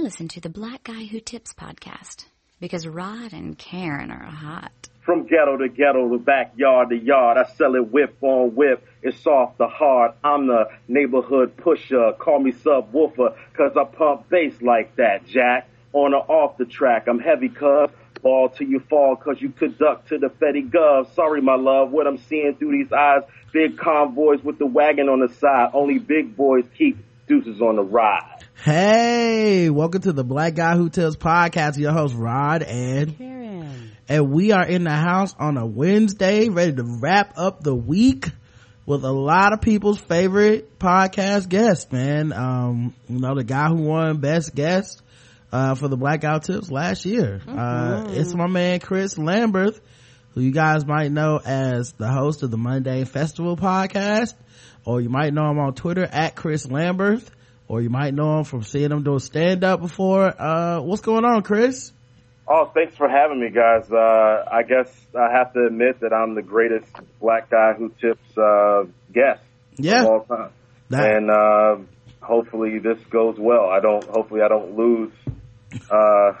Listen to the Black Guy Who Tips podcast because Rod and Karen are hot. From ghetto to ghetto, to backyard to yard, I sell it whip on whip. It's soft to hard. I'm the neighborhood pusher. Call me subwoofer, cause I pump bass like that, Jack. On or off the track, I'm heavy cuz. Ball till you fall, cause you could duck to the Fetty Gov. Sorry, my love, what I'm seeing through these eyes. Big convoys with the wagon on the side. Only big boys keep deuces on the ride. Hey, welcome to the Black Guy Who Tells podcast. Your host Rod and Karen. and we are in the house on a Wednesday, ready to wrap up the week with a lot of people's favorite podcast guest. Man, um, you know the guy who won best guest uh, for the Black Guy Tips last year. Uh, it's my man Chris Lamberth, who you guys might know as the host of the Mundane Festival podcast, or you might know him on Twitter at Chris Lamberth or you might know him from seeing him do a stand up before. Uh, what's going on, Chris? Oh, thanks for having me, guys. Uh, I guess I have to admit that I'm the greatest black guy who tips uh, guest Yeah. of all time, That- and uh, hopefully this goes well. I don't. Hopefully, I don't lose, uh,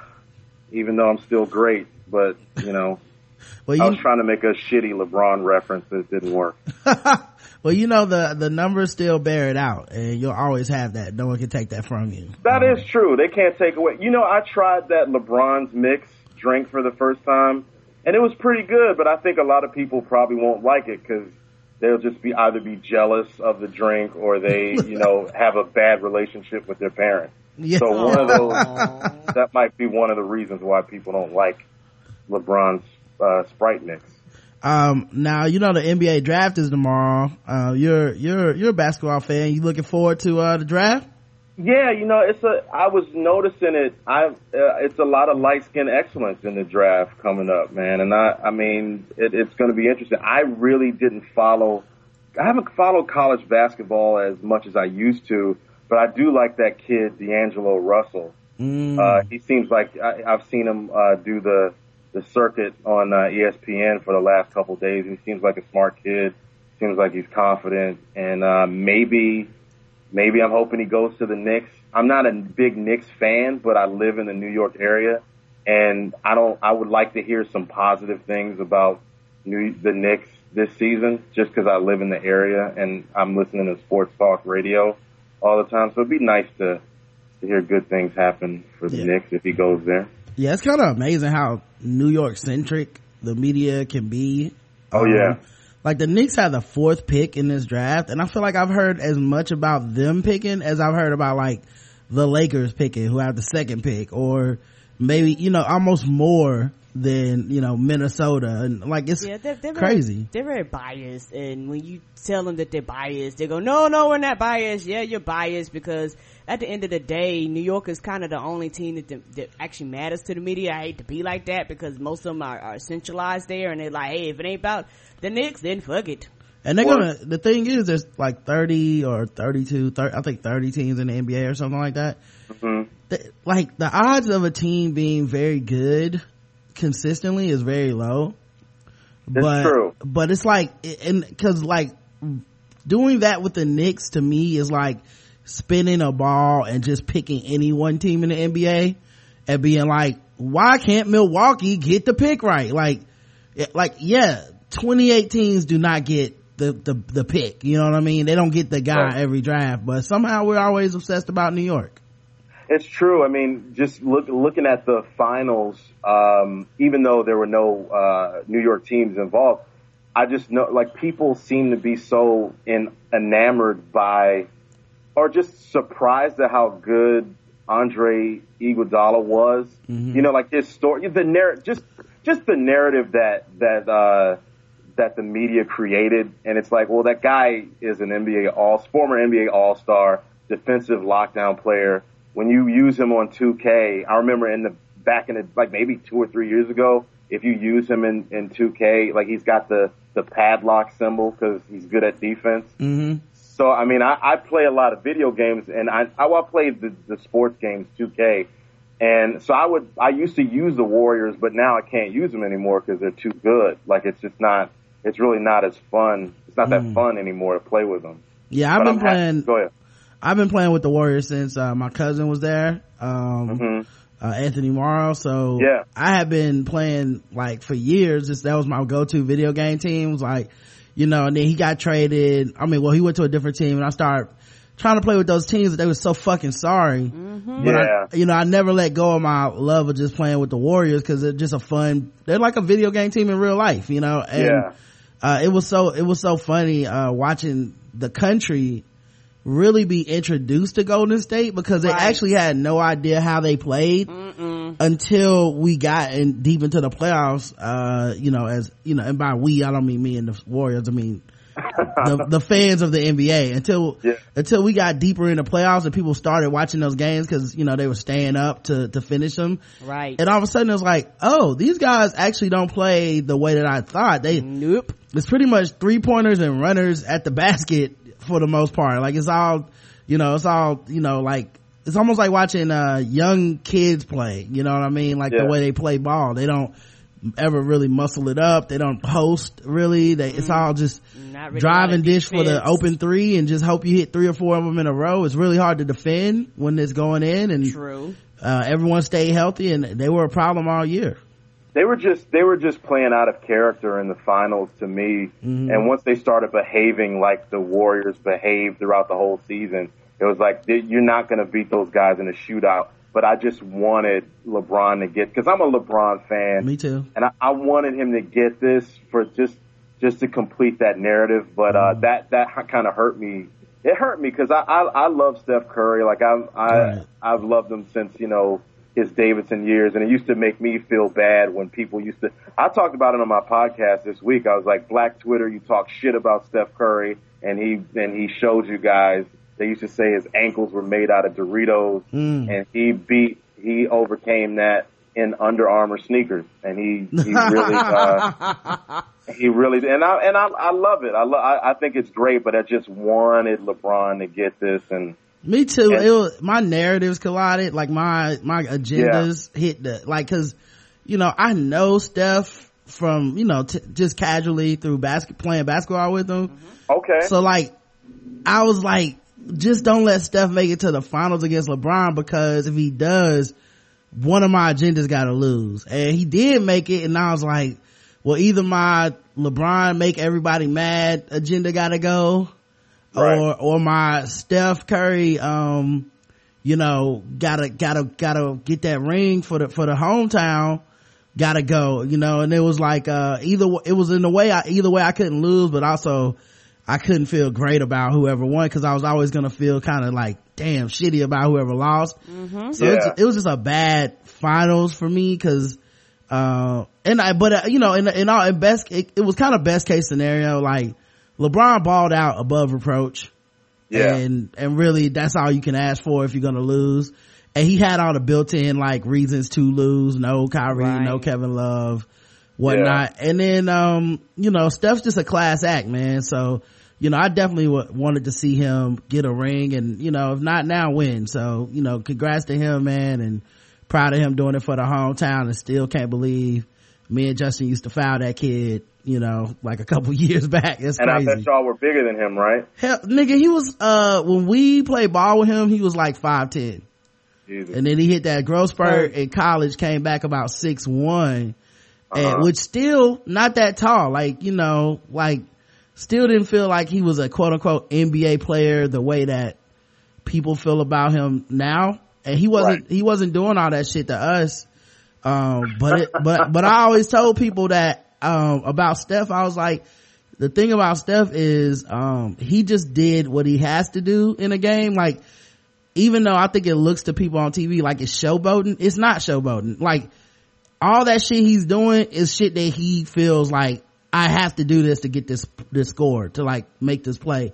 even though I'm still great. But you know, well, I was trying to make a shitty LeBron reference that it didn't work. well, you know the the numbers still bear it out, and you'll always have that. No one can take that from you. That is true. They can't take away. You know, I tried that LeBron's mix drink for the first time, and it was pretty good. But I think a lot of people probably won't like it because they'll just be either be jealous of the drink or they, you know, have a bad relationship with their parents. Yeah. So one of those that might be one of the reasons why people don't like LeBron's uh, Sprite mix. Um, now you know the NBA draft is tomorrow. Uh, you're you're you're a basketball fan. You looking forward to uh, the draft? Yeah, you know, it's a. I was noticing it. I uh, it's a lot of light skin excellence in the draft coming up, man. And I, I mean, it, it's going to be interesting. I really didn't follow. I haven't followed college basketball as much as I used to, but I do like that kid, D'Angelo Russell. Uh, he seems like I, I've seen him uh, do the the circuit on uh, ESPN for the last couple of days. He seems like a smart kid. Seems like he's confident, and uh, maybe maybe I'm hoping he goes to the Knicks. I'm not a big Knicks fan, but I live in the New York area, and I don't. I would like to hear some positive things about New, the Knicks this season, just because I live in the area and I'm listening to sports talk radio all the time. So it'd be nice to to hear good things happen for the Yeah. Knicks if he goes there. Yeah, it's kind of amazing how New York centric the media can be. Oh Um, yeah. like the Knicks had the fourth pick in this draft, and I feel like I've heard as much about them picking as I've heard about like the Lakers picking, who have the second pick, or maybe you know almost more than you know Minnesota, and like it's Yeah, they're, they're crazy. Very, they're very biased, and when you tell them that they're biased, they go, "No, no, we're not biased." Yeah, you're biased because at the end of the day, New York is kind of the only team that, that actually matters to the media. I hate to be like that because most of them are, are centralized there, and they're like, "Hey, if it ain't about the Knicks, then fuck it." And they're Well- gonna, the thing is, there's like 30 or 32, 30, I think 30 teams in the NBA or something like that. Mm-hmm. The- like the odds of a team being very good consistently is very low. but, true. But it's like, and cause like doing that with the Knicks to me is like spinning a ball and just picking any one team in the NBA and being like, why can't Milwaukee get the pick right? Like, like, yeah, 28 teams do not get the, the, the pick. You know what I mean? They don't get the guy Right. every draft, but somehow we're always obsessed about New York. It's true. I mean, just look, looking at the finals, um, even though there were no uh, New York teams involved, I just know like people seem to be so in, enamored by, or just surprised at how good Andre Iguodala was. You know, like his story, the narrative, just just the narrative that that uh, that the media created, and it's like, well, that guy is an NBA all former NBA All Star, defensive lockdown player. When you use him on 2K, I remember in the back in the like maybe two or three years ago, if you use him in in 2K, like he's got the the padlock symbol because he's good at defense. Mm-hmm. So I mean, I, I play a lot of video games, and I I, I played the, the sports games 2K, and so I would I used to use the Warriors, but now I can't use them anymore because they're too good. Like it's just not. It's really not as fun. It's not that fun anymore to play with them. Yeah, I've But been I'm playing. Go ahead. I've been playing with the Warriors since uh, my cousin was there. Um, Mhm. uh, Anthony Morrow. So Yeah. I have been playing like for years. Just that was my go-to video game team. Was like, you know, and then he got traded. I mean, well, he went to a different team and I started trying to play with those teams. They were so fucking sorry. But Yeah. I, you know, I never let go of my love of just playing with the Warriors because they're just a fun, they're like a video game team in real life, you know? And, Yeah. uh, it was so, it was so funny, uh, watching the country really be introduced to Golden State because they Right. actually had no idea how they played until we got in deep into the playoffs. Uh, you know, as you know, and by we, I don't mean me and the Warriors. I mean the the fans of the NBA until Yeah. until we got deeper in the playoffs and people started watching those games because you know they were staying up to to finish them. Right. And all of a sudden it was like, oh, these guys actually don't play the way that I thought. They Nope. it's pretty much three pointers and runners at the basket for the most part. Like it's all, you know, it's all, you know, like it's almost like watching uh young kids play. You know what I mean? Like the way they play ball. They don't ever really muscle it up. They don't host really. They it's all just Not really drive a lot dish for the open three and just hope you hit three or four of them in a row. It's really hard to defend when it's going in and True. uh everyone stayed healthy and they were a problem all year. They were just they were just playing out of character in the finals to me. And once they started behaving like the Warriors behaved throughout the whole season, it was like you're not going to beat those guys in a shootout. But I just wanted LeBron to get because I'm a LeBron fan, Me too. and I, I wanted him to get this for just just to complete that narrative. But uh, that that kind of hurt me. It hurt me because I, I I love Steph Curry. Like I I Right. I've loved him since you know his Davidson years, and it used to make me feel bad when people used to. I talked about it on my podcast this week. I was like, Black Twitter, you talk shit about Steph Curry, and he and he showed you guys. They used to say his ankles were made out of Doritos, and he beat he overcame that in Under Armour sneakers, and he he really uh, he really and I and I I love it. I love I, I think it's great, but I just wanted LeBron to get this and. Me too. And- it was, my narratives collided. Like my, my agendas hit the, like, cause, you know, I know Steph from, you know, t- just casually through basket, playing basketball with him. Mm-hmm. Okay. So like, I was like, just don't let Steph make it to the finals against LeBron because if he does, one of my agendas gotta lose. And he did make it and I was like, well either my LeBron make everybody mad agenda gotta go Right. or, or my Steph Curry, um, you know, gotta, gotta, gotta get that ring for the, for the hometown gotta go, you know, and it was like, uh, either, it was in the way I, either way I couldn't lose, but also I couldn't feel great about whoever won because I was always gonna feel kind of like, damn, shitty about whoever lost. So it, was, Yeah. it was just a bad finals for me because, uh, and I, but uh, you know, in, in all, in best, it, it was kind of best case scenario, like LeBron balled out above reproach. Yeah. And, and really that's all you can ask for if you're gonna lose. And he had all the built in like reasons to lose. No Kyrie, Right. no Kevin Love, whatnot. And then, um, you know, Steph's just a class act, man. So, you know, I definitely w- wanted to see him get a ring and, you know, if not now, win. So, you know, congrats to him, man. And proud of him doing it for the hometown and still can't believe me and Justin used to foul that kid, you know, like a couple years back. It's and I bet y'all were bigger than him, right? Hell, nigga, he was, uh, when we played ball with him, he was like 5'10. Jesus. And then he hit that growth spurt in college, came back about six one, and Uh-huh. which still not that tall. Like, you know, like still didn't feel like he was a quote unquote NBA player the way that people feel about him now. And he wasn't, Right. he wasn't doing all that shit to us. Um, but it, but, but I always told people that, um, about Steph, I was like, the thing about Steph is, um, he just did what he has to do in a game. Like, even though I think it looks to people on TV like it's showboating, it's not showboating. Like, all that shit he's doing is shit that he feels like, I have to do this to get this, this score, to like make this play.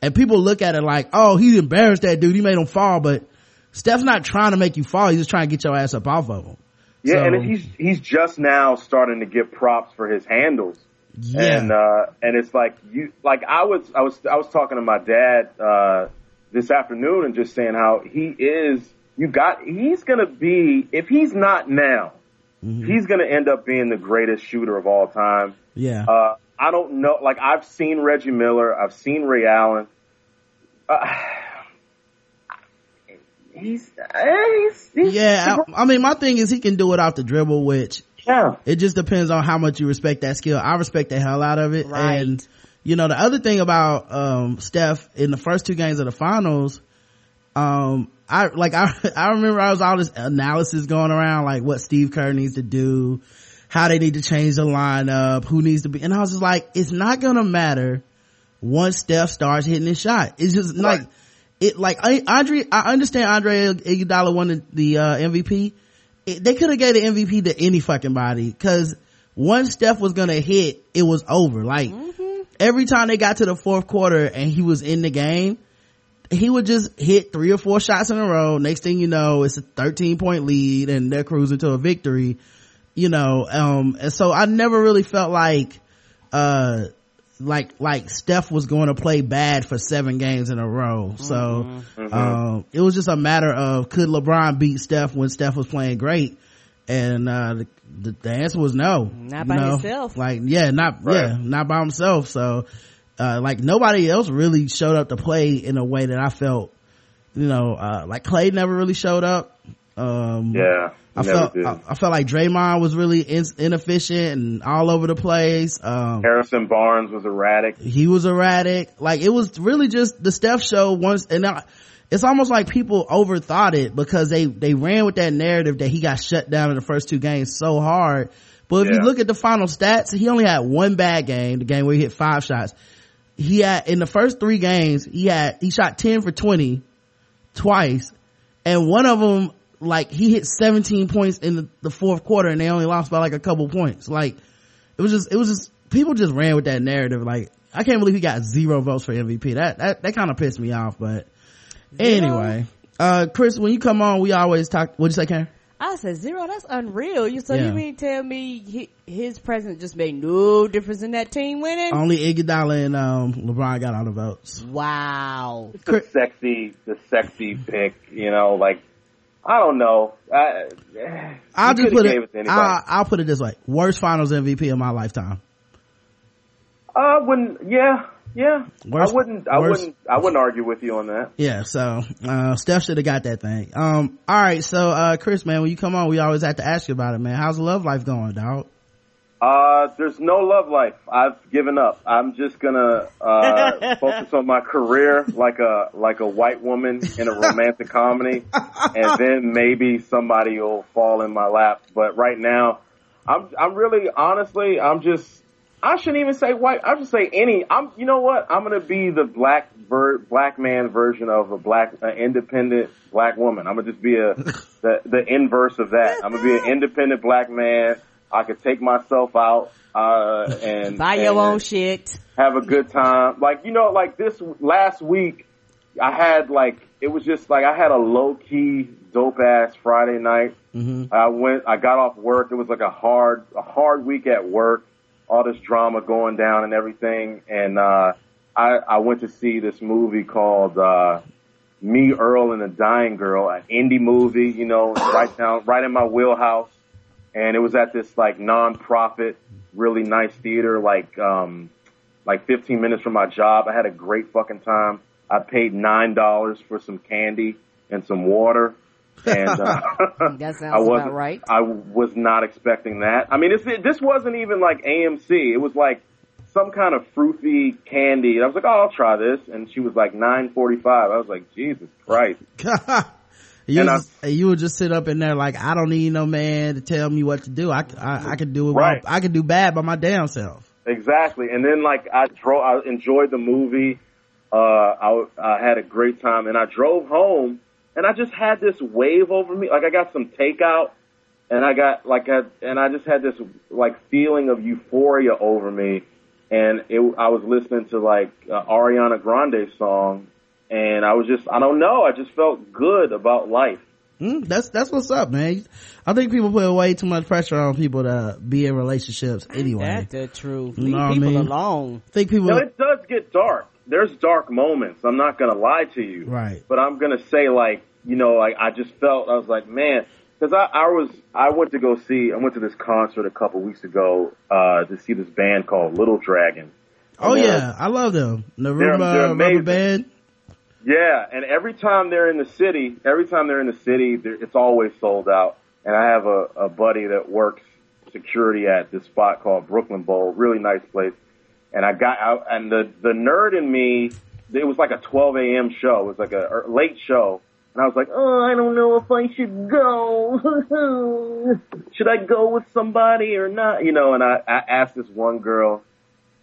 And people look at it like, oh, he embarrassed that dude, he made him fall, but Steph's not trying to make you fall, he's just trying to get your ass up off of him. Yeah, So- and he's he's just now starting to get props for his handles. Yeah. And uh and it's like you like I was I was I was talking to my dad uh this afternoon and just saying how he is you got he's gonna be if he's not now, he's gonna end up being the greatest shooter of all time. yeah. Uh I don't know like I've seen Reggie Miller, I've seen Ray Allen. He's, eh, he's, he's yeah. I, I mean, my thing is he can do it off the dribble, which yeah. it just depends on how much you respect that skill. I respect the hell out of it. Right. And, you know, the other thing about, um, Steph in the first two games of the finals, um, I, like, I, I remember I was all this analysis going around, like what Steve Kerr needs to do, how they need to change the lineup, who needs to be, and I was just like, it's not gonna matter once Steph starts hitting his shot. It's just like, it, like, I, Andre, I understand Andre Iguodala won the, the uh, MVP. It, they could have gave the MVP to any fucking body, cause once Steph was gonna hit, it was over. Like, every time they got to the fourth quarter and he was in the game, he would just hit three or four shots in a row. Next thing you know, it's a 13 point lead and they're cruising to a victory, you know, um, and so I never really felt like, uh, like, like Steph was going to play bad for seven games in a row. So, um, it was just a matter of could LeBron beat Steph when Steph was playing great? And, uh, the, the, the answer was no. Not by know? himself. Like, yeah, not, Right. yeah, not by himself. So, uh, like nobody else really showed up to play in a way that I felt, you know, uh, like Clay never really showed up. Um, Yeah. I never felt, did. I, I felt like Draymond was really in, inefficient and all over the place. Um, Harrison Barnes was erratic. he was erratic. Like it was really just the Steph show once, and I, it's almost like people overthought it because they they ran with that narrative that he got shut down in the first two games so hard. But if you look at the final stats, he only had one bad game, the game where he hit five shots. He had in the first three games, he had he shot ten for twenty twice, and one of them like he hit seventeen points in the, the fourth quarter, and they only lost by like a couple points. Like it was just it was just people just ran with that narrative like i can't believe he got zero votes for mvp that that, that kind of pissed me off but anyway uh chris when you come on we always talk what'd you say karen I said zero. That's unreal. You so Yeah. you mean tell me he, his presence just made no difference in that team winning? only Iguodala and um lebron got all the votes wow. It's the sexy, the sexy pick, you know, like, I don't know. I, i'll just put it, it. I'll, I'll put it this way worst finals mvp of my lifetime I wouldn't. Yeah, yeah. Worst- I wouldn't. I worst- wouldn't. I wouldn't argue with you on that. yeah so uh steph should have got that thing um all right so uh chris man when you come on we always have to ask you about it man how's the love life going dog Uh, there's no love life. I've given up. I'm just gonna uh, focus on my career like a like a white woman in a romantic comedy, and then maybe somebody will fall in my lap. But right now, I'm I'm really honestly I'm just I shouldn't even say white. I should say any. I'm you know what? I'm gonna be the black ver- black man version of a black uh, independent black woman. I'm gonna just be a the the inverse of that. I'm gonna be an independent black man. I could take myself out uh, and Buy your and own shit. have a good time. Like you know, like this last week, I had like it was just like I had a low key dope ass Friday night. hmm I went, I got off work. It was like a hard, a hard week at work. All this drama going down and everything. And, uh, I, I went to see this movie called, uh, Me, Earl, and the Dying Girl, an indie movie, you know, right down, right in my wheelhouse. And it was at this like non-profit, really nice theater, like, um, like 15 minutes from my job. I had a great fucking time. I paid $9 for some candy and some water. And, uh, That sounds I wasn't, about right. I was not expecting that. I mean, it's, it, this wasn't even like AMC. It was like some kind of fruity candy. And I was like, oh, I'll try this. And she was like nine forty five. I was like, Jesus Christ. you, And just, you would just sit up in there like I don't need no man to tell me what to do. I I, I could do it. Right. I could do bad by my damn self. Exactly. And then like I drove, I enjoyed the movie. Uh, I, I had a great time and I drove home and I just had this wave over me. Like I got some takeout and I got like, I, and I just had this like feeling of euphoria over me. And it, I was listening to like uh, Ariana Grande's song and I was just, I don't know, I just felt good about life. Mm, that's that's what's up, man. I think people put way too much pressure on people to be in relationships anyway. That's the truth. You know what I people mean? alone. Think people Now it does get dark. There's dark moments. I'm not gonna lie to you. right. But I'm gonna say like, you know, like I just felt I was like, man, because I, I was I went to go see I went to this concert a couple weeks ago uh to see this band called Little Dragon. Oh And yeah, I love them. The They're- rumba they're rubber amazing. band. Yeah, and every time they're in the city, every time they're in the city, it's always sold out. And I have a, a buddy that works security at this spot called Brooklyn Bowl, really nice place. And I got out, and the the nerd in me, it was like a 12 a.m. show. It was like a er, late show, and I was like, oh, I don't know if I should go. should I go with somebody or not? You know, and I, I asked this one girl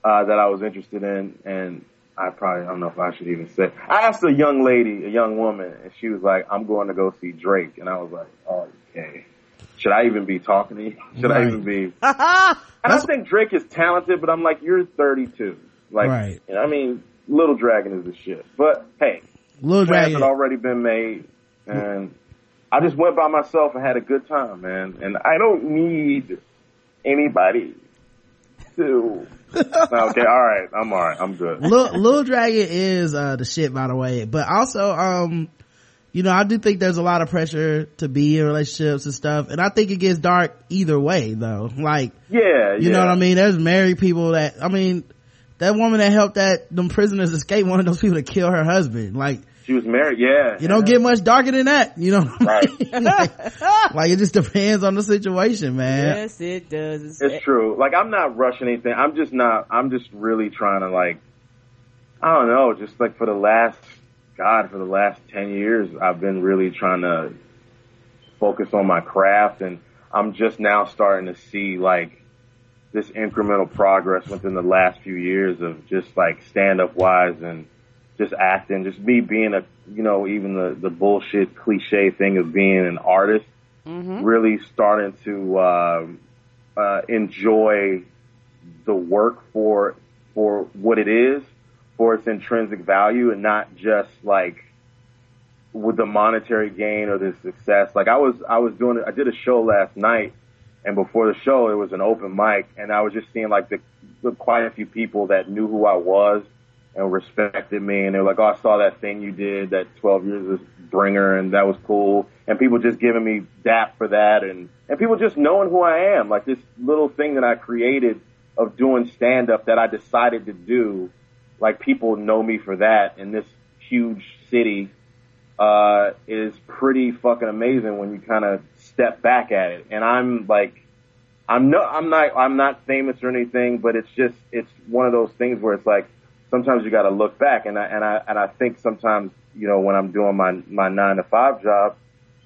uh, that I was interested in, and I probably I don't know if I should even say. I asked a young lady, a young woman, and she was like, "I'm going to go see Drake," and I was like, oh, "Okay, should I even be talking to you? Should I even be?" And I think Drake is talented, but I'm like, "You're 32, like, Right. you know, I mean, Little Dragon is the shit." But hey, plans Dragon. had already been made, and I just went by myself and had a good time, man. And I don't need anybody to. Okay, all right, I'm all right, I'm good. Lil, Lil Dragon is uh the shit by the way, but also um you know I do think there's a lot of pressure to be in relationships and stuff, and I think it gets dark either way though. Like Yeah, you know what I mean? There's married people that I mean that woman that helped that them prisoners escape one of those people to kill her husband. Like She was married. Yeah, you don't get much darker than that. You know what I Right. mean? like, like, it just depends on the situation, man. yes, it does. It's, It's true. Like I'm not rushing anything. I'm just not. I'm just really trying to like. I don't know. Just like for the last, God, for the last ten years, I've been really trying to focus on my craft, and I'm just now starting to see like this incremental progress within the last few years of just like stand up wise and just acting, just me being a, you know, even the the bullshit cliche thing of being an artist really starting to um, uh, enjoy the work for for what it is, for its intrinsic value, and not just like with the monetary gain or the success. Like I was, I was doing, I did a show last night, and before the show, it was an open mic, and I was just seeing like the, the quite a few people that knew who I was and respected me, and they're like, "Oh, I saw that thing you did, that 12 years of bringer, and that was cool." And people just giving me dap for that, and and people just knowing who I am, like this little thing that I created of doing stand up that I decided to do. Like people know me for that in this huge city uh, is pretty fucking amazing when you kind of step back at it. And I'm like, I'm no, I'm not, I'm not famous or anything, but it's just, it's one of those things where it's like, sometimes you got to look back. And I, and I, and I think sometimes, you know, when I'm doing my, my nine to five job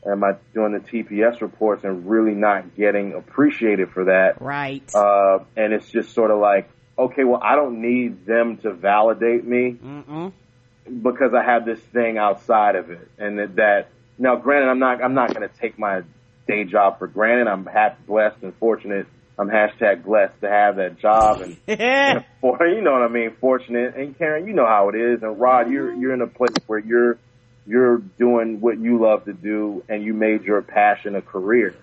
and my doing the TPS reports and really not getting appreciated for that, right. uh, and it's just sort of like, okay, well, I don't need them to validate me Mm-mm. because I have this thing outside of it, and that, that now, granted, I'm not I'm not going to take my day job for granted. I'm happy, blessed, and fortunate. I'm hashtag blessed to have that job, and Yeah. for you know what I mean, fortunate. And Karen, you know how it is, and Rod, you're you're in a place where you're you're doing what you love to do, and you made your passion a career.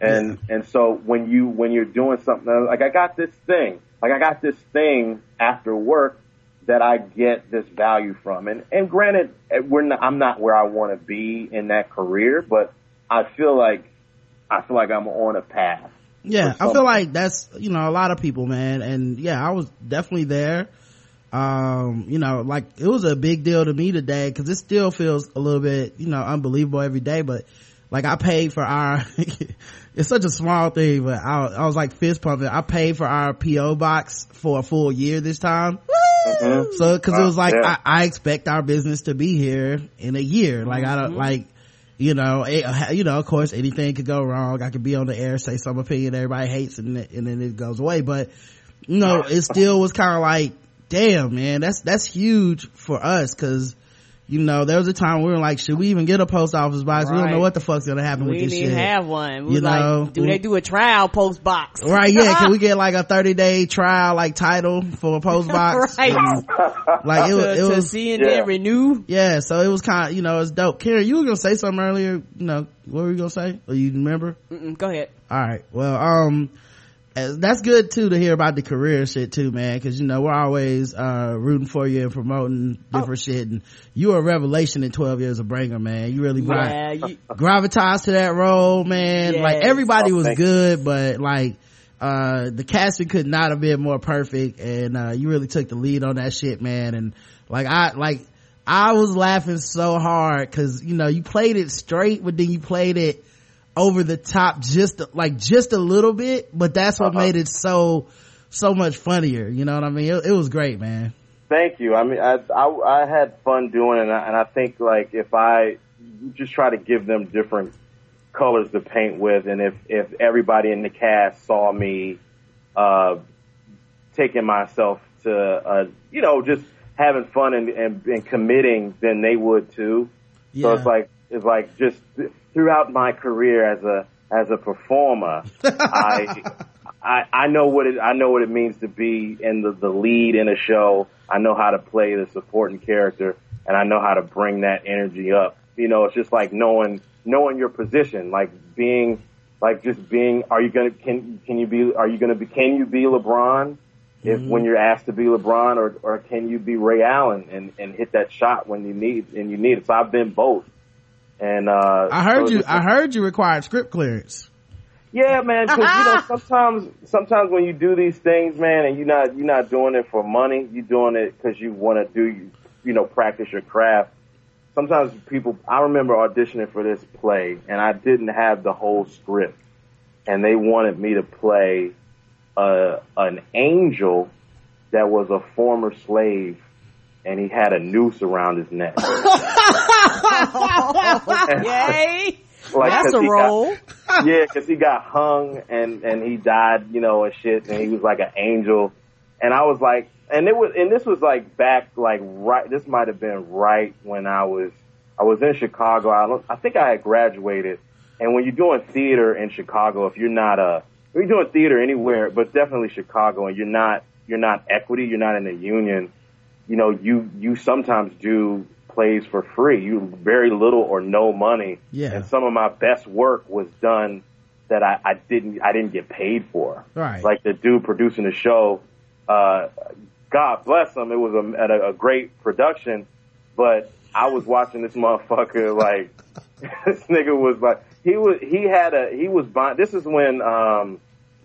And and so when you when you're doing something like I got this thing, like I got this thing after work that I get this value from. And and granted, eh, we're not, I'm not where I want to be in that career, but I feel like I feel like I'm on a path. Yeah i feel like that's you know a lot of people man. And yeah i was definitely there. Um you know like it was a big deal to me today because it still feels a little bit you know unbelievable every day. But like i paid for our it's such a small thing but I, I was like fist pumping. I paid for our po box for a full year this time. Mhm. so because it was like Yeah. I, I expect our business to be here in a year. Like i don't like you know eh, it, you know of course anything could go wrong. I could be on the air say some opinion everybody hates and, and then it goes away. But you know it still was kind of like damn man that's that's huge for us because you know there was a time we were like should we even get a post office box we don't know what the fuck's gonna happen We with didn't this even shit have one. We You was like, know, do we- they do a trial post box? right yeah can we get like a 30 day trial like title for a post box Right. And, like it, was- to, it was see and Yeah. then renew. yeah so it was kind of you know it's dope karen you were gonna say something earlier you know what were you gonna say or you remember Mm-mm, go ahead. all right well um that's good too to hear about the career shit too man because you know we're always uh rooting for you and promoting different shit and you were a revelation in 12 years of bringer man. You really brought Yeah, you, gravitas to that role man. Like everybody Oh, was thank you. good but like uh the casting could not have been more perfect and uh you really took the lead on that shit man. And like i like I was laughing so hard because you know you played it straight, but then you played it over the top just like just a little bit, but that's what uh-huh. made it so so much funnier. You know what I mean? It, it was great, man. Thank you. I mean, I, I, I had fun doing it, and I, and I think like if I just try to give them different colors to paint with, and if if everybody in the cast saw me uh, taking myself to uh, you know just having fun and, and, and committing, then they would too. Yeah. So it's like it's like just throughout my career as a as a performer, I, I I know what it I know what it means to be in the the lead in a show. I know how to play the supporting character, and I know how to bring that energy up. You know, it's just like knowing knowing your position, like being like just being. Are you gonna can can you be? Are you gonna be? Can you be LeBron? If mm-hmm. when you're asked to be LeBron, or or can you be Ray Allen and and hit that shot when you need and you need it? So I've been both. And uh, I heard so you. I heard you required script clearance. Yeah, man. Because you know, sometimes, sometimes when you do these things, man, and you're not you're not doing it for money. You're doing it because you want to do, you you know, practice your craft. Sometimes people. I remember auditioning for this play, and I didn't have the whole script, and they wanted me to play uh, an angel that was a former slave and he had a noose around his neck. Yay! Like, That's a role. Got, yeah, because he got hung and and he died, you know, and shit, and he was like an angel. And I was like, and it was, and this was like back, like right. This might have been right when I was, I was in Chicago. I, I think I had graduated. And when you're doing theater in Chicago, if you're not a, when you're doing theater anywhere, but definitely Chicago, and you're not, you're not equity, you're not in a union you know, you, you sometimes do plays for free. You very little or no money. Yeah. And some of my best work was done that I, I didn't, I didn't get paid for. Right. Like the dude producing the show, uh, God bless him. It was a, a, a great production, but I was watching this motherfucker like, this nigga was like, he was, he had a, he was buying, this is when, um,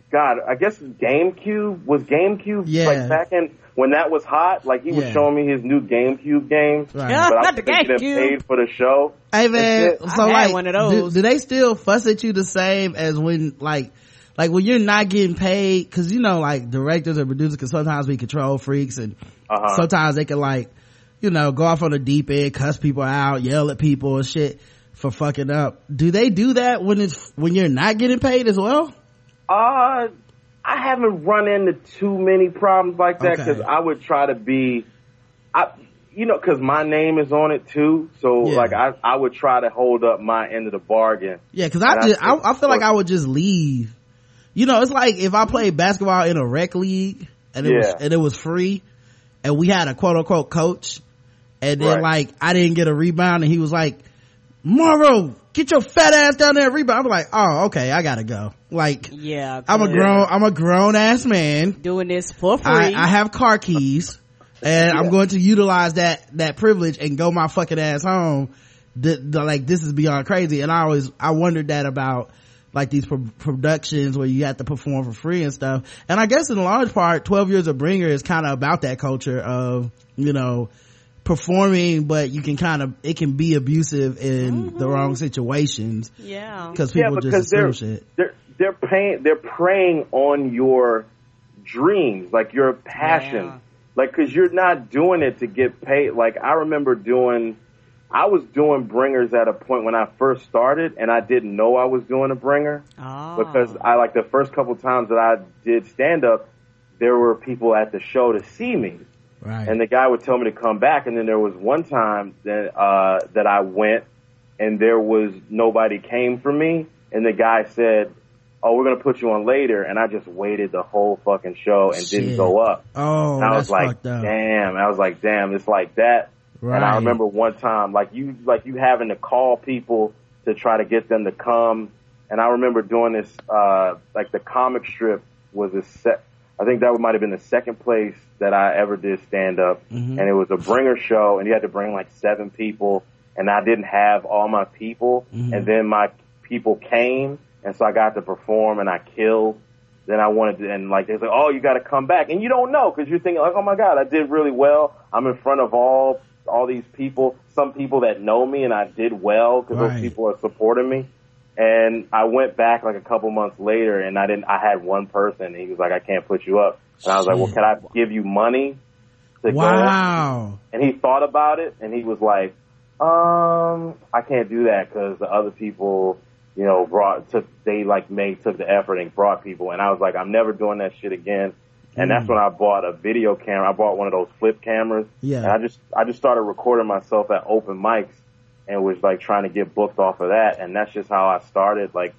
God, I guess GameCube was GameCube yeah. like back in when that was hot. Like he was yeah. showing me his new GameCube game, right. yeah, but I was the getting paid for the show. Hey man, so I like, one of those. Do, do, they still fuss at you the same as when like? Like when you're not getting paid, cause you know, like directors or producers can sometimes be control freaks and uh-huh. sometimes they can like, you know, go off on the deep end, cuss people out, yell at people and shit for fucking up. Do they do that when it's, when you're not getting paid as well? Uh, I haven't run into too many problems like that because okay. I would try to be, I, you know, because my name is on it too. So yeah. like I, I would try to hold up my end of the bargain. Yeah, because I just, I, I, feel like I would just leave. You know, it's like if I played basketball in a rec league and it yeah. was and it was free, and we had a quote unquote coach, and then right. like I didn't get a rebound, and he was like, Morrow, get your fat ass down there and rebound. I'm like, oh, okay, I gotta go. Like, yeah, I'm a grown, I'm a grown ass man doing this for free. I, I have car keys and yeah. I'm going to utilize that, that privilege and go my fucking ass home. The, the, like, this is beyond crazy. And I always, I wondered that about like these pro- productions where you have to perform for free and stuff. And I guess in large part, 12 years of Bringer is kind of about that culture of, you know, performing but you can kind of it can be abusive in mm-hmm. the wrong situations. Yeah. Because people yeah, because just they're, shit. they're they're paying they're preying on your dreams like your passion. Yeah. like because you're not doing it to get paid. Like i remember doing i was doing bringers at a point when i first started and i didn't know i was doing a bringer. Oh. because i like the first couple times that i did stand up there were people at the show to see me Right. And the guy would tell me to come back. And then there was one time that, uh, that I went and there was nobody came for me. And the guy said, Oh, we're going to put you on later. And I just waited the whole fucking show and Shit. didn't go up. Oh, and I was like, damn. I was like, damn, it's like that. Right. And I remember one time, like you, like you having to call people to try to get them to come. And I remember doing this, uh, like the comic strip was a set, I think that might have been the second place that I ever did stand up, mm-hmm. and it was a bringer show, and you had to bring like seven people, and I didn't have all my people, mm-hmm. and then my people came, and so I got to perform, and I killed. Then I wanted to, and like they said, oh, you got to come back, and you don't know because you're thinking like, oh my god, I did really well. I'm in front of all all these people, some people that know me and I did well because Right. those people are supporting me. And I went back like a couple months later and I didn't, I had one person. And he was like, I can't put you up. And I was like, well, can I give you money to go? Wow. And he thought about it and he was like, um, I can't do that because the other people, you know, brought, took, they like made, took the effort and brought people. And I was like, I'm never doing that shit again. And that's when I bought a video camera. I bought one of those flip cameras. Yeah. And I just, I just started recording myself at open mics and was like trying to get booked off of that. And that's just how I started, like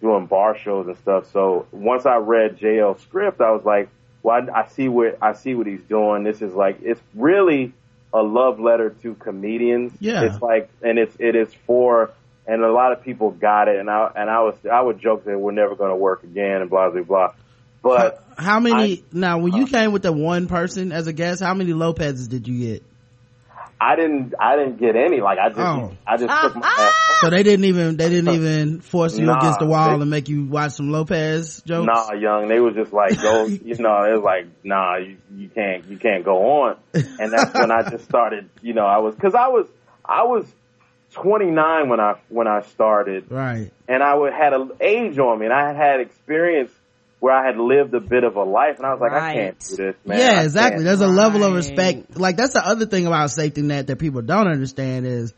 doing bar shows and stuff. So once I read JL's script, I was like, well, I, I see what, I see what he's doing. This is like, it's really a love letter to comedians. Yeah. It's like, and it's, it is for, and a lot of people got it. And I, and I was, I would joke that we're never going to work again and blah, blah, blah. But How many, I- now when you uh-huh. came with the one person as a guest, how many Lopez's did you get? I didn't, I didn't get any. Like I just, Oh. I just took my ass. Ah! So they didn't even, they didn't even force you Nah, against the wall they- and make you watch some Lopez jokes? Nah, young. They was just like, go, you know, it was like, nah, you, you can't, you can't go on. And that's when I just started, you know, I was, cause I was, I was 29 when I, when I started Right. and I would, had an age on me and I had had experience where I had lived a bit of a life and I was like, I can't do this, man. yeah, I exactly. can't. There's a level of respect. Like that's the other thing about safety net that people don't understand is,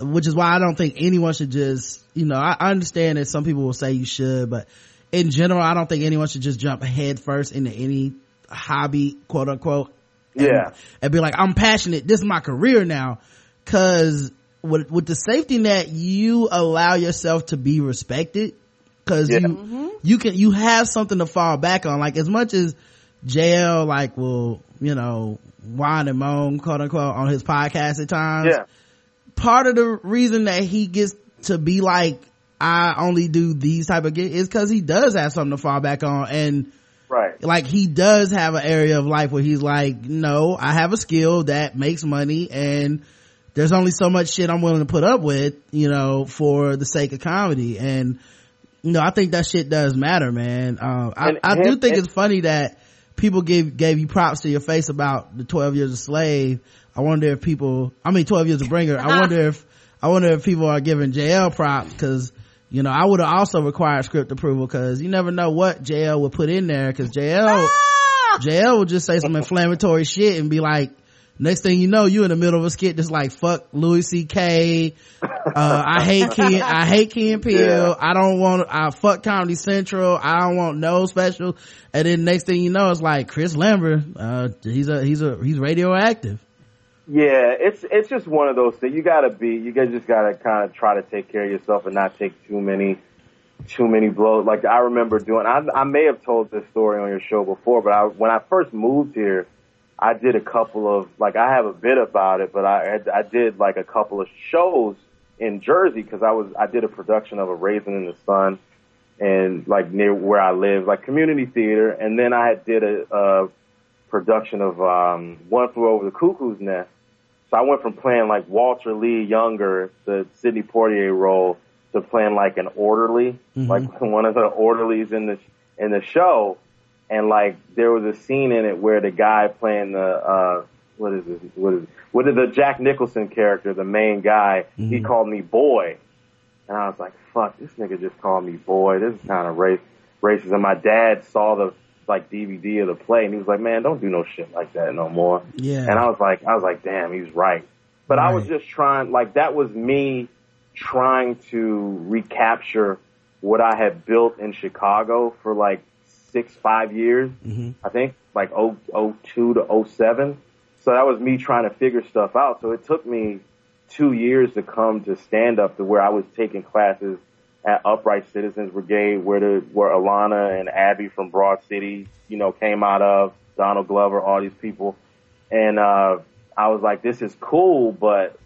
which is why I don't think anyone should just, you know, I I understand that some people will say you should, but in general, I don't think anyone should just jump head first into any hobby, quote unquote. and- Yeah. And be like, I'm passionate. This is my career now. Cause with, with the safety net, you allow yourself to be respected. Cause Yeah. you, mm-hmm. you can, you have something to fall back on. Like as much as JL like will, you know, whine and moan, quote unquote, on his podcast at times. Yeah. Part of the reason that he gets to be like, I only do these type of gigs is cause he does have something to fall back on. And Right. like he does have an area of life where he's like, no, I have a skill that makes money and there's only so much shit I'm willing to put up with, you know, for the sake of comedy. And, you know, I think that shit does matter, man. Um, I, And- I do and- think and- it's funny that people gave, gave you props to your face about the 12 years a slave. I wonder if people, I mean 12 years a bringer. I wonder if, I wonder if people are giving JL props cause, you know, I would have also required script approval cause you never know what JL would put in there cause JL, JL would just say some inflammatory shit and be like, next thing you know, you in the middle of a skit that's like, fuck Louis C.K., uh, I hate Key, I hate Key and Peele, Yeah. I don't want, I fuck Comedy Central, I don't want no special, and then next thing you know, it's like Chris Lamberth, uh, he's a, he's a, he's radioactive. Yeah, it's it's just one of those things. You gotta be, you guys just gotta kind of try to take care of yourself and not take too many, too many blows. Like I remember doing, I I may have told this story on your show before, but I when I first moved here, I did a couple of like I have a bit about it, but I I did like a couple of shows in Jersey because I was I did a production of a Raisin in the Sun, and like near where I live, like community theater, and then I had did a. a production of um, One Flew Over the Cuckoo's Nest. So I went from playing like Walter Lee Younger, the Sidney Poitier role, to playing like an orderly, like one of the orderlies in the in the show. And like there was a scene in it where the guy playing the uh what is it What is what is the Jack Nicholson character, the main guy? He called me boy, and I was like, "Fuck, this nigga just called me boy. This is kind of race racist." And my dad saw the like DVD of the play, and he was like, "Man, don't do no shit like that no more." Yeah. And I was like, I was like, "Damn, he's right." But I was just trying, like that was me trying to recapture what I had built in Chicago for like six, five years. I think like oh oh two to oh seven. So that was me trying to figure stuff out. So it took me two years to come to stand up to where I was taking classes at Upright Citizens Brigade, where the where Ilana and Abbi from Broad City, you know, came out of Donald Glover, all these people, and uh, I was like, this is cool, but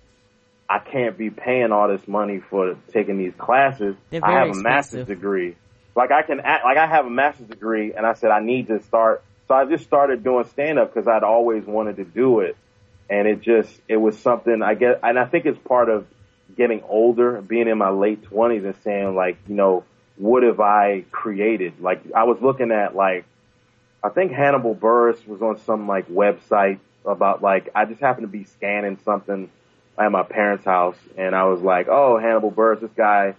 I can't be paying all this money for taking these classes. They're I have a master's degree. Like I can act, like I have a master's degree, and I said I need to start. So I just started doing stand up because I'd always wanted to do it, and it just it was something I get, and I think it's part of getting older, being in my late twenties, and saying like, you know, what have I created? Like I was looking at like, I think Hannibal Buress was on some like website about like I just happened to be scanning something at my parents' house, and I was like, "Oh, Hannibal Buress, this guy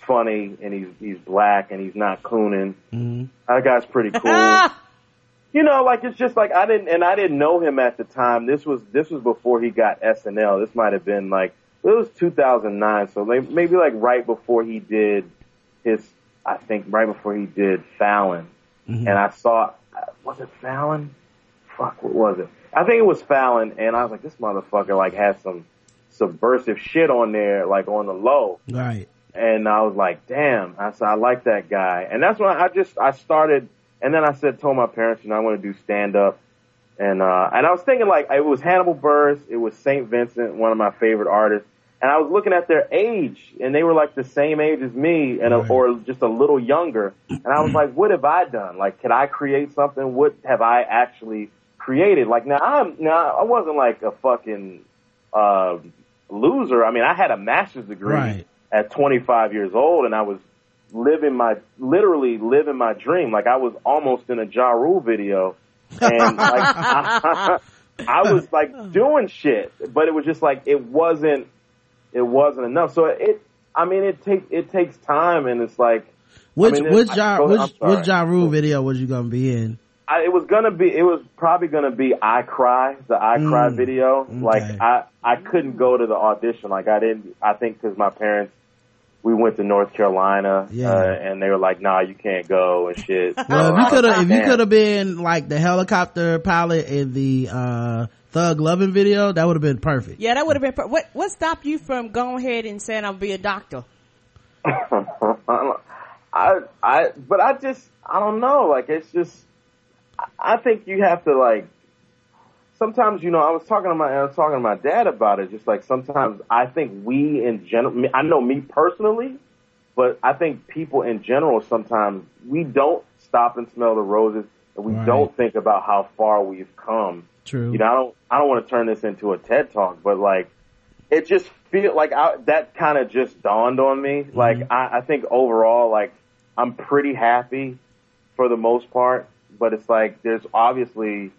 funny, and he's he's black, and he's not cooning. Mm-hmm. That guy's pretty cool." you know, like it's just like I didn't, and I didn't know him at the time. This was this was before he got SNL. This might have been like it was 2009, so like, maybe like right before he did his, I think right before he did Fallon, Mm-hmm. and I saw was it Fallon? Fuck, what was it? I think it was Fallon, and I was like, this motherfucker like has some subversive shit on there, like on the low. Right. And I was like, damn, I said, I like that guy. And that's when I just, I started, and then I said, told my parents, you know, I want to do stand up. And, uh, and I was thinking like, it was Hannibal Buress, it was St. Vincent, one of my favorite artists. And I was looking at their age, and they were like the same age as me, and a, or just a little younger. And I was like, what have I done? Like, could I create something? What have I actually created? Like, now I'm now I wasn't like a fucking uh, loser. I mean, I had a master's degree Right. At 25 years old, and I was living my literally living my dream. Like I was almost in a Ja Rule video, and like I, I was like doing shit, but it was just like it wasn't it wasn't enough. So it, I mean, it takes it takes time, and it's like Which mean, which I- ja, which which Ja Rule video was you gonna be in? I, it was gonna be, it was probably gonna be I Cry, the I Cry Mm, video. okay. Like I, I couldn't go to the audition. Like I didn't, I think cause my parents, we went to North Carolina, Yeah. uh, and they were like, nah, you can't go and shit. Well, if you could have, if you could have been like the helicopter pilot in the uh Thug Loving video, that would have been perfect. Yeah, that would have been. Per- what What stopped you from going ahead and saying I'll be a doctor? I, I, but I just, I don't know. Like it's just, I- I think you have to like. Sometimes, you know, I was talking to my, I was talking to my dad about it. Just like sometimes, I think we in general, I know me personally, but I think people in general sometimes we don't stop and smell the roses, and we Right. don't think about how far we've come. True. You know, I don't, I don't want to turn this into a TED talk, but like, it just feel like I, that kind of just dawned on me. Mm-hmm. Like, I, I think overall, like, I'm pretty happy for the most part, but it's like there's obviously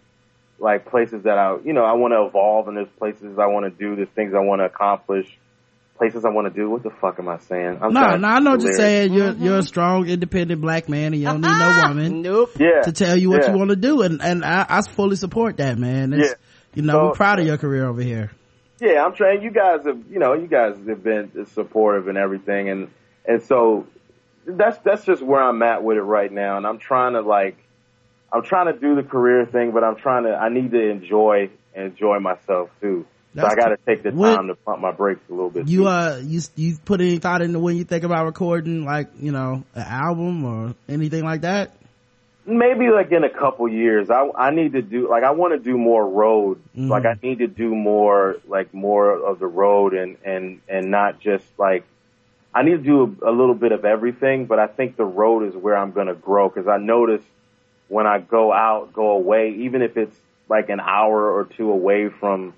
like places that I, you know, I want to evolve, and there's places I want to do, there's things I want to accomplish, places I want to do. What the fuck am I saying? I'm no, no, I know what you're saying. You're you're a mm-hmm. strong, independent black man, and you don't need no uh-huh. woman Nope. Yeah, to tell you what yeah. you want to do, and and I, I fully support that, man. It's, Yeah. You know, So- we're proud of your career over here. Yeah, I'm trying. You guys have, you know, you guys have been supportive and everything, and and so that's that's just where I'm at with it right now. And I'm trying to like, I'm trying to do the career thing, but I'm trying to. I need to enjoy enjoy myself too. so I got to take the When- time to pump my brakes a little bit. You too. uh, you you put any thought into when you think about recording, like you know, an album or anything like that? maybe like in a couple years i i need to do like i want to do more road Mhm. like i need to do more like more of the road and and and not just like i need to do a, a little bit of everything but i think the road is where i'm going to grow because i notice when i go out go away even if it's like an hour or two away from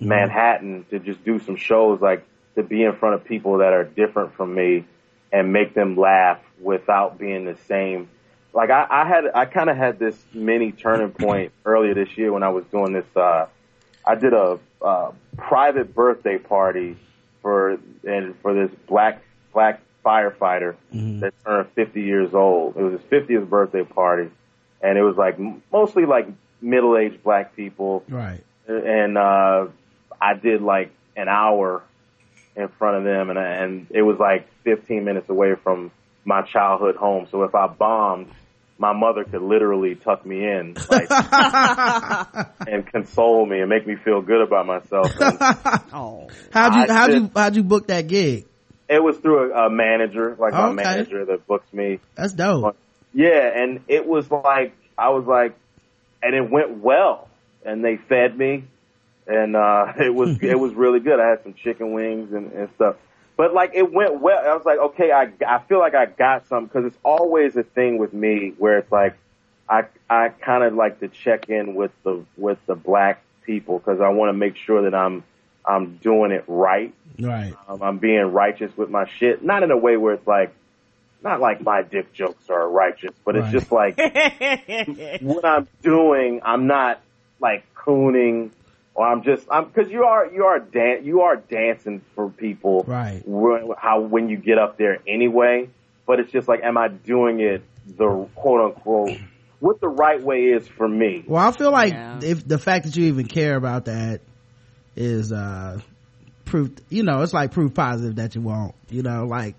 manhattan to just do some shows like to be in front of people that are different from me and make them laugh without being the same like I, I had I kind of had this mini turning point earlier this year when I was doing this. Uh, I did a uh, private birthday party for and for this black black firefighter that turned 50 years old. It was his 50th birthday party, and it was like mostly like middle aged black people Right. and uh I did like an hour in front of them and and it was like 15 minutes away from my childhood home so if I bombed my mother could literally tuck me in like and console me and make me feel good about myself and Oh, How'd you I how'd did- you how'd you book that gig? it was through a, a manager like my Okay. manager that books me That's dope. Yeah, and it was like I was like, and it went well, and they fed me, and uh it was it was really good. I had some chicken wings and, and stuff, but like it went well. I was like, okay, I I feel like I got some because it's always a thing with me where it's like I I kind of like to check in with the with the black people because I want to make sure that I'm I'm doing it right. Right. Um, I'm being righteous with my shit, not in a way where it's like, not like my dick jokes are righteous, but it's just like what I'm doing. I'm not like cooning or I'm just I'm because you are you are dan- you are dancing for people Right. wh- how when you get up there anyway. But it's just like, am I doing it the quote unquote what the right way is for me? Well, I feel like Yeah. if the fact that you even care about that is, uh, proof, you know, it's like proof positive that you won't, you know, like,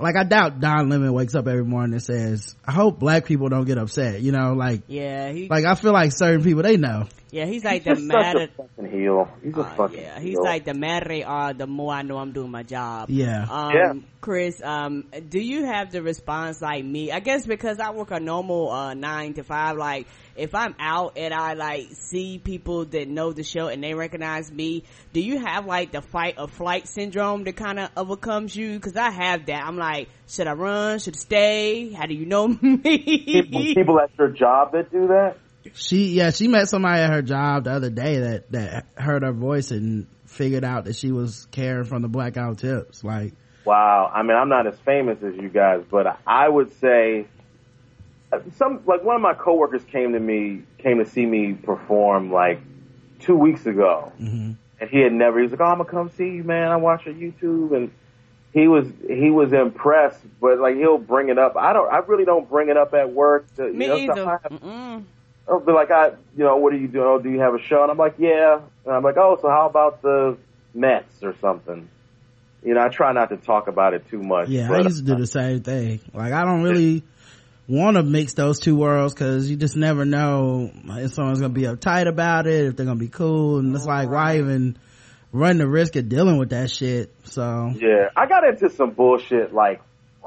like I doubt Don Lemon wakes up every morning and says, I hope black people don't get upset, you know, like, Yeah, he, like I feel like certain people, they know. yeah, he's like He's the just such madder. a fucking heel. He's a Uh, fucking yeah, he's like the madder they are, the more I know I'm doing my job. Yeah. Um, Yeah. Chris, um, do you have the response like me? I guess because I work a normal, uh, nine to five, like, if I'm out and I like see people that know the show and they recognize me, do you have like the fight or flight syndrome that kind of overcomes you? Cause I have that. I'm like, should I run? Should I stay? How do you know me? people at your job that do that. She, yeah, she met somebody at her job the other day that, that heard her voice and figured out that she was Karen from the Black Guy Who Tips. Like, Wow. I mean, I'm not as famous as you guys, but I would say some like one of my coworkers came to me came to see me perform like two weeks ago, hmm and he had never. He was like, "Oh, I'm gonna come see you, man. I watch your YouTube," and he was he was impressed. But like he'll bring it up. I don't. I really don't bring it up at work. To, me you know, either. stuff I- Mm-mm. I'll be like, I, you know, what are you doing? Oh, do you have a show? And I'm like, yeah. And I'm like, oh, so how about the Mets or something? You know, I try not to talk about it too much. Yeah, I used to do the same thing. Like I don't really want to mix those two worlds because you just never know if someone's gonna be uptight about it, if they're gonna be cool, and it's like why even run the risk of dealing with that shit. So Yeah, I got into some bullshit like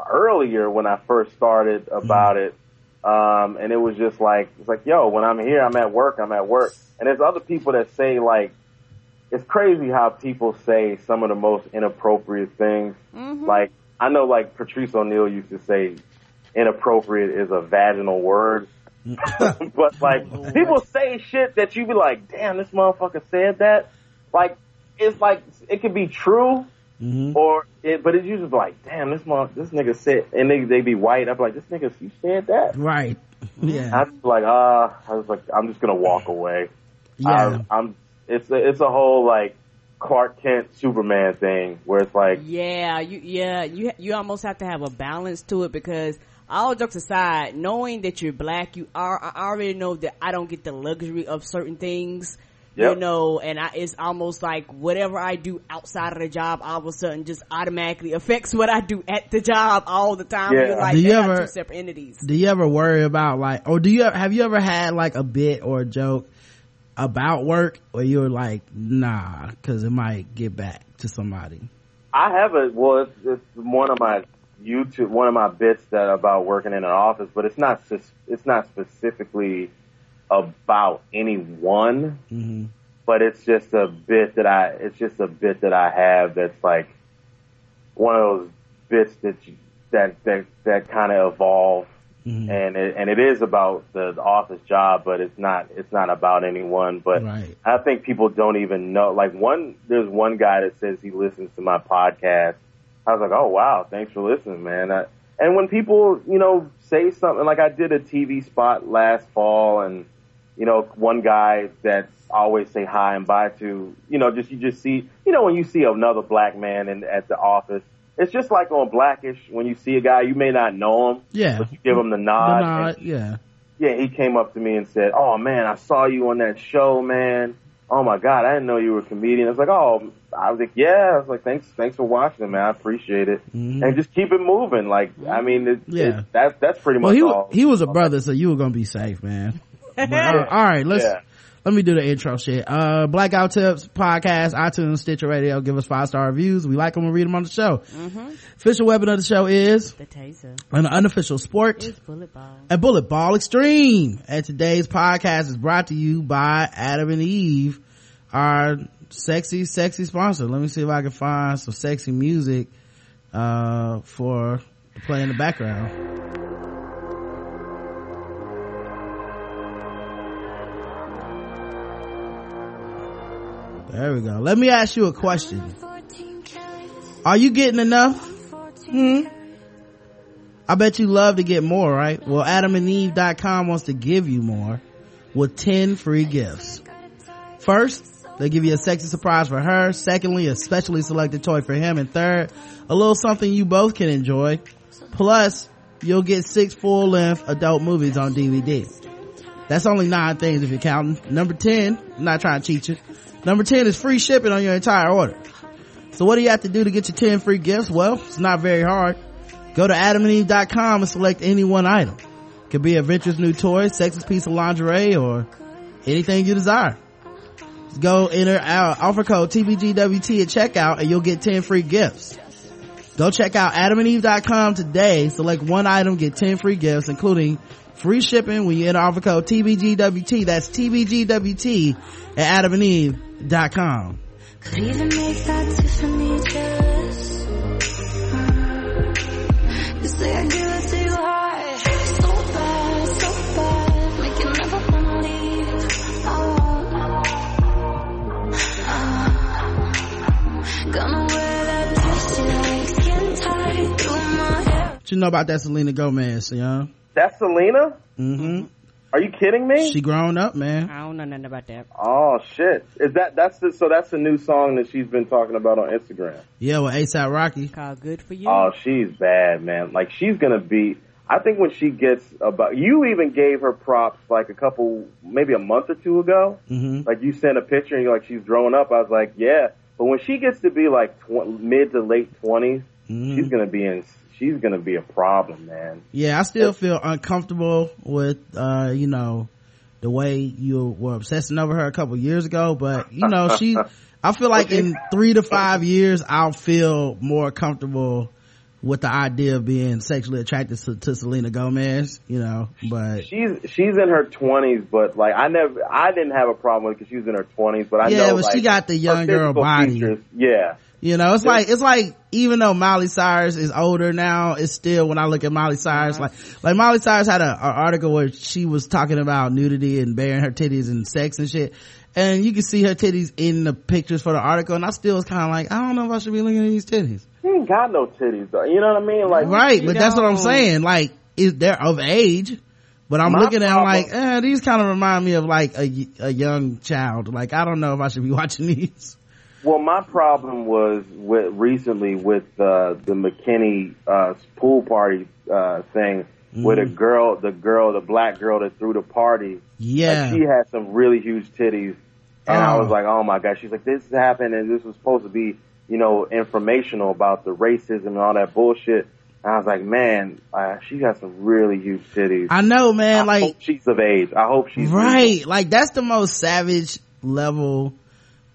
earlier when I first started about it. Um, and it was just like, it's like, yo, when I'm here, I'm at work, I'm at work. And there's other people that say like, it's crazy how people say some of the most inappropriate things. Like, I know like Patrice O'Neal used to say inappropriate is a vaginal word. but like, people say shit that you be like, damn, this motherfucker said that. Like, it's like, it could be true, mhm. or it, but it's usually like, damn, this mother, this nigga said, and they they be white. I'm like, this nigga, you said that. right, yeah, I was like, ah, I was like, I'm just gonna walk away. yeah, I, I'm. It's a, it's a whole like Clark Kent Superman thing where it's like, Yeah, you yeah you you almost have to have a balance to it because all jokes aside, knowing that you're black, you are I already know that I don't get the luxury of certain things. You know, and I, it's almost like whatever I do outside of the job, all of a sudden just automatically affects what I do at the job all the time. Yeah. You're like, Do you ever- two separate entities. do you ever worry about like, or do you have you ever had like a bit or a joke about work where you're like, nah, because it might get back to somebody? I have a well, it's, it's one of my YouTube, one of my bits that about working in an office, but it's not it's not specifically about anyone. hmm but it's just a bit that I it's just a bit that I have that's like one of those bits that you, that that that kind of evolve Mhm. and it, and it is about the, the office job but it's not it's not about anyone but Right. I think people don't even know like one there's one guy that says he listens to my podcast I was like oh wow thanks for listening man I, and when people you know say something like I did a TV spot last fall and you know, one guy that I always say hi and bye to, you know, just, you just see, you know, when you see another black man in, at the office, it's just like on Blackish, when you see a guy, you may not know him, Yeah. but you give him the The nod. nod, and, yeah. yeah, he came up to me and said, oh man, I saw you on that show, man. Oh my God, I didn't know you were a comedian. I was like, oh, I was like, yeah. I was like, thanks, thanks for watching, man. I appreciate it. Mhm. And just keep it moving. Like, I mean, it, Yeah. it, that's, that's pretty Well, much he all. wa- he was a brother, so you were gonna be safe, man. But, uh, all right, let's Yeah. Let me do the intro shit. Uh, Black Guy Who Tips podcast, iTunes, Stitcher Radio. Give us five star reviews. We like them. We read them on the show. Official weapon of the show is The taser an unofficial sport. is bullet ball. a bullet ball extreme and today's podcast is brought to you by adam and eve our sexy sexy sponsor let me see if i can find some sexy music uh for play in the background there we go let me ask you a question are you getting enough hmm I bet you love to get more, right? Well, adamandeve.com wants to give you more with 10 free gifts. First, they give you a sexy surprise for her. Secondly, a specially selected toy for him. And third, a little something you both can enjoy. Plus, you'll get six full length adult movies on DVD. That's only nine things if you're counting. Number 10, I'm not trying to cheat you. Number 10 is free shipping on your entire order. So what do you have to do to get your 10 free gifts? Well, it's not very hard. Go to adamandeve.com and select any one item. It could be a Venture's new toy, sexy piece of lingerie, or anything you desire. Just go enter our offer code TBGWT at checkout and you'll get 10 free gifts. Go check out adamandeve.com today. Select one item, get 10 free gifts, including free shipping when you enter offer code TBGWT. That's TBGWT at adamandeve.com. Could even make that Tiffany jealous. You say I give it to you hard, so bad, so bad, make you never wanna leave. Oh, oh. Gonna wear that dress you like, skin tight through my hair. What you know about that Selena Gomez, yeah? That's Selena? Mm-hmm. Are you kidding me? She grown up, man. I don't know nothing about that. oh shit! Is that that's the so that's the new song that she's been talking about on Instagram? Yeah, with ASAP Rocky. Called good for you. Oh, she's bad, man. Like she's gonna be. I think when she gets about, you even gave her props like a couple, maybe a month or two ago. Mm-hmm. Like you sent a picture and you're like she's growing up. I was like, yeah. But when she gets to be like tw- mid to late 20s Mhm. she's gonna be in. She's gonna be a problem, man. Yeah, I still feel uncomfortable with, uh, you know, the way you were obsessing over her a couple years ago, but you know, she, I feel like in three to five years, I'll feel more comfortable with the idea of being sexually attracted to, to Selena Gomez, you know, but She's she's in her 20s, but like I never, I didn't have a problem with because she was in her 20s. But I Yeah, know but like, she got the young girl body. features- yeah. You know, it's like, it's like, even though Miley Cyrus is older now, it's still, when I look at Miley Cyrus, like, like Miley Cyrus had a, a article where she was talking about nudity and bearing her titties and sex and shit. And you can see her titties in the pictures for the article. And I still was kind of like, I don't know if I should be looking at these titties. She ain't got no titties though. You know what I mean? Like Right. But that's what I'm saying. Like, is they're of age. But I'm My looking at problem- like, eh, these kind of remind me of like a, a young child. Like, I don't know if I should be watching these. Well, my problem was with recently with uh, the McKinney uh, pool party uh, thing, with the girl, the girl, the black girl that threw the party, Yeah. like, she had some really huge titties, and I Oh. was like, oh my god. She's like, this happened, and this was supposed to be, you know, informational about the racism and all that bullshit. And I was like, man, uh, she got some really huge titties. I know, man. I like, hope she's of age. I hope she's right like that's the most savage level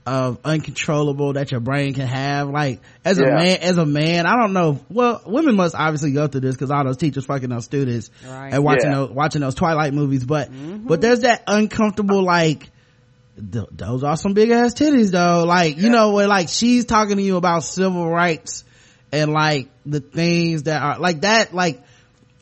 of uncontrollable that your brain can have like as a man as a man i don't know well women must obviously go through this because all those teachers fucking those students Right. and watching Yeah. those watching those twilight movies but but there's that uncomfortable like th- those are some big ass titties though like you know where like she's talking to you about civil rights and like the things that are like that like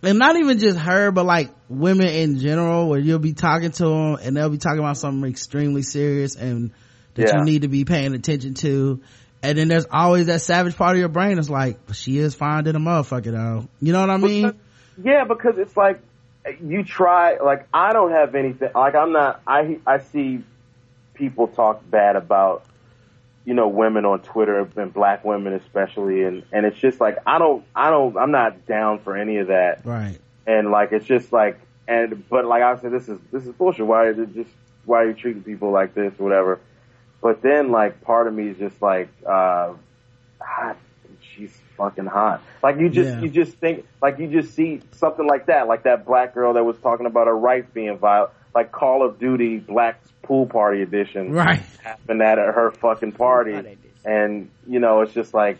and not even just her, but like women in general, where you'll be talking to them and they'll be talking about something extremely serious and that Yeah. you need to be paying attention to. And then there's always that savage part of your brain that's like, she is fine than a motherfucker though. You know what I mean? Yeah, because it's like you try. Like I don't have anything. Like I'm not. I I see people talk bad about you know women on Twitter and black women especially, and and it's just like I don't. I don't. I'm not down for any of that. Right. And like it's just like and but like I said, this is this is bullshit. Why is it just why are you treating people like this or whatever? But then like part of me is just like uh ah, she's fucking hot. Like you just Yeah. you just think like you just see something like that, like that black girl that was talking about her rights being violent, like Call of Duty Black Pool Party Edition Right. happened at her fucking party, Party and you know it's just like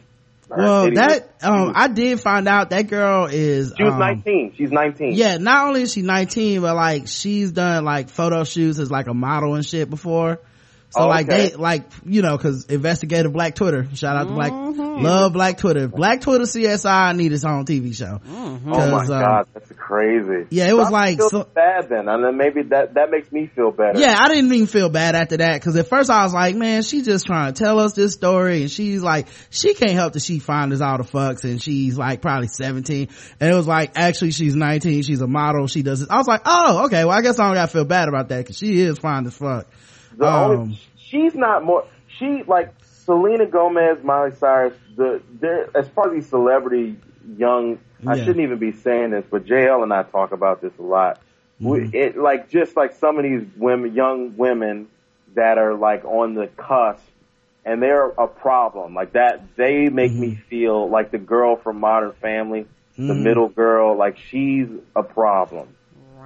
Well, titties that, was- um, I did find out that girl is, she was um, 19. She's 19. Yeah, not only is she 19, but like she's done like photo shoots as like a model and shit before. So Oh, like okay. they, like, you know, cause investigative black Twitter, shout out to black, Mm-hmm. love black Twitter. Black Twitter CSI need its own TV show. Oh my um, god, that's crazy. Yeah, it was I like feel so- bad then, and then maybe that that makes me feel better. Yeah, I didn't even feel bad after that cause at first I was like, man, she's just trying to tell us this story and she's like, she can't help that she fine as all the fucks and she's like probably 17 and it was like, actually she's 19, she's a model, she does this. I was like, oh, okay, well I guess I don't gotta feel bad about that cause she is fine as fuck. The Um, only she's not more. She like Selena Gomez, Miley Cyrus. The they're as far as these celebrity young. I shouldn't even be saying this, but JL and I talk about this a lot. We, mm-hmm. it like just like some of these women, young women that are like on the cusp, and they're a problem. Like that, they make me mm-hmm. feel like the girl from Modern Family, the mm-hmm. middle girl. Like she's a problem.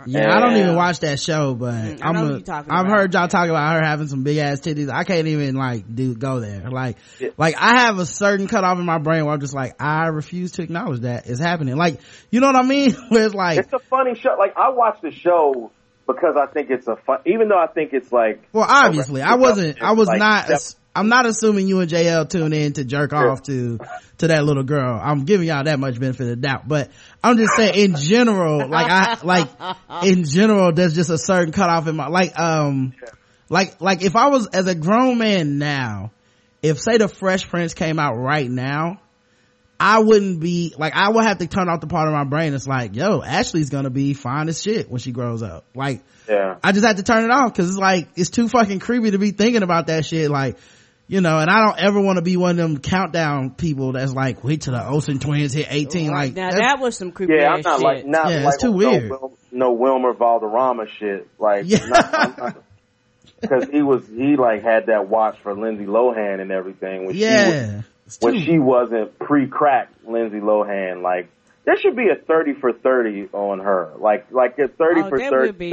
Yeah, I don't even watch that show, but Mm, I I'm know a, who you're talking I've about. heard y'all talk about her having some big ass titties. I can't even like do go there. Like, Yeah. like I have a certain cutoff in my brain where I'm just like, I refuse to acknowledge that it's happening. Like, you know what I mean? Where it's like, It's a funny show. Like I watch the show because I think it's a fun. Even though I think it's like well, obviously, I wasn't, I was Like, not, that- I'm not assuming you and JL tune in to jerk Sure. off to, to that little girl. I'm giving y'all that much benefit of the doubt, but I'm just saying in general, like I, like in general, there's just a certain cutoff in my, like, um, like, like if I was as a grown man now, if say the Fresh Prince came out right now, I wouldn't be, like I would have to turn off the part of my brain that's like, yo, Ashley's gonna be fine as shit when she grows up. Like, yeah. I just had to turn it off because it's like it's too fucking creepy to be thinking about that shit. Like, you know, and I don't ever want to be one of them countdown people that's like, wait till the Olsen twins hit eighteen. Like, now that was some creepy shit. Yeah, I'm not shit. like not Yeah, it's like too no, weird. Wil- no Wilmer Valderrama shit. Like, Yeah. because he was he like had that watch for Lindsay Lohan and everything when she was, when too- she wasn't pre-crack Lindsay Lohan. Like, there should be a thirty for thirty on her. Like, like a thirty oh, for thirty. would be.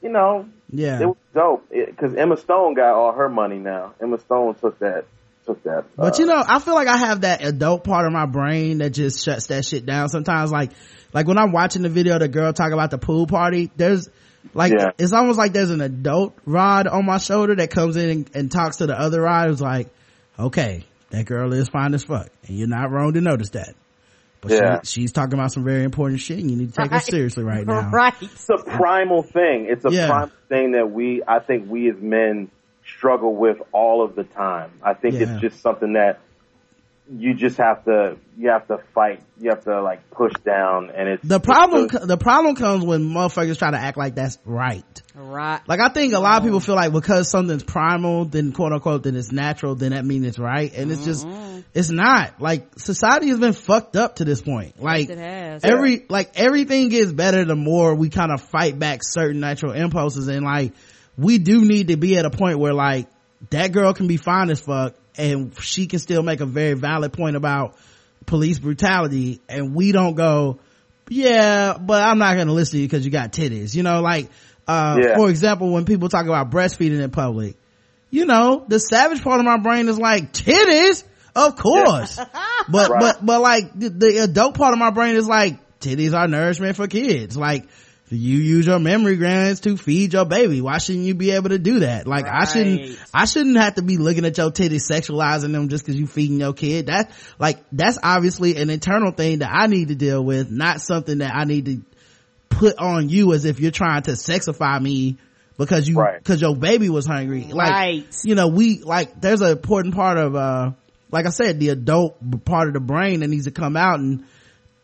You know, yeah. it was dope because Emma Stone got all her money now. Emma Stone took that took that. But uh, you know, I feel like I have that adult part of my brain that just shuts that shit down. Sometimes like, like when I'm watching the video of the girl talk about the pool party, there's like, Yeah. it's almost like there's an adult rod on my shoulder that comes in and, and talks to the other rod who's like, okay, that girl is fine as fuck and you're not wrong to notice that. But Yeah. she, she's talking about some very important shit and you need to take her seriously right now. Right. it's a primal thing. It's a Yeah. primal thing that we, I think we as men struggle with all of the time. I think Yeah. it's just something that you just have to, you have to fight. You have to like push down and it's The problem, it's a- co- the problem comes when motherfuckers try to act like that's right. Right. Like I think a lot of people feel like because something's primal, then quote unquote, then it's natural, then that means it's right. And it's just, mm-hmm. it's not. Like society has been fucked up to this point. Like it has. every, like everything gets better the more we kind of fight back certain natural impulses. And like, we do need to be at a point where like, that girl can be fine as fuck and she can still make a very valid point about police brutality and we don't go, yeah, but I'm not gonna listen to you because you got titties. You know, like, uh, Yeah. for example, when people talk about breastfeeding in public, you know, the savage part of my brain is like, titties? Of course. But, Right. but, but like, the, the adult part of my brain is like, titties are nourishment for kids. Like, you use your mammary glands to feed your baby. Why shouldn't you be able to do that? Like, I shouldn't, I shouldn't have to be looking at your titties, sexualizing them just cause you feeding your kid. That, like, that's obviously an internal thing that I need to deal with, not something that I need to put on you as if you're trying to sexify me because you, Right. cause your baby was hungry. Like, Right. you know, we, like, there's an important part of, uh, like I said, the adult part of the brain that needs to come out and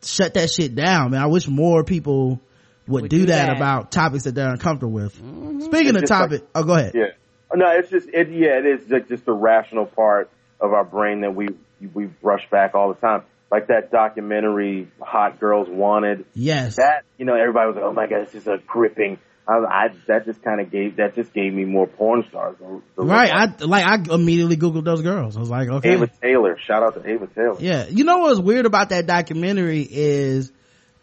shut that shit down, man. I wish more people would, Would do, do that, that. about topics that they're uncomfortable with. Mm-hmm. Speaking It's of just like- topic, oh, go ahead. Yeah. No, it's just it. Yeah, it is just, just the rational part of our brain that we we brush back all the time. Like that documentary, "Hot Girls Wanted." Yes. That you know, everybody was like, "Oh my god, this is a gripping." I, I that just kind of gave that just gave me more porn stars. to- to right. I, like, I immediately Googled those girls. I was like, okay. Ava Taylor. Shout out to Ava Taylor. Yeah. You know what's weird about that documentary is,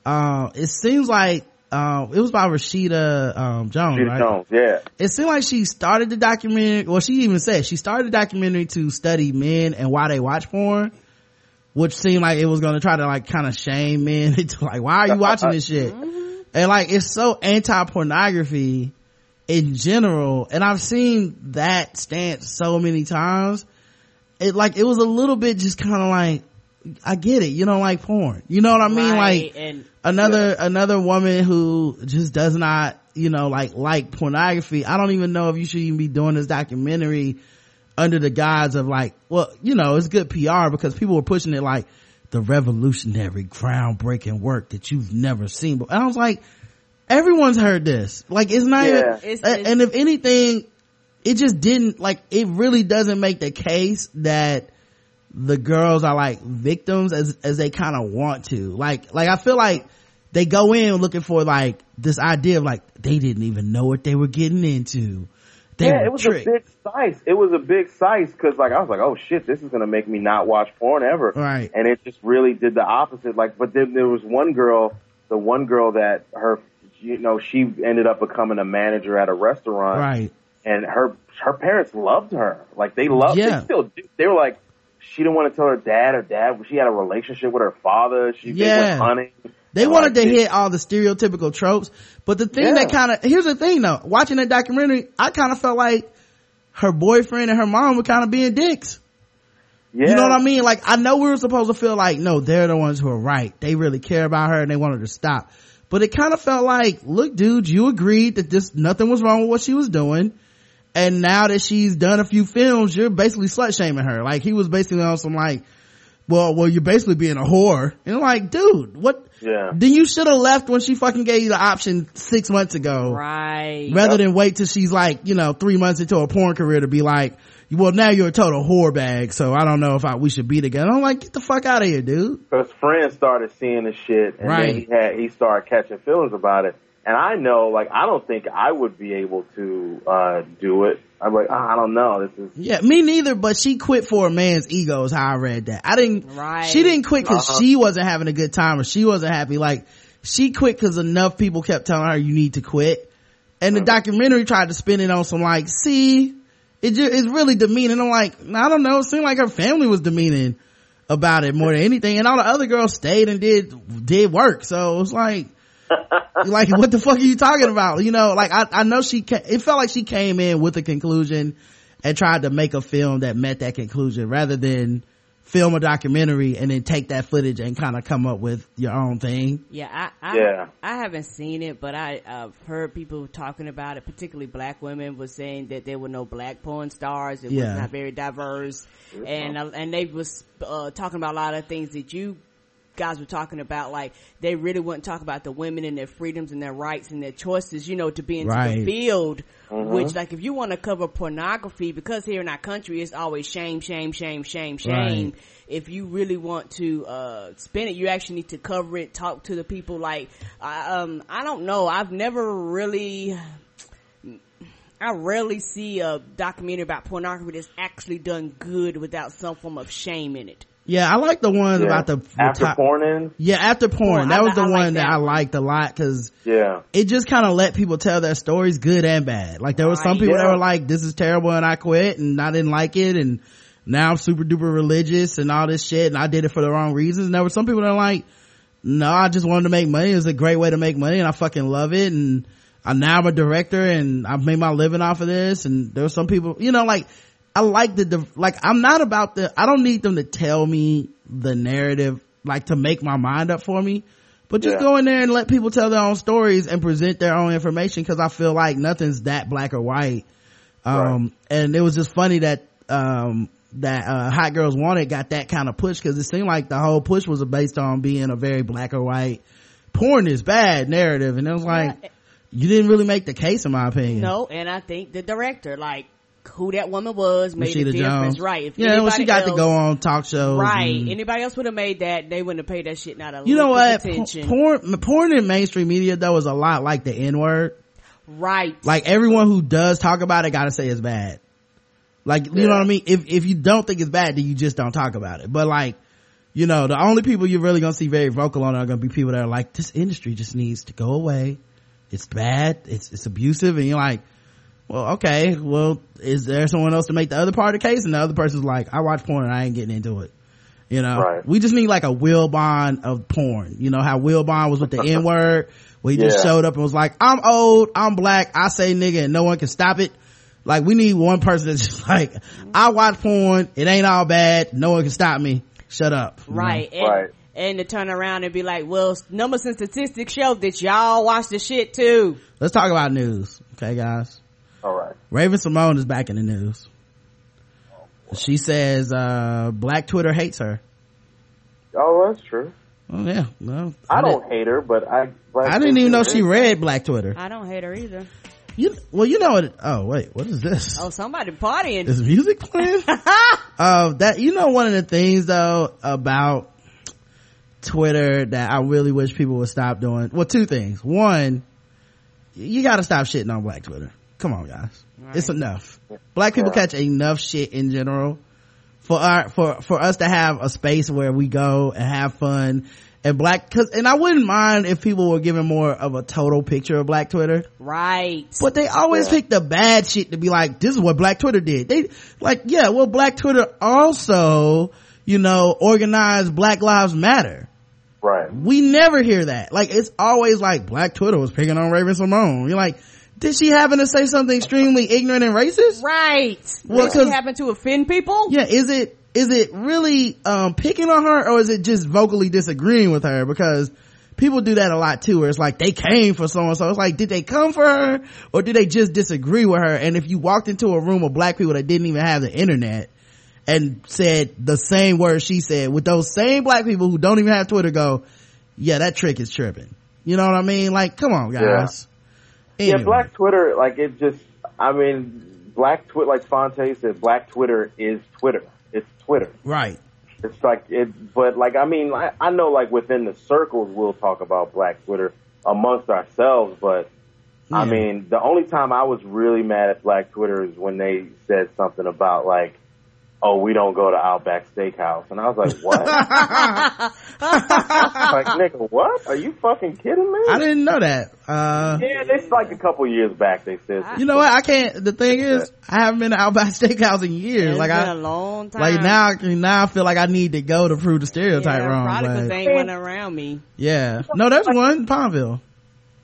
uh, it seems like, uh, it was by Rashida, um, Jones, Judy right? Jones. Yeah. it seemed like she started the documentary well she even said she started the documentary to study men and why they watch porn which seemed like it was going to try to like kind of shame men into like why are you watching this shit and like it's so anti-pornography in general and i've seen that stance so many times it like it was a little bit just kind of like i get it you don't like porn you know what i mean Right. like and another another woman who just does not you know like like pornography. I don't even know if you should even be doing this documentary under the guise of like well you know it's good pr because people were pushing it like the revolutionary groundbreaking work that you've never seen before. And i was like everyone's heard this. Like it's not Yeah. even It's- it's- and if anything it just didn't like it really doesn't make the case that the girls are like victims as as they kind of want to like like i feel like they go in looking for like this idea of like they didn't even know what they were getting into they yeah, it was tricked. a big size. It was a big size because, like, I was like, "Oh shit, this is gonna make me not watch porn ever." Right. And it just really did the opposite. Like, but then there was one girl, the one girl that her, you know, she ended up becoming a manager at a restaurant, right and her her parents loved her. Like they loved. Yeah. They still do. They were like, she didn't want to tell her dad. Her dad, she had a relationship with her father. She they Yeah. went hunting. They wanted like, to hit all the stereotypical tropes, but the thing that kind of, here's the thing though, watching that documentary, I kind of felt like her boyfriend and her mom were kind of being dicks. Yeah. You know what I mean? Like, I know we were supposed to feel like, no, they're the ones who are right. They really care about her and they want her to stop. But it kind of felt like, look, dude, you agreed that this, nothing was wrong with what she was doing. And now that she's done a few films, you're basically slut shaming her. Like, he was basically on some like, well, well, you're basically being a whore. And I'm like, dude, what? Yeah. Then you should have left when she fucking gave you the option six months ago. Right. Rather than wait till she's like, you know, three months into a porn career to be like, well, now you're a total whore bag, so I don't know if I, we should be together. I'm like, get the fuck out of here, dude. Because friends started seeing the shit, and Right. then he had he started catching feelings about it. And I know, like, I don't think I would be able to uh do it. I'm like, "Ah, I don't know. This is Yeah, me neither, but she quit for a man's ego is how I read that. I didn't, Right. she didn't quit because Uh-huh. she wasn't having a good time or she wasn't happy. Like, she quit because enough people kept telling her you need to quit. And the documentary tried to spin it on some like, see, it just, it's really demeaning. I'm like, I don't know. It seemed like her family was demeaning about it more than anything. And all the other girls stayed and did, did work. So it was like, like what the fuck are you talking about you know like i, I know she ca- it felt like she came in with a conclusion and tried to make a film that met that conclusion rather than film a documentary and then take that footage and kind of come up with your own thing Yeah, I, I, Yeah. I haven't seen it, but I, I've heard people talking about it, particularly black women was saying that there were no black porn stars. It Yeah. was not very diverse. And, uh, and they was, uh, talking about a lot of things that you guys were talking about, like they really wouldn't talk about the women and their freedoms and their rights and their choices, you know, to be into Right. the field, which like if you want to cover pornography, because here in our country it's always shame, shame, shame, shame, shame. Right. If you really want to, uh, spin it, you actually need to cover it, talk to the people, like, I, um, I don't know, I've never really, I rarely see a documentary about pornography that's actually done good without some form of shame in it. Yeah i like the ones yeah. about the, the after top- porn ends. yeah after porn Porn, that I- was the I like one that, that i liked a lot because Yeah. it just kind of let people tell their stories good and bad. Like there were some Right. people that were like, this is terrible and I quit and I didn't like it and now I'm super duper religious and all this shit and I did it for the wrong reasons. And there were some people that were like, no, I just wanted to make money. It was a great way to make money and I fucking love it. And I'm now I'm a director and I've made my living off of this. And there were some people, you know, like I like the, the like I'm not about the, I don't need them to tell me the narrative, like to make my mind up for me. But just Yeah. go in there and let people tell their own stories and present their own information because I feel like nothing's that black or white. Um, and it was just funny that, um, that, uh, Hot Girls Wanted got that kind of push because it seemed like the whole push was based on being a very black or white porn is bad narrative. And it was like, you didn't really make the case in my opinion. No, and I think the director, like, who that woman was made Rashida a difference, Jones. right? If yeah, when she got to go on talk shows. Right. and- Anybody else would have made that, they wouldn't have paid that shit not a you know what? Attention. Porn, porn in mainstream media though is a lot like the N word. right. like everyone who does talk about it gotta say it's bad like you know what i mean if if you don't think it's bad then you just don't talk about it but like you know the only people you're really gonna see very vocal on are gonna be people that are like this industry just needs to go away it's bad it's it's abusive and you're like well okay well is there someone else to make the other part of the case and the other person's like i watch porn and i ain't getting into it you know Right. we just need like a Wilbon of porn you know how Wilbon was with the n word where he just Yeah. showed up and was like i'm old i'm black i say nigga and no one can stop it like we need one person that's just like i watch porn it ain't all bad no one can stop me shut up you know? Right. And, Right. and to turn around and be like, well, numbers and statistics show that y'all watch the shit too. let's talk about news okay guys All right. Raven Symone is back in the news she says uh black twitter hates her Oh, that's true. oh yeah well I didn't- don't hate her, but I. But I didn't even know she read Black Twitter. I don't hate her either. you well you know what oh wait what is this Oh, somebody partying. is music playing uh that you know one of the things though about twitter that i really wish people would stop doing well two things one you gotta stop shitting on black twitter come on guys it's enough black people catch enough shit in general for our for for us to have a space where we go and have fun and black cause and i wouldn't mind if people were giving more of a total picture of black twitter Right. but they always Yeah. pick the bad shit to be like, this is what Black Twitter did. They, like, yeah, well, Black Twitter also, you know, organized Black Lives Matter. Right. We never hear that. Like, it's always like, Black Twitter was picking on Raven Simone. You're like, did she happen to say something extremely ignorant and racist? Right. Well, Did 'cause- she happen to offend people? Yeah, is it, is it really, um, picking on her or is it just vocally disagreeing with her? Because people do that a lot too, where it's like they came for so and so. It's like, did they come for her or did they just disagree with her? And if you walked into a room of black people that didn't even have the internet and said the same words she said with those same black people who don't even have Twitter go, yeah, that trick is tripping. You know what I mean? Like, come on guys. Yeah, Anyway. Black Twitter, like it just, I mean, Black Twitter, like Fonte said, Black Twitter is Twitter. It's Twitter. Right. It's like it, but like I mean, I, I know like within the circles we'll talk about Black Twitter amongst ourselves, but I mean, the only time I was really mad at Black Twitter is when they said something about like, "Oh, we don't go to Outback Steakhouse," and I was like, "What?" like, nigga, what? Are you fucking kidding me? I didn't know that. Uh, yeah, it's like a couple years back. They said, you know what? I can't, the thing is, I haven't been to Outback Steakhouse in years. It's like been I, a long time. like now, now I feel like I need to go to prove the stereotype yeah, wrong. Probably because but- they ain't one around me. yeah. No, there's one in Palmville.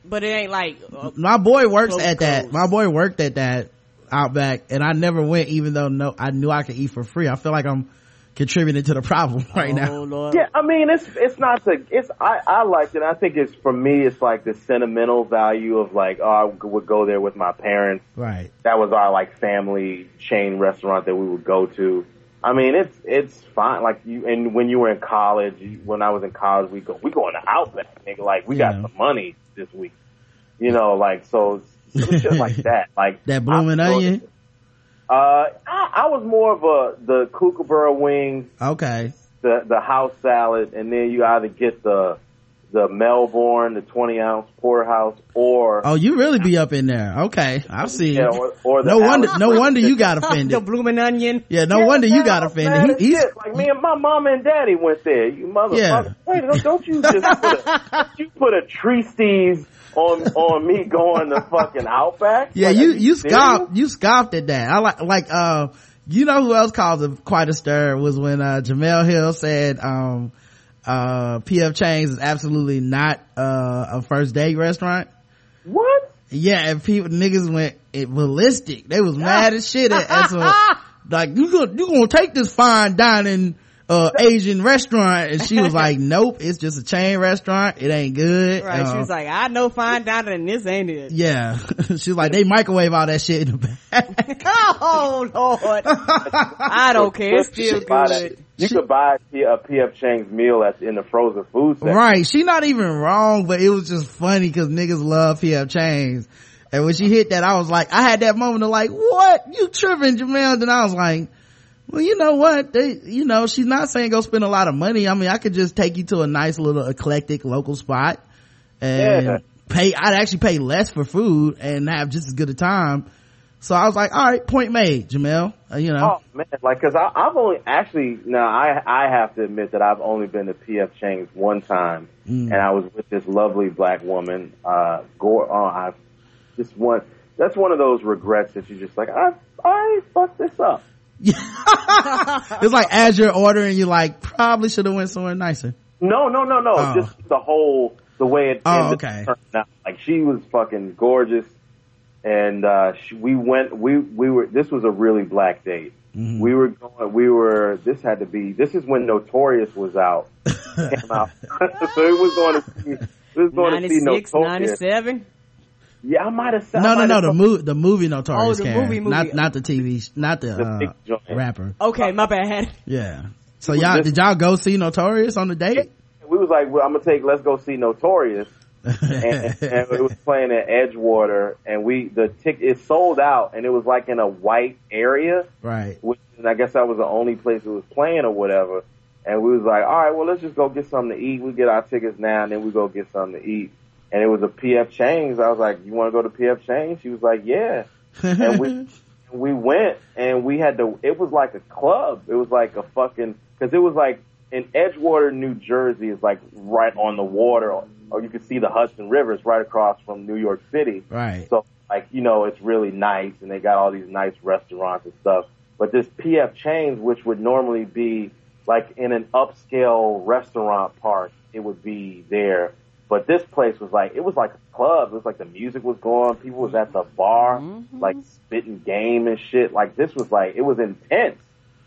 But it ain't like, uh, My boy works Close at that. My boy worked at that Outback and I never went even though no, I knew I could eat for free. I feel like I'm contributing to the problem right oh now. Lord. Yeah, I mean, it's it's not the it's I I liked it. I think it's for me, it's like the sentimental value of like, oh, I would go there with my parents. Right. That was our like family chain restaurant that we would go to. I mean, it's it's fine. Like you, and when you were in college, when I was in college, we go we going to Outback, nigga. Like we got Yeah. some money this week, you know. Like so, so it's like that. Like That blooming onion. Uh, I, I was more of a the kookaburra wings Okay. the the house salad, and then you either get the the Melbourne, the twenty ounce porterhouse, or Oh, you really be up in there. Okay. I've seen. yeah, or, or the no wonder, no wonder you chicken. got the offended. blooming onion. Yeah, no Yeah, wonder you got offended. He, he's, shit. like me and my mom and daddy went there. You motherfucker! Wait, don't, don't you just put a, you put a treatise on on me going to fucking Outback? Yeah, Like, you you serious? scoffed you scoffed at that. I like like uh you know who else caused a, quite a stir was when uh Jemele Hill said um uh PF Chang's is absolutely not uh a first date restaurant. What? Yeah, and people niggas went it ballistic. They was mad as shit at, at some like you gonna you gonna take this fine dining uh Asian restaurant and she was like nope it's just a chain restaurant it ain't good Right. Uh, she was like, I know fine dining and this ain't it. yeah she's like they microwave all that shit in the back oh Lord. I don't care. It's You still could buy good. You could buy a PF Chang's meal that's in the frozen food section. Right. She not even wrong, but it was just funny because niggas love PF Chang's. And when she hit that, I was like, I had that moment of like, what? You tripping, Jemele? Then I was like, well, you know what? They, you know, she's not saying go spend a lot of money. I mean, I could just take you to a nice little eclectic local spot and Yeah. pay, I'd actually pay less for food and have just as good a time. So I was like, all right, point made, Jemele. Uh, you know, Oh man, like because I've only actually now I I have to admit that I've only been to PF Chang's one time, Mm. and I was with this lovely black woman. Uh, Gore, oh, I just one. That's one of those regrets that you just like I I fucked this up. it's like as you're ordering, you're like, probably should have went somewhere nicer. No, no, no, no. Oh. Just the whole the way it Oh, okay. turned out. Like she was fucking gorgeous, and uh she, we went. We we were. This was a really black date. Mm-hmm. We were going. We were. This had to be. This is when Notorious was out. came out. so it was going to see. We was going to see 96, Notorious. 97. Yeah, I might have said. No, no, no. The movie, the movie Notorious Oh, the Karen. movie, movie. not not the TV, not the, The uh, rapper. Okay, my bad. Yeah. So y'all just- did y'all go see Notorious on the date? We was like, well, I'm gonna take. Let's go see Notorious. and, and it was playing at Edgewater, and we the tick it sold out, and it was like in a white area, right. which and I guess that was the only place it was playing or whatever. And we was like, all right, well, let's just go get something to eat. We get our tickets now, and then we go get something to eat. And it was a PF Chang's. I was like, you want to go to PF Chang's? She was like, yeah. And we we went, and we had to. It was like a club. It was like a fucking because it was like in Edgewater, New Jersey, is like right on the water, or you could see the Hudson River. It's right across from New York City. right. So like, you know, it's really nice and they got all these nice restaurants and stuff. But this PF Chang's, which would normally be like in an upscale restaurant park, it would be there. But this place was like, it was like a club. It was like the music was going. People was at the bar, like spitting game and shit. Like this was like, it was intense.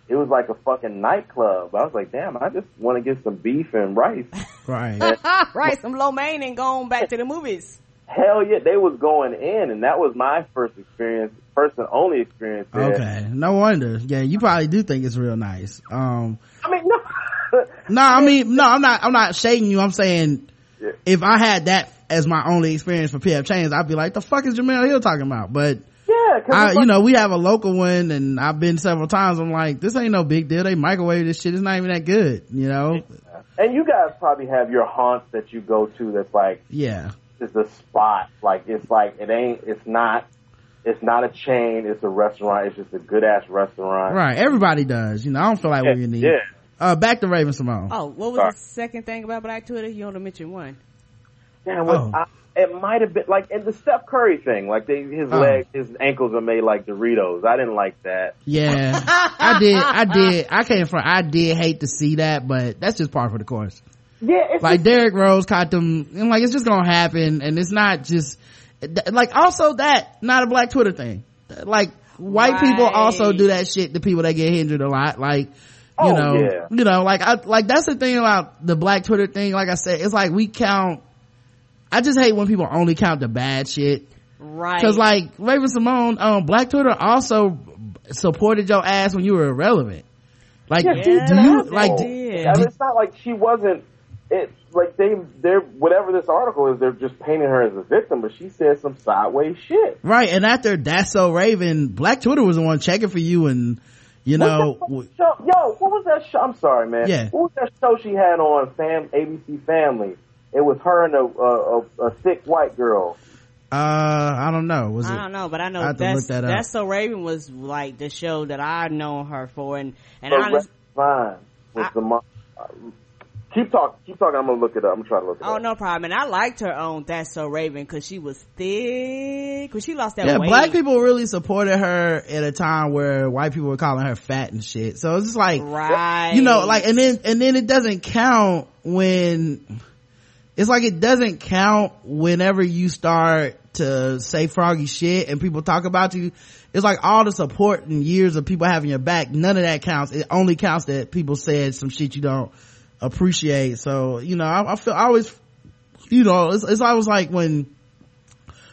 It was like a fucking nightclub. I was like, damn, I just want to get some beef and rice. right. right, some lo mein and going back to the movies. Hell yeah, they was going in, and that was my first experience, first and only experience there. Okay. No wonder. Yeah, you probably do think it's real nice. Um, I mean, no, no, I mean, no, I'm not, I'm not shading you. I'm saying Yeah. if I had that as my only experience for PF Chang's, I'd be like, the fuck is Jemele Hill talking about? But yeah, I, you know, we have a local one and I've been several times. I'm like, this ain't no big deal. They microwave this shit. It's not even that good, you know? and you guys probably have your haunts that you go to that's like Yeah. it's a spot. Like it's like it ain't. It's not. It's not a chain. It's a restaurant. It's just a good ass restaurant. Right. Everybody does. You know, I don't feel like Yeah, in need. yeah. Uh, back to Raven Symone. Oh, what was Sorry. the second thing about Black Twitter? You only mentioned one. Damn, what, Oh. I, it might have been like in the Steph Curry thing. Like they, his Oh. legs, his ankles are made like Doritos. I didn't like that. Yeah. I did. I did. I came from, I did hate to see that, but that's just part of the course. Yeah, it's like Derrick Rose caught them and like it's just gonna happen and it's not just like also that not a black Twitter thing. Like white people also do that shit to people that get injured a lot. Like you Oh, know, yeah. you know, like I like that's the thing about the black Twitter thing. Like I said, it's like we count. I just hate when people only count the bad shit. Right. Cause like Raven Symone, um, Black Twitter also supported your ass when you were irrelevant. Like, Yeah, do she's you like? Yeah. I mean, it's not like she wasn't. It like they they're whatever this article is. They're just painting her as a victim, but she said some sideways shit. Right, and after That's So Raven, Black Twitter was the one checking for you and, you know, What's show? Yo, what was that show? I'm sorry, man. Yeah. What was that show she had on Fam ABC Family? It was her and a a, a, a thick white girl. uh, I don't know. Was it? I don't know, but I know I that's look that up. that's so Raven was like the show that I known her for, and and But honest, Fine was I- the mo- uh, keep talking, keep talking. I'm gonna look it up. I'm gonna try to look it oh up. Oh, no problem. And I liked her on That's So Raven because she was thick, because she lost that Yeah, weight. black people really supported her at a time where white people were calling her fat and shit. So it's just like, right? you know, like, and then, and then it doesn't count when, it's like it doesn't count whenever you start to say froggy shit and people talk about you. It's like all the support and years of people having your back, none of that counts. It only counts that people said some shit you don't appreciate. So, you know, I, I feel, I always, you know, it's, it's always like when,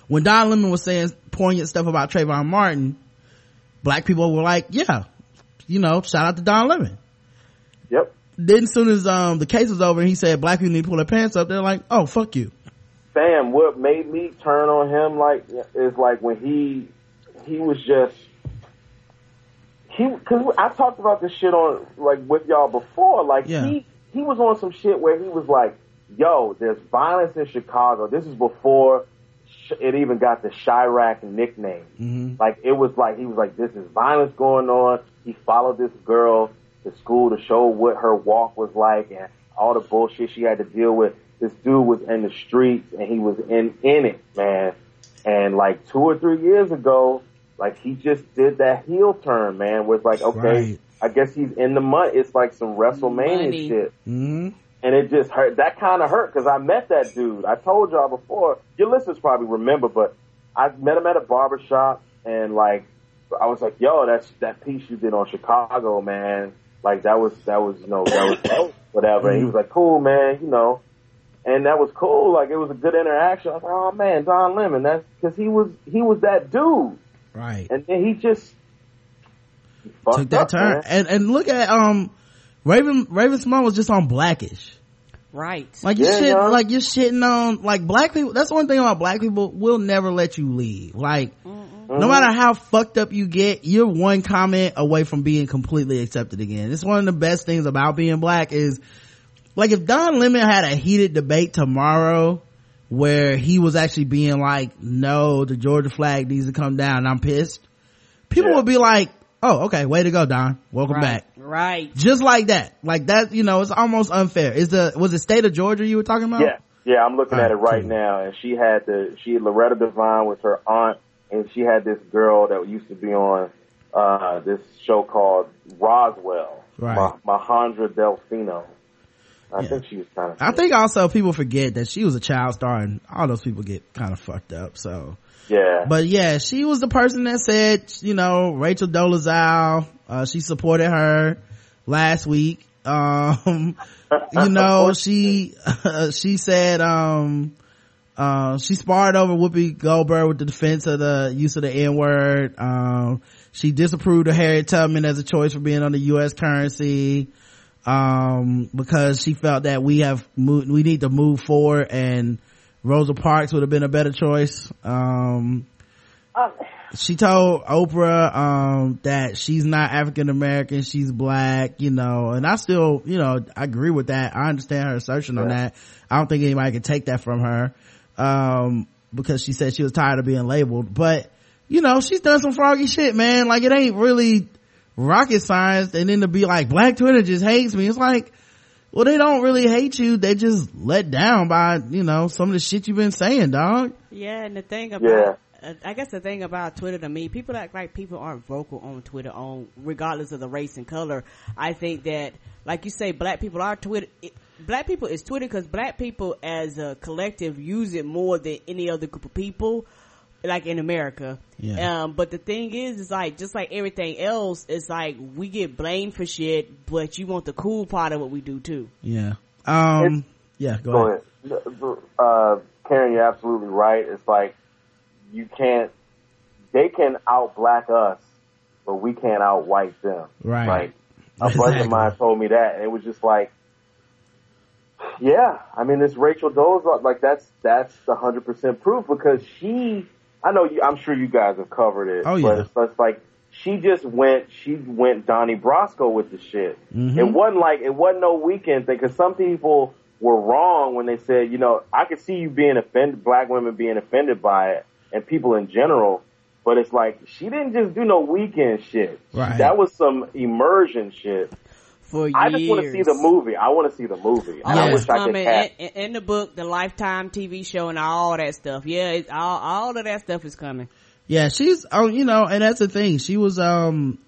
when Don Lemon was saying poignant stuff about Trayvon Martin, black people were like, yeah, you know, shout out to Don Lemon. Yep. Then as soon as, um, the case was over and he said black people need to pull their pants up, they're like, oh, fuck you. Fam, what made me turn on him like is like when he he was just he because I talked about this shit on like with y'all before. Like Yeah. he he was on some shit where he was like, "Yo, there's violence in Chicago." This is before sh- it even got the Chiraq nickname. Mm-hmm. Like it was like he was like, "This is violence going on." He followed this girl to school to show what her walk was like and all the bullshit she had to deal with. This dude was in the streets and he was in in it, man. And like two or three years ago, like he just did that heel turn, man. Was like, okay, Right. I guess he's in the money. It's like some WrestleMania Money. shit Mm-hmm. and it just hurt. That kind of hurt because I met that dude. I told y'all before. Your listeners probably remember, but I met him at a barber shop, and like I was like, "Yo, that's that piece you did on Chicago, man. Like that was that was you know that was whatever." And he was like, "Cool, man, you know." And that was cool. Like it was a good interaction. I was like, "Oh man, Don Lemon." That's because he was he was that dude, Right. and then he just he fucked Took that up, turn. man. And, and look at, um, Raven, Raven Symone was just on Blackish. Right. Like you Yeah, shit, no. like you're shitting on like black people. That's one thing about black people. We'll never let you leave. Like no matter how fucked up you get, you're one comment away from being completely accepted again. It's one of the best things about being black is like if Don Lemon had a heated debate tomorrow where he was actually being like, no, the Georgia flag needs to come down. I'm pissed. People Yeah. would be like, oh, okay, way to go, Don. Welcome right. back. Right. Just like that. Like that, you know, it's almost unfair. Is the, was it state of Georgia you were talking about? Yeah, yeah, I'm looking at it right cool. now, and she had the she Loretta Devine was her aunt, and she had this girl that used to be on uh this show called Roswell, Right. Ma- Majandra Delfino. I Yeah. think she was kind of. I think also people forget that she was a child star and all those people get kind of fucked up. So, Yeah, but yeah, she was the person that said, you know, Rachel Dolezal, uh, she supported her last week. Um, you know, she, she said, um, uh, she sparred over Whoopi Goldberg with the defense of the use of the N word. Um, she disapproved of Harriet Tubman as a choice for being on the U.S. currency, um, because she felt that we have moved, we need to move forward and Rosa Parks would have been a better choice. Um, she told Oprah, um, that she's not African American, she's black, you know, and I still, you know, I agree with that. I understand her assertion on that. I don't think anybody can take that from her, um, because she said she was tired of being labeled, but, you know, she's done some froggy shit, man. Like it ain't really rocket science and then to be like, black Twitter just hates me. It's like, well, they don't really hate you. They just let down by, you know, some of the shit you've been saying, dog. Yeah, and the thing about, uh, I guess the thing about Twitter to me, people act like people aren't vocal on Twitter on, regardless of the race and color. I think that, like you say, black people are Twitter, it, black people is Twitter because black people as a collective use it more than any other group of people, like in America. Yeah. Um, but the thing is, it's like, just like everything else, it's like, we get blamed for shit, but you want the cool part of what we do too. Yeah. Um, yeah, go, Go ahead. ahead. Uh, Karen, you're absolutely right. It's like you can't. They can out black us, but we can't out white them. Right. Like a buddy Exactly. of mine told me that, and it was just like, yeah. I mean, this Rachel Dolezal, like that's that's the hundred percent proof because she. I know you. I'm sure you guys have covered it. Oh, But yeah. it's, it's like she just went. She went Donnie Brasco with the shit. Mhm. It wasn't like it wasn't no weekend thing because some people were wrong when they said, you know, I could see you being offended, black women being offended by it, and people in general. But it's like she didn't just do no weekend shit. Right. That was some immersion shit. For I just want to see the movie. I want to see the movie. And I Yeah. wish I could coming have. in, in the book, the Lifetime TV show, and all that stuff. Yeah, it's all all of that stuff is coming. Yeah, she's, oh, you know, and that's the thing. She was, um,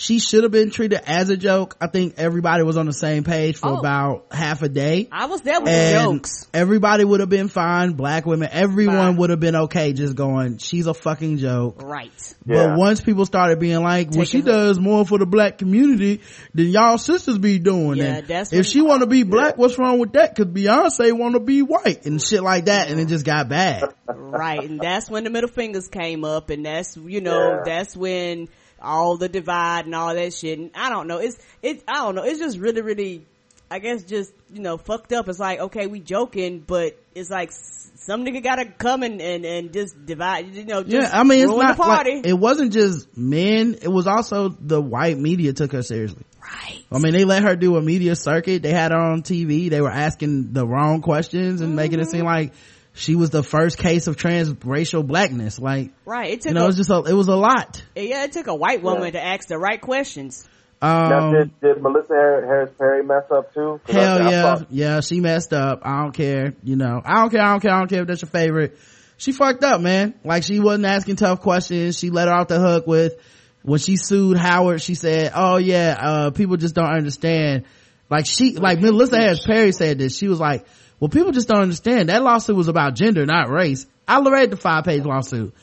she should have been treated as a joke. I think everybody was on the same page for Oh. about half a day. I was there with and the jokes. everybody would have been fine. Black women, everyone would have been okay just going, she's a fucking joke. Right. Yeah. But once people started being like, well, she Taking her- does more for the black community than y'all sisters be doing. Yeah, and that's if she want to be black, what's wrong with that? Cause Beyonce want to be white and shit like that. And it just got bad. right. And that's when the middle fingers came up and that's, you know, Yeah. that's when all the divide and all that shit. And I don't know. It's, it's, I don't know. It's just really, really, I guess just, you know, fucked up. It's like, okay, we joking, but it's like some nigga gotta come and, and, and just divide, you know, just yeah, I mean, it's not party. like, it wasn't just men. It was also the white media took her seriously. right. I mean, they let her do a media circuit. They had her on TV. They were asking the wrong questions and making it Mm-hmm. seem like she was the first case of transracial blackness. Like, Right. It took you know, a, it's just a, it was a lot. yeah, it took a white woman to ask the right questions. now, Um, did, did Melissa Harris Perry mess up too? Hell I yeah. thought- Yeah, she messed up. I don't care. You know, I don't care. I don't care. I don't care if that's your favorite. She fucked up, man. Like she wasn't asking tough questions. She let her off the hook with, when she sued Howard, she said, oh yeah, uh, people just don't understand. Like she, like Melissa Harris Perry said this. She was like, well, people just don't understand. That lawsuit was about gender, not race. I read the five page lawsuit.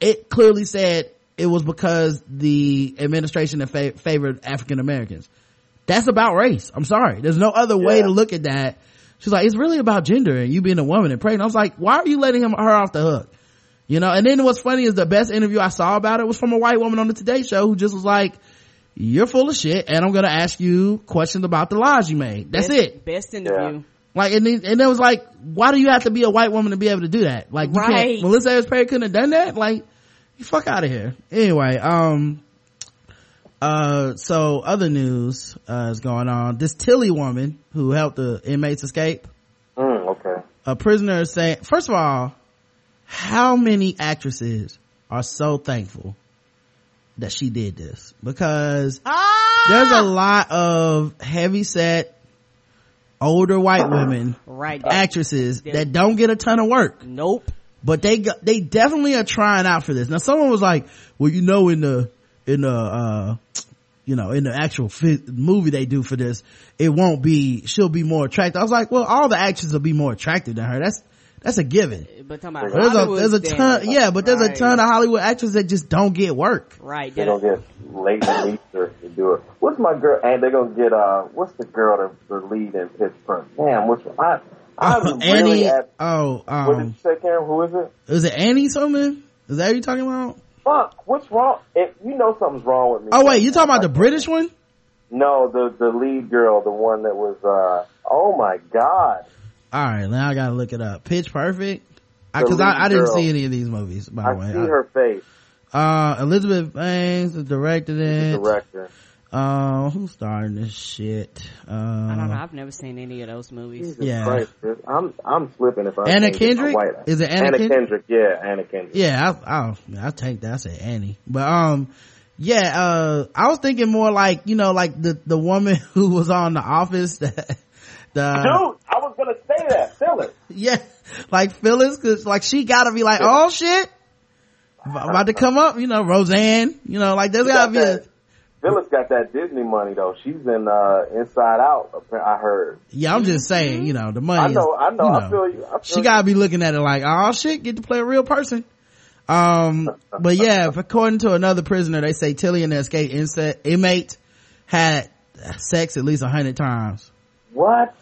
It clearly said it was because the administration that fa- favored African Americans. That's about race. I'm sorry. There's no other way Yeah. to look at that. She's like, it's really about gender and you being a woman and pregnant. I was like, why are you letting him, her off the hook? You know, and then what's funny is the best interview I saw about it was from a white woman on the Today Show who just was like, you're full of shit and I'm going to ask you questions about the lies you made. That's Best, it. Best interview. Like, and then, and it was like, why do you have to be a white woman to be able to do that? Like, you Right. can't, Melissa Harris Perry couldn't have done that? Like, you fuck out of here. Anyway, um, uh, so other news, uh, is going on. This Tillie woman who helped the inmates escape, Mm, okay. a prisoner is saying, first of all, how many actresses are so thankful that she did this? Because Ah! there's a lot of heavy set, older white women right. actresses that don't get a ton of work, Nope. but they they definitely are trying out for this. Now, someone was like, "Well, you know, in the in the uh, you know, in the actual fi- movie they do for this, it won't be. She'll be more attractive." I was like, "Well, all the actresses will be more attractive than her. That's that's a given." But talking about There's a there's a ton, standards. yeah, but there's a ton of Hollywood actors that just don't get work. Right. They That- gonna get Leighton Meester to do it. What's my girl? And they're gonna get uh, what's the girl that the lead in Pitch Pittsburgh? Damn, which one? I I was Annie, really at. oh, What did um, you say, Karen? Who is it? is it Annie something? Is that what you talking about? Fuck, what's wrong? If you know something's wrong with me. Oh wait, you talking about the British one? No, the the lead girl, the one that was. uh Oh my god. All right, now I gotta look it up. Pitch Perfect, because I, lead I, didn't girl. see any of these movies. By I the way, see her face. Uh, Elizabeth Banks directed The it. director. Uh, who's starring this shit? Uh, I don't know. I've never seen any of those movies. Jesus Yeah. Christ, I'm I'm slipping if I Anna can't get Kendrick? white- Is it Anna Anna Kendrick? Kendrick? Yeah, Anna Kendrick. Yeah, I, I'll, I'll take that. I said Annie, but um, yeah, uh, I was thinking more like you know, like the the woman who was on The Office. The, the Dude, I was gonna say that. Phyllis. yeah, like Phyllis, cause like she gotta be like, oh shit, about to come up. You know, Roseanne. You know, like there's gotta be a Phyllis got that Disney money though. She's in uh Inside Out. I heard. Yeah, I'm just saying, you know, the money. I know. is, I know. you I feel you. I feel She gotta be looking at it like, oh shit, get to play a real person. Um, but yeah, according to another prisoner, they say Tillie and the escape inmate had sex at least a hundred times. What?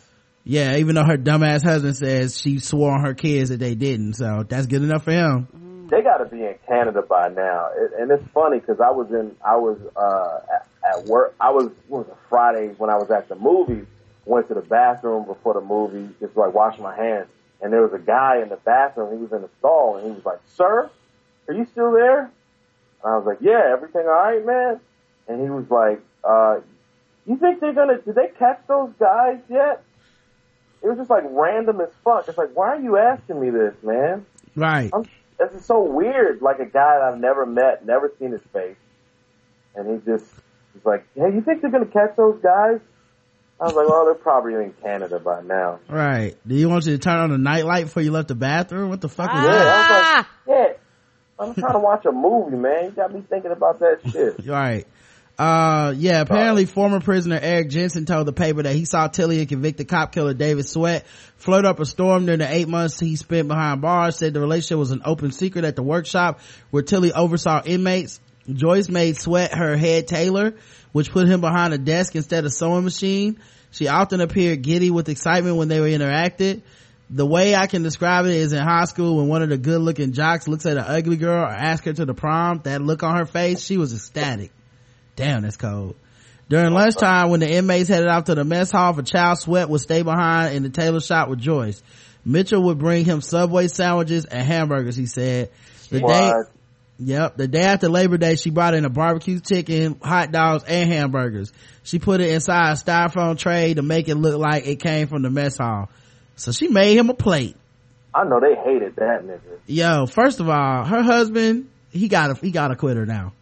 Yeah, even though her dumbass husband says she swore on her kids that they didn't, so that's good enough for him. They got to be in Canada by now, it, and it's funny because I was in. I was uh at, at work. I was was it Friday when I was at the movie. Went to the bathroom before the movie, just like wash my hands, and there was a guy in the bathroom. He was in the stall, and he was like, "Sir, are you still there?" And I was like, "Yeah, everything all right, man." And he was like, uh, "You think they're gonna? Did they catch those guys yet?" It was just like random as fuck. It's like, why are you asking me this, man? Right. I'm, this is so weird. Like a guy that I've never met, never seen his face, and he just he's like, "Hey, you think they're gonna catch those guys?" I was like, "Oh, they're probably in Canada by now." Right. Do you want you to turn on the nightlight before you left the bathroom? What the fuck is Yeah, that? I was Ah! like, "Yeah, I'm trying to watch a movie, man. You got me thinking about that shit." Right. Uh, yeah, apparently former prisoner Eric Jensen told the paper that he saw Tillie and convicted cop killer David Sweat flirt up a storm during the eight months he spent behind bars, said the relationship was an open secret at the workshop where Tillie oversaw inmates. Joyce made Sweat her head tailor, which put him behind a desk instead of sewing machine. She often appeared giddy with excitement when they were interacted. The way I can describe it is in high school when one of the good looking jocks looks at an ugly girl or asks her to the prom, that look on her face, she was ecstatic. Damn, that's cold. During lunchtime, when the inmates headed off to the mess hall for child sweat would stay behind in the tailor shop with Joyce. Mitchell would bring him Subway sandwiches and hamburgers, he said. The day, Yep. The day after Labor Day, she brought in a barbecue chicken, hot dogs, and hamburgers. She put it inside a styrofoam tray to make it look like it came from the mess hall. So she made him a plate. I know they hated that nigga. Yo, first of all, her husband, he got a, he got a quitter now.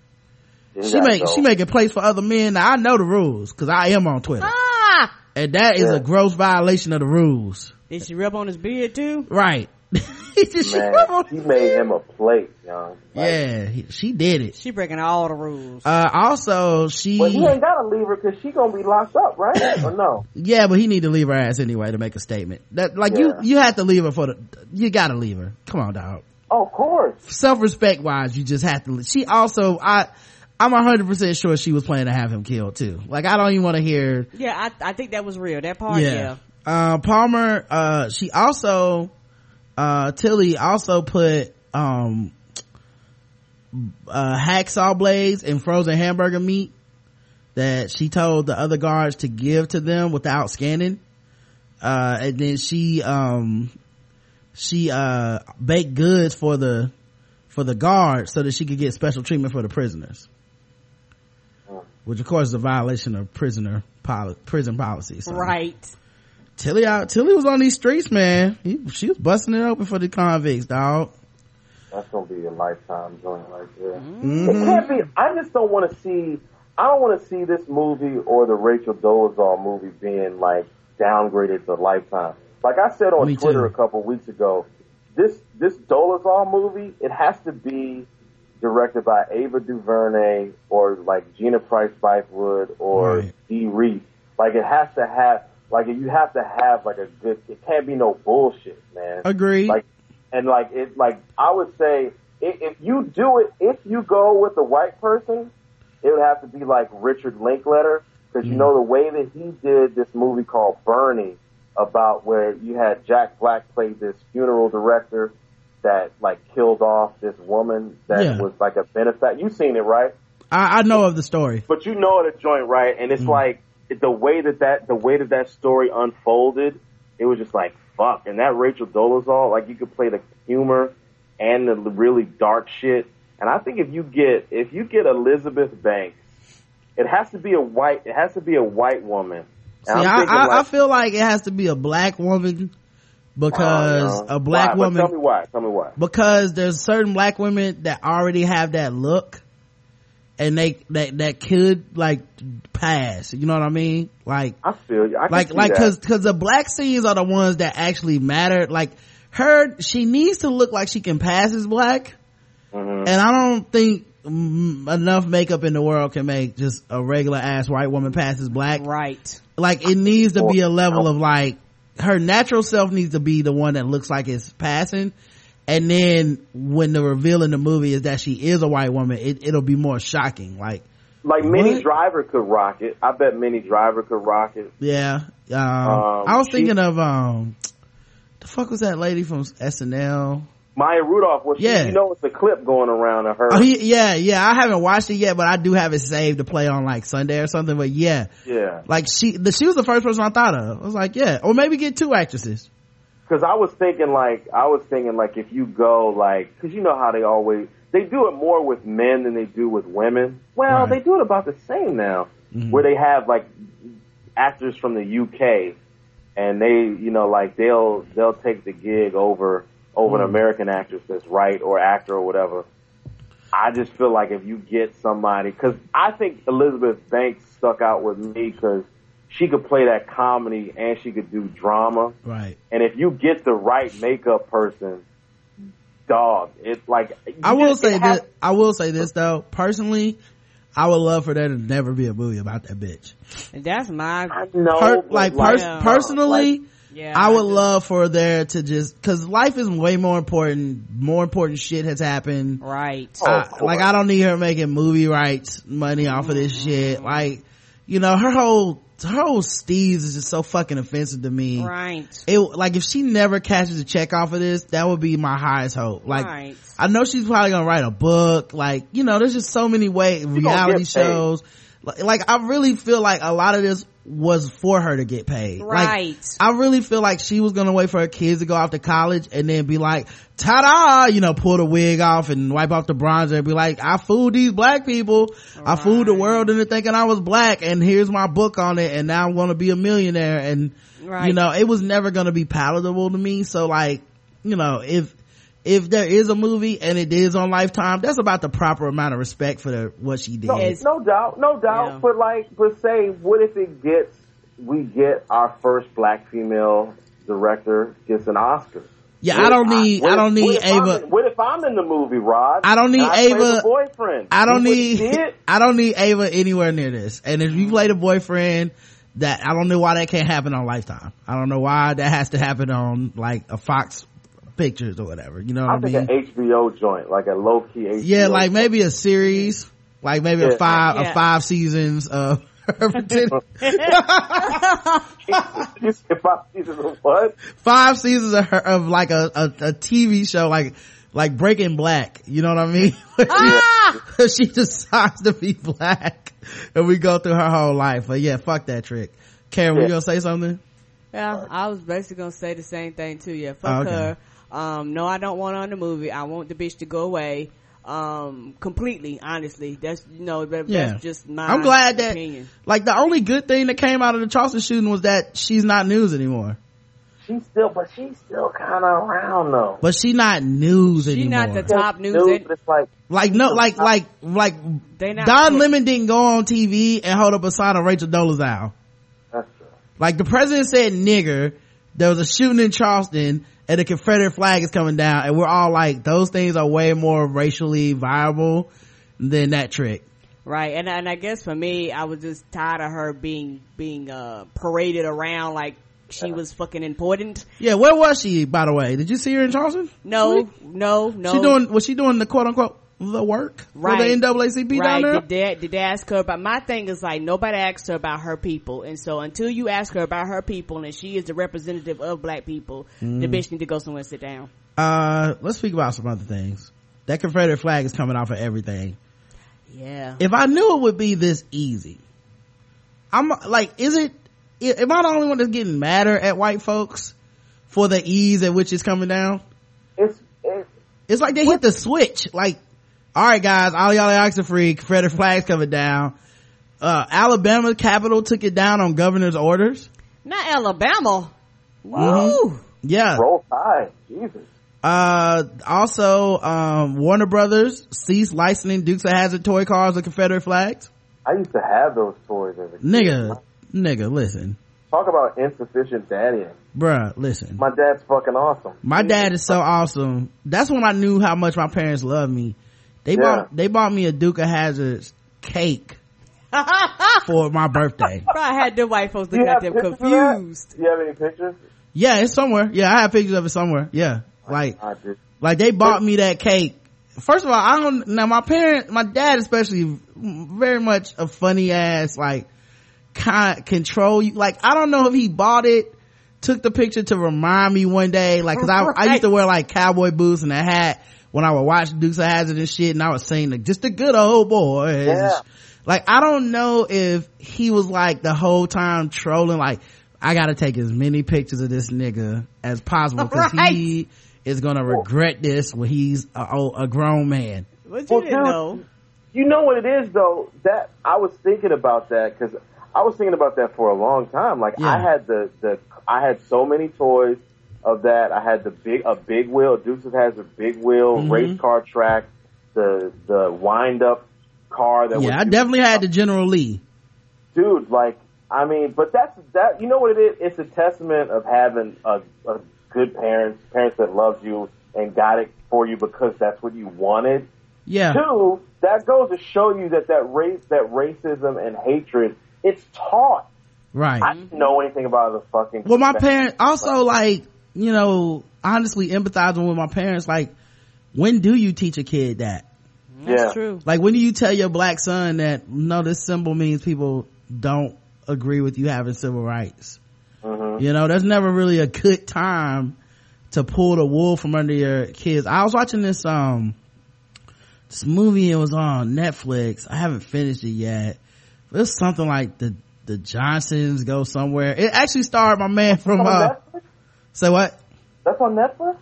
You She gotta make, go. she making plates for other men. Now I know the rules, cause I am on Twitter. Ah! And that is Yeah. a gross violation of the rules. Did she rub on his beard too? Right. she, just- man. He made him a plate, young. Like, yeah, he- she did it. She breaking all the rules. Uh, also she, But he ain't gotta leave her because she gonna be locked up, right? or no? Yeah, but he need to leave her ass anyway to make a statement. That like you Yeah. you have to leave her for the you gotta leave her. Come on, dog. Oh, of course. Self respect wise, you just have to. le- She also I I'm hundred percent sure she was planning to have him killed too. Like I don't even want to hear. yeah, I, I think that was real. That part, yeah. Uh, Palmer. Uh, she also uh Tillie also put um uh hacksaw blades and frozen hamburger meat that she told the other guards to give to them without scanning uh and then she um she uh baked goods for the for the guard so that she could get special treatment for the prisoners which of course is a violation of prisoner poli- prison policy so. Right. tillie out tillie was on these streets man he, she was busting it open for the convicts dog That's gonna be a lifetime joint right there. Mhm. It can't be. I just don't want to see. I don't want to see this movie or the Rachel Dolezal movie being like downgraded to lifetime. Like I said on Me Twitter too. a couple weeks ago, this this Dolezal movie it has to be directed by Ava DuVernay or like Gina Price Bythewood or Right. Dee Rees. Like it has to have like you have to have like a good. It can't be no bullshit, man. agreed Like, and like it, like I would say, if, if you do it, if you go with a white person, it would have to be like Richard Linklater, because you mm. know the way that he did this movie called Bernie, about where you had Jack Black play this funeral director that like killed off this woman that Yeah. was like a benefactor. You seen it, right? I, I know of the story but you know the joint, right? And it's mm. like the way that that the way that that story unfolded, it was just like fuck. And that Rachel Dolezal, like you could play the humor and the really dark shit. And I think if you get if you get Elizabeth Banks, it has to be a white. It has to be a white woman. See, I, I, I feel like it has to be a black woman because I a black Why? But woman Tell me why. Tell me why. because there's certain black women that already have that look and they that that could like pass you know what i mean like I feel you. I like like because because the black scenes are the ones that actually matter like her she needs to look like she can pass as black Mhm. and i don't think enough makeup in the world can make just a regular ass white woman pass as black Right. like it needs to be a level of like her natural self needs to be the one that looks like it's passing and then when the reveal in the movie is that she is a white woman it, it'll be more shocking like like Minnie What? Driver could rock it. I bet Minnie Driver could rock it. yeah um, i was she- thinking of um the fuck was that lady from snl Maya Rudolph was. Yeah. You know, it's a clip going around of her. oh, he, yeah yeah i haven't watched it yet but i do have it saved to play on like sunday or something but yeah Yeah, like she the, she was the first person i thought of i was like yeah or maybe get two actresses because I was thinking like I was thinking like if you go like because you know how they always they do it more with men than they do with women. Well, Right. they do it about the same now, mm-hmm. where they have like actors from the UK, and they you know like they'll they'll take the gig over over an hmm. American actress that's right or actor or whatever. I just feel like if you get somebody, because I think Elizabeth Banks stuck out with me because she could play that comedy and she could do drama. right And if you get the right makeup person, dog, it's like I will just- say it has- this. I will say this though. Personally, I would love for there to never be a movie about that bitch. And that's my I know, Per- but like pers- Yeah. personally, like, yeah. I would just- love for there to just because life is way more important. More important shit has happened. right. Oh, I- like I don't need her making movie rights money off of this mm-hmm. shit. Like, you know, her whole her whole steez is just so fucking offensive to me. Right. It like if she never catches a check off of this, that would be my highest hope. Like Right. I know she's probably gonna write a book. Like, you know, there's just so many ways, gonna reality shows paid. Like, I really feel like a lot of this was for her to get paid. Right. Like, I really feel like she was gonna wait for her kids to go off to college and then be like, ta-da, you know, pull the wig off and wipe off the bronzer and be like, I fooled these black people. I fooled the world into thinking I was black and here's my book on it and now I'm gonna be a millionaire and, Right. you know, it was never gonna be palatable to me. So like, you know, if, if there is a movie and it is on lifetime that's about the proper amount of respect for the, what she did no, no doubt, no doubt. Yeah. But like, but say, what if it gets we get our first black female director gets an Oscar? yeah What i don't need what i don't need what ava in- what if I'm in the movie, Rod? I don't need and I play Ava- the boyfriend. I don't You need? I don't need Ava anywhere near this. And if you play the boyfriend, that I don't know why that can't happen on Lifetime. I don't know why that has to happen on like a Fox Pictures or whatever. You know what I, I think mean? an HBO joint, like a low key HBO. yeah, like maybe a series, like maybe a five Yeah. a five seasons of her pretend- five seasons of what? five seasons of her of like a, a a TV show like like Breaking Black. You know what I mean? Ah! she decides to be black and we go through her whole life. But yeah, fuck that trick. Karen, were you gonna say something? Yeah, I was basically gonna say the same thing too. Yeah, fuck Oh, okay. her. Um, no, I don't want on the movie. I want the bitch to go away. Um, completely, honestly. That's, you know, that, Yeah. that's just my I'm glad that, opinion. like, the only good thing that came out of the Charleston shooting was that she's not news anymore. She's still, but she's still kind of around though. But she not news anymore. She anymore. not the top news. Dude, in- it's like like, no, like, like, like, They not Don put- Lemon didn't go on TV and hold up a sign of Rachel Dolezal. that's true. Like, the president said nigger, there was a shooting in Charleston, and the Confederate flag is coming down, and we're all like, those things are way more racially viable than that trick. Right, and and I guess for me, I was just tired of her being being uh paraded around like she was fucking important. Yeah, where was she, by the way? Did you see her in Charleston? No, no, no. She doing, was she doing the quote unquote, the work? Right. For the NAACP right? down there? Did they did they ask her about? My thing is like nobody asked her about her people, and so until you ask her about her people, and she is the representative of black people, Mm-hmm. the bitch need to go somewhere and sit down. Uh, let's speak about some other things. That Confederate flag is coming off of everything. Yeah, If I knew it would be this easy, I'm like, is it, am I the only one that's getting madder at white folks for the ease at which it's coming down? It's it's It's like they hit the switch. Like, all right, guys, all y'all are oxen free. Confederate flags coming down. Uh, Alabama capital took it down on governor's orders. not Alabama. Mm-hmm. Woo! Yeah. roll tide. Jesus. Uh, also, um, Warner Brothers ceased licensing Dukes of Hazzard toy cars with Confederate flags. I used to have those toys as a kid. Nigga, nigga, listen. Talk about insufficient daddying. Bruh, listen. My dad's fucking awesome. My dad is so awesome. That's when I knew how much my parents loved me. They Yeah. bought, they bought me a Duke of Hazzard's cake for my birthday. Bro, I had the white folks Do you looking at them pictures of that? confused. Do you have any pictures? Yeah, it's somewhere. Yeah, I have pictures of it somewhere. Yeah. Like, like they bought me that cake. First of all, I don't, now my parent, my dad especially, very much a funny ass, like, kind control you. Like, I don't know if he bought it, took the picture to remind me one day, like, cause I, I used to wear like cowboy boots and a hat when I would watch Dukes of Hazzard and shit, and I was saying like, just a good old boy. Yeah. Like, I don't know if he was like the whole time trolling, like, I gotta take as many pictures of this nigga as possible, cause Right. he is gonna regret this when he's a, oh, a grown man. What you Well, didn't dude, know? You know what it is though? That I was thinking about that because I was thinking about that for a long time. Like Yeah. I had the the I had so many toys of that. I had the big a big wheel. Dukes has a big wheel Mhm. race car track. The the wind up car that Yeah, I definitely had the General Lee. dude, like, I mean, but that's that. You know what it is? It's a testament of having a, a good parents, parents that loved you and got it for you because that's what you wanted. Yeah. Two, that goes to show you that that race, that racism and hatred, it's taught. Right. I didn't know anything about the fucking. well, my parents also like, you know, honestly empathizing with my parents, like, when do you teach a kid that? That's Yeah. true. Like, when do you tell your black son that, no, this symbol means people don't agree with you having civil rights? Mhm. You know, there's never really a good time to pull the wool from under your kids. I was watching this, um, this movie, it was on Netflix. I haven't finished it yet. It was something like the, the Johnsons go somewhere. It actually starred my man from, On uh, Netflix? Say what? That's on Netflix.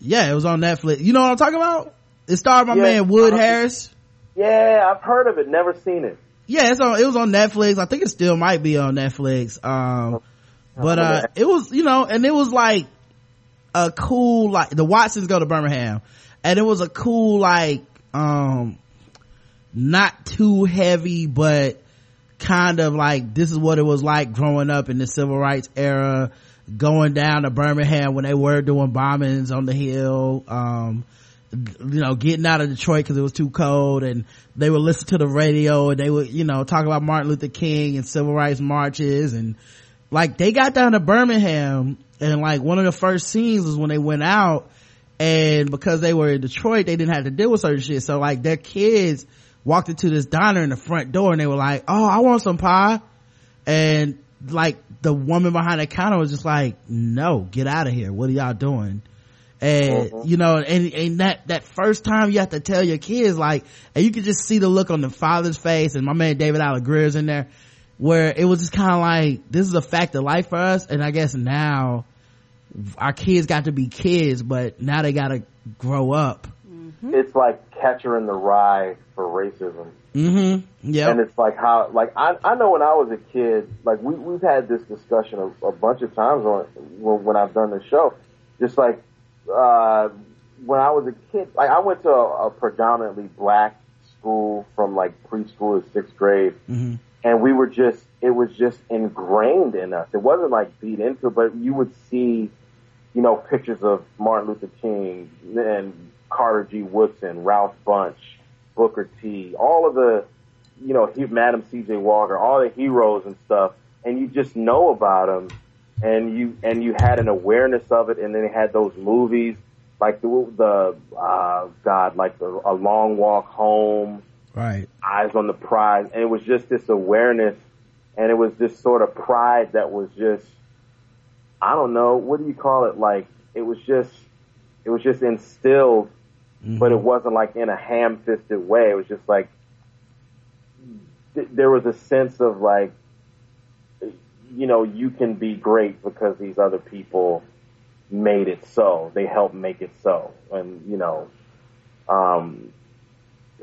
Yeah, it was on Netflix. You know what I'm talking about? It starred my Yeah. man Wood Harris. Yeah, I've heard of it, never seen it. Yeah, it's on, it was on Netflix. I think it still might be on Netflix. Um, but, uh, it was, you know, and it was like a cool, like, the Watsons go to Birmingham and it was a cool, like, um, not too heavy, but kind of like, this is what it was like growing up in the civil rights era, going down to Birmingham when they were doing bombings on the hill, um, you know, getting out of Detroit because it was too cold and they would listen to the radio and they would, you know, talk about Martin Luther King and civil rights marches and like they got down to Birmingham and like one of the first scenes was when they went out and because they were in Detroit, they didn't have to deal with certain shit. So like their kids walked into this diner in the front door and they were like, Oh, I want some pie. And like the woman behind the counter was just like, no, get out of here. What are y'all doing? And, uh-huh. you know, and, and that, that first time you have to tell your kids like, and you can just see the look on the father's face and my man David Alan Grier's in there. where it was just kind of like this is a fact of life for us and i guess now our kids got to be kids but now they gotta grow up It's like Catcher in the Rye for racism. mm-hmm yeah And it's like how, like I, I know when I was a kid, like we we've had this discussion a, a bunch of times on when, when I've done the show. Just like uh, when I was a kid, like I went to a, a predominantly black school from like preschool to sixth grade, mm-hmm. and we were just it was just ingrained in us. It wasn't like beat into, but you would see, you know, pictures of Martin Luther King and Carter G. Woodson, Ralph Bunche, Booker T, all of the, you know, he, Madam C.J. Walker, all the heroes and stuff, and you just know about them, and you and you had an awareness of it, and then they had those movies like the the uh, God, like the, a Long Walk Home, right eyes on the prize, and it was just this awareness, and it was this sort of pride that was just, I don't know, what do you call it? Like it was just, it was just instilled, but it wasn't like in a ham-fisted way. It was just like th- there was a sense of like, you know, you can be great because these other people made it so. They helped make it so, and you know, um,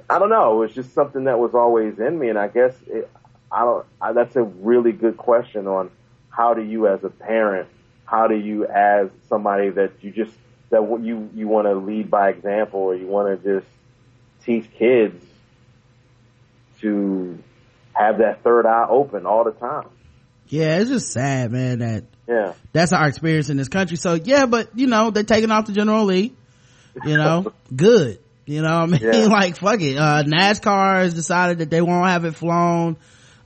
I don't know. It was just something that was always in me, and I guess it, I don't. I, that's a really good question on how do you, as a parent, how do you, as somebody that you just that what you you want to lead by example, or you want to just teach kids to have that third eye open all the time. yeah it's just sad man that Yeah, that's our experience in this country. So yeah but you know they're taking off the general lee you know good. You know what i mean? Yeah. like fuck it. Uh nascar has decided that they won't have it flown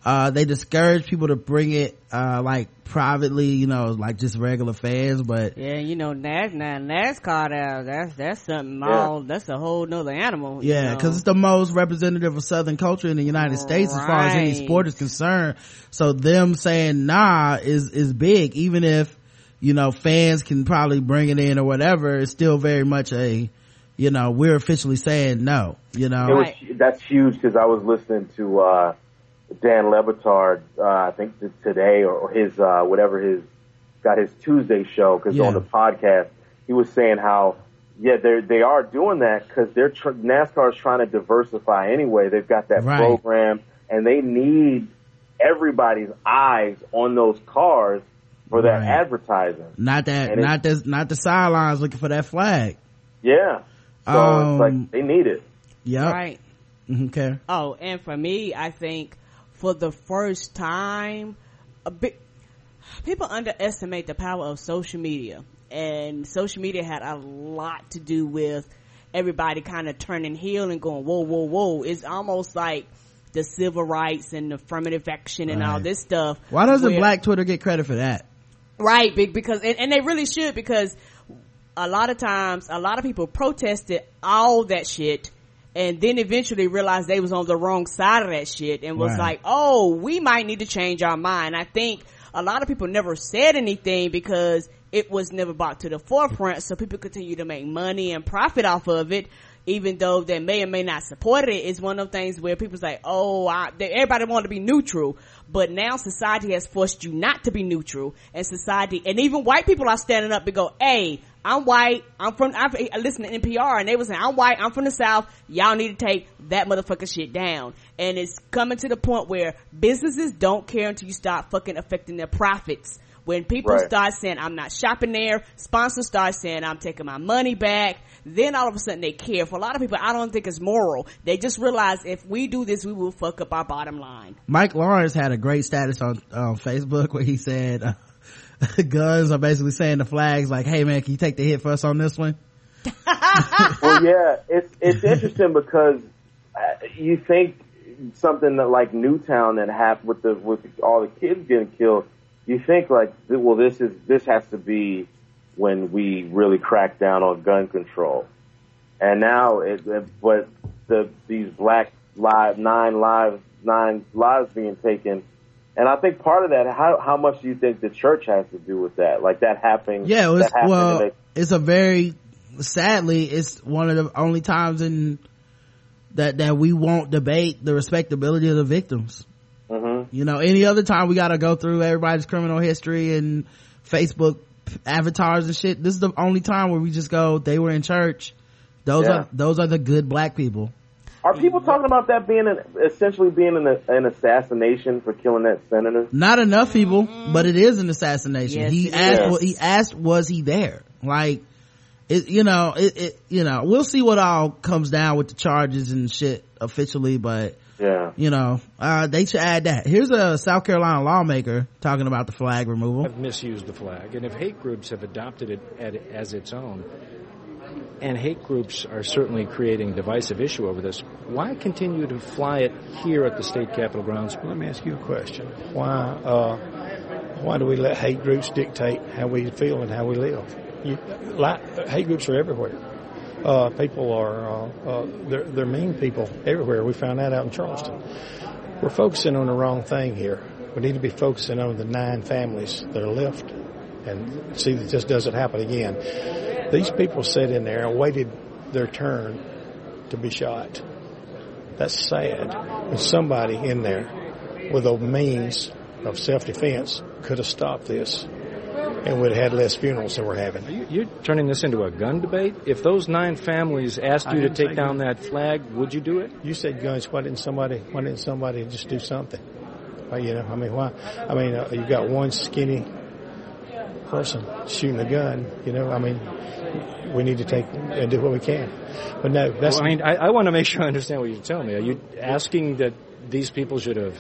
uh they discourage people to bring it uh like privately you know like just regular fans but Yeah, you know, Nas, now NASCAR, now, that's, that's something Yeah. all, that's a whole nother animal. yeah know. because it's the most representative of southern culture in the united states as far as any sport is concerned so them saying nah is is big even if you know fans can probably bring it in or whatever it's still very much a you know we're officially saying no you know it was that's huge because I was listening to uh, Dan Le Batard. Uh, I think t- today or, or his uh, whatever his got his Tuesday show because Yeah. on the podcast he was saying how yeah they they are doing that because they're tr- NASCAR is trying to diversify anyway. They've got that Right. program and they need everybody's eyes on those cars for that advertising. not that And not the not the sidelines looking for that flag Yeah, so Um, it's like they need it. Yeah. Right. okay Oh, and for me, I think for the first time, a bit, people underestimate the power of social media. And social media had a lot to do with everybody kind of turning heel and going, whoa, whoa, whoa. It's almost like the civil rights and affirmative action and all this stuff. why doesn't where- black twitter get credit for that Right, because and, and they really should because a lot of times a lot of people protested all that shit and then eventually realized they was on the wrong side of that shit and was Right. like, "Oh, we might need to change our mind." I think a lot of people never said anything because it was never brought to the forefront so people continue to make money and profit off of it even though they may or may not support it, it's one of those things where people say, "Oh, I, they, everybody want to be neutral," but now society has forced you not to be neutral, and society, and even white people are standing up and go, "Hey, I'm white. I'm from. I'm, I listen to NPR, and they was saying, I'm white. I'm from the South. Y'all need to take that motherfucker shit down." And it's coming to the point where businesses don't care until you start fucking affecting their profits. When people Right. start saying, I'm not shopping there, sponsors start saying, I'm taking my money back, then all of a sudden they care. For a lot of people, I don't think it's moral. They just realize if we do this, we will fuck up our bottom line. Mike Lawrence had a great status on on Facebook where he said uh, guns are basically saying the flags like, "Hey man, can you take the hit for us on this one?" well, yeah, it's it's interesting because uh, you think something that like Newtown that happened with the with all the kids getting killed. You think like, well, this is this has to be when we really crack down on gun control, and now it, it but the these black live nine lives nine lives being taken. And I think part of that, how how much do you think the church has to do with that? Like that happening? Yeah, it was well. It's a very sadly, it's one of the only times in that that we won't debate the respectability of the victims. Mhm. you know any other time we gotta go through everybody's criminal history and facebook avatars and shit this is the only time where we just go they were in church those Yeah. are those are the good black people Are people talking about that being an, essentially being an, an assassination for killing that senator? not enough people but it is an assassination Yes, he asked is. wa- he asked was he there like it you know it, it you know we'll see what all comes down with the charges and shit officially but Yeah. you know uh they should add that here's a south carolina lawmaker talking about the flag removal have misused the flag. And if hate groups have adopted it as its own, and hate groups are certainly creating divisive issue over this, why continue to fly it here at the state capitol grounds? Let me ask you a question. Why, uh, why do we let hate groups dictate how we feel and how we live? You, like, hate groups are everywhere. Uh, people are, uh, uh, they're, they're mean people everywhere. We found that out in Charleston. We're focusing on the wrong thing here. We need to be focusing on the nine families that are left and see that this doesn't happen again. These people sat in there and waited their turn to be shot. That's sad. And somebody in there with a means of self-defense could have stopped this and would have had less funerals than we're having. You- You're turning this into a gun debate? If those nine families asked you to take down gun. that flag, would you do it? You said guns. Why didn't somebody? Why didn't somebody just do something? Why, you know, I mean, why? I mean, uh, you got one skinny person shooting a gun. You know, I mean, we need to take and do what we can. But no, that's. Well, I mean, I, I want to make sure I understand what you're telling me. Are you asking that these people should have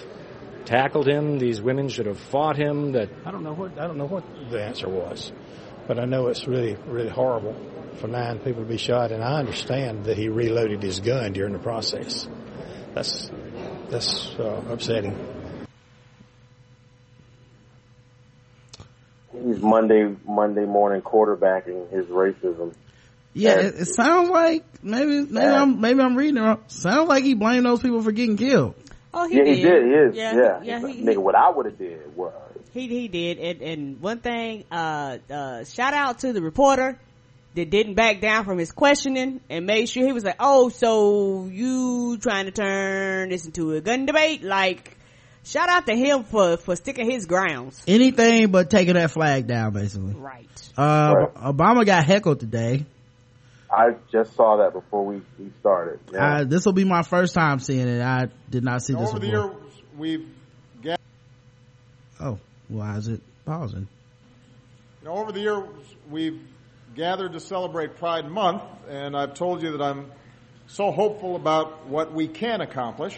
tackled him, these women should have fought him, that I don't know what I don't know what the answer was, but I know it's really really horrible for nine people to be shot, and I understand that he reloaded his gun during the process. That's that's uh, upsetting. He's Monday Monday morning quarterbacking his racism. Yeah, Yeah. it, it sounds like maybe maybe Yeah. I'm maybe I'm reading it wrong. Sounds like he blamed those people for getting killed. Oh, he yeah, did. he did. He is. Yeah, Yeah, yeah, he, like, nigga, what I would have did was. he he did. And, and one thing, uh, uh, shout out to the reporter that didn't back down from his questioning and made sure he was like, "Oh, so you trying to turn this into a gun debate?" Like, shout out to him for for sticking his grounds. Anything but taking that flag down, basically. Right. Uh, Right. Obama got heckled today. I just saw that before we, we started. Yeah. Uh, this will be my first time seeing it. I did not see this Over the before. years, we've gathered, Oh, why is it pausing? you know, over the years, we've gathered to celebrate Pride Month, and I've told you that I'm so hopeful about what we can accomplish.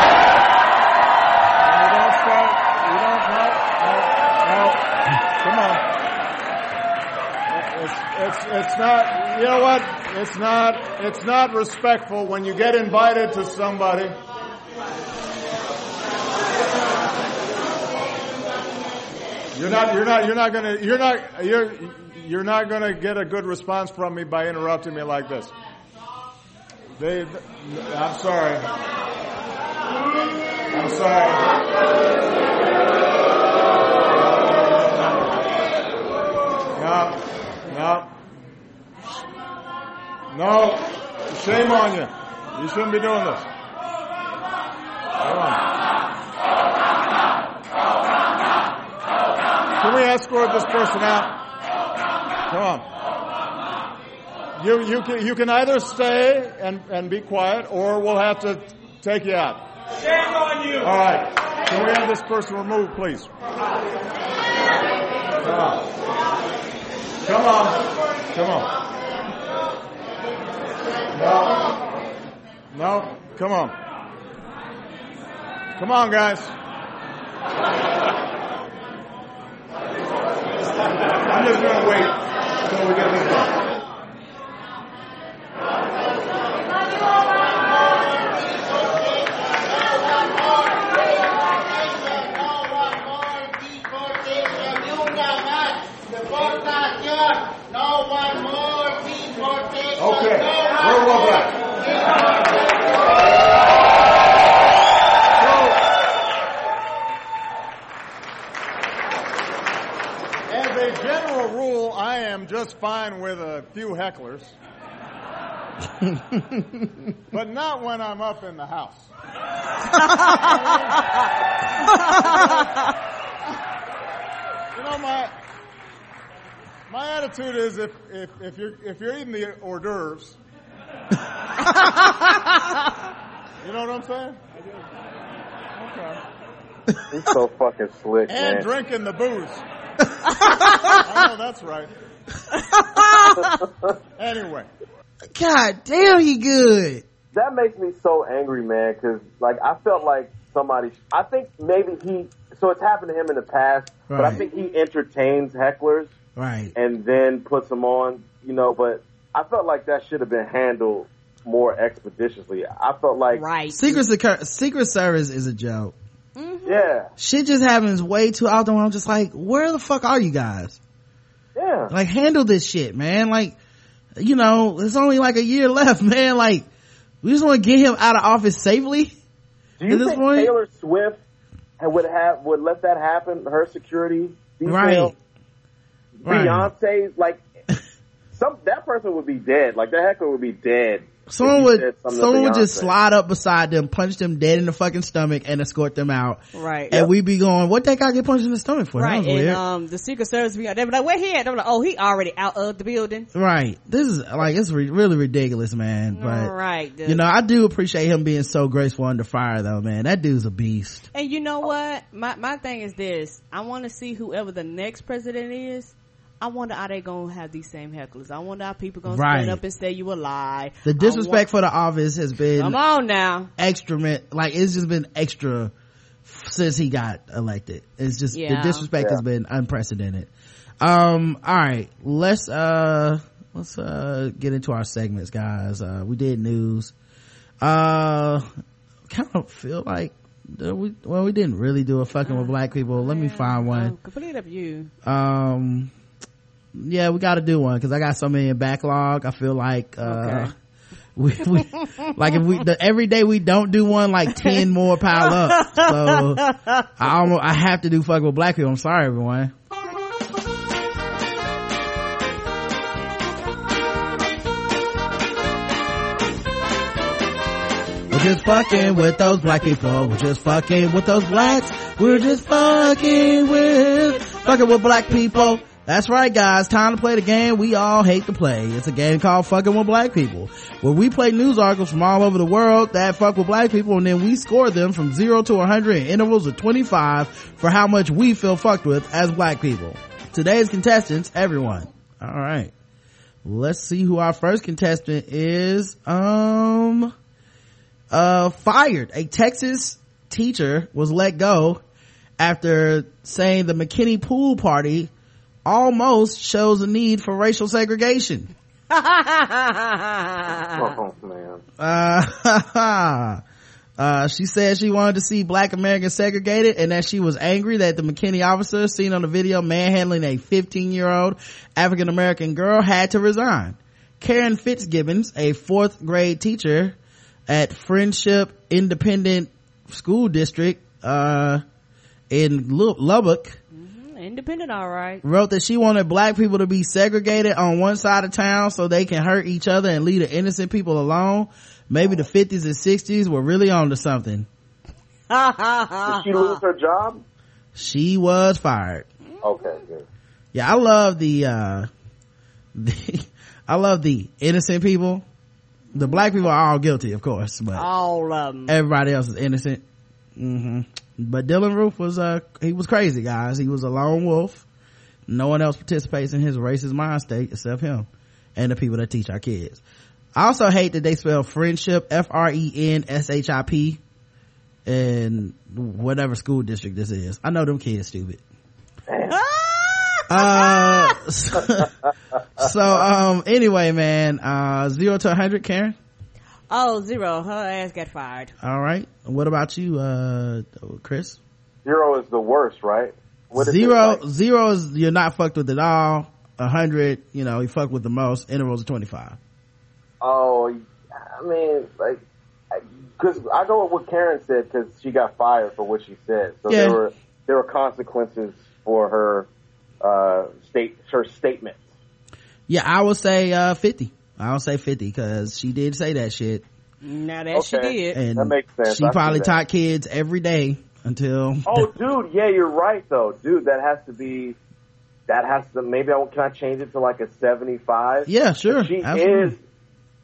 It's, it's, not, you know what? It's not, it's not respectful when you get invited to somebody. You're not, you're not, you're not gonna, you're not, you're, you're not gonna get a good response from me by interrupting me like this. They, I'm sorry. I'm sorry. No, no. No, shame on you. You shouldn't be doing this. Come on. Can we escort this person out? Come on. You, you can, you can either stay and, and be quiet or we'll have to take you out. Shame on you! Alright. Can we have this person removed, please? Come on. Come on. Come on. No. No. Come on. Come on, guys. I'm just gonna wait until we get this done. Deportación, no one a general rule, I am just fine with a few hecklers. but not when I'm up in the house. you know, my my attitude is if, if, if you're if you're eating the hors d'oeuvres, you know what I'm saying? Okay. He's so fucking slick, And man. drinking the booze. I know that's right. anyway, God damn, he good. that makes me so angry, man, because like I felt like somebody. I think maybe he. So it's happened to him in the past, but I think he entertains hecklers Right. and then puts them on. You know, but I felt like that should have been handled more expeditiously. I felt like, Right. Secret Secu- Secret Service is a joke. yeah, Shit just happens way too often. I'm just like, where the fuck are you guys? Yeah. Like, handle this shit, man. Like, you know, it's only like a year left, man. Like, we just want to get him out of office safely. Do you think point- Taylor Swift would have would let that happen? Her security detail, Right. Right. Like some that person would be dead. Like that heckler would be dead. Someone would, said something to someone would just slide up beside them, punch them dead in the fucking stomach, and escort them out. Right. And we'd be going, what that guy get punched in the stomach for? Right, and um, the Secret Service, be- they were like, "Where he at?" They were like, "Oh, he already out of the building." right. This is like, it's re- really ridiculous, man. But, right, you know, I do appreciate him being so graceful under fire though, man. That dude's a beast. And you know what? My my thing is this: I want to see whoever the next president is. I wonder are they gonna have these same hecklers? I wonder how people gonna Right. stand up and say you a lie. The disrespect for the office has been want, come on now. extra, like, it's just been extra since he got elected. It's just, the disrespect Yeah. has been unprecedented. Um, alright, let's, uh, let's, uh, get into our segments, guys. Uh, we did news. Uh, kind of feel like, we, well, we didn't really do a fucking with black people. Let me find one. Oh, complete up you. um yeah we got to do one because i got so many in backlog i feel like uh Okay. we, we like if we the, every day we don't do one like 10 more pile up so i almost i have to do fuck with black people i'm sorry everyone We're just fucking with those black people. We're just fucking with those blacks. We're just fucking with, fucking with black people. That's right guys, time to play the game we all hate to play. It's a game called fucking with black people, where we play news articles from all over the world that fuck with black people and then we score them from 0 to 100 in intervals of 25 for how much we feel fucked with as black people. Today's contestants, everyone. Alright. Let's see who our first contestant is. Um, uh, fired. A Texas teacher was let go after saying the McKinney pool party almost shows a need for racial segregation. Oh man. Uh, uh, she said she wanted to see black Americans segregated and that she was angry that the McKinney officer seen on the video manhandling a 15 year old African American girl had to resign. Karen Fitzgibbons, a fourth grade teacher at Frenship Independent School District, uh, in Lu- Lubbock, Independent, all right. wrote that she wanted black people to be segregated on one side of town so they can hurt each other and leave the innocent people alone. Maybe the 50s and 60s were really on to something. Did she lose her job? She was fired. Okay, good. Yeah, I love the, uh, the, I love the innocent people. The black people are all guilty, of course, but All of them. everybody else is innocent. hmm But Dylann Roof was, uh, he was crazy, guys. He was a lone wolf. No one else participates in his racist mind state except him and the people that teach our kids. I also hate that they spell friendship F R E N S H I P in whatever school district this is. I know them kids stupid. uh, so, so, um, anyway, man, uh, zero to a hundred, Karen. Oh, zero. Her ass got fired. All right. What about you, uh, Chris? Zero is the worst, right? What is Zero, like? zero is you're not fucked with at all. A hundred, you know, you fuck with the most. Intervals of 25. Oh, I mean, like, because I go with what Karen said because she got fired for what she said. So Yeah. there were there were consequences for her uh, state her statements. Yeah, I would say, uh, 50. I don't say 50 because she did say that shit. Now that she did. And That makes sense. she I probably taught kids every day until, Oh, dude, yeah, you're right though, dude. That has to be. That has to. Maybe I can I change it to like a seventy-five? yeah, sure. She absolutely. is,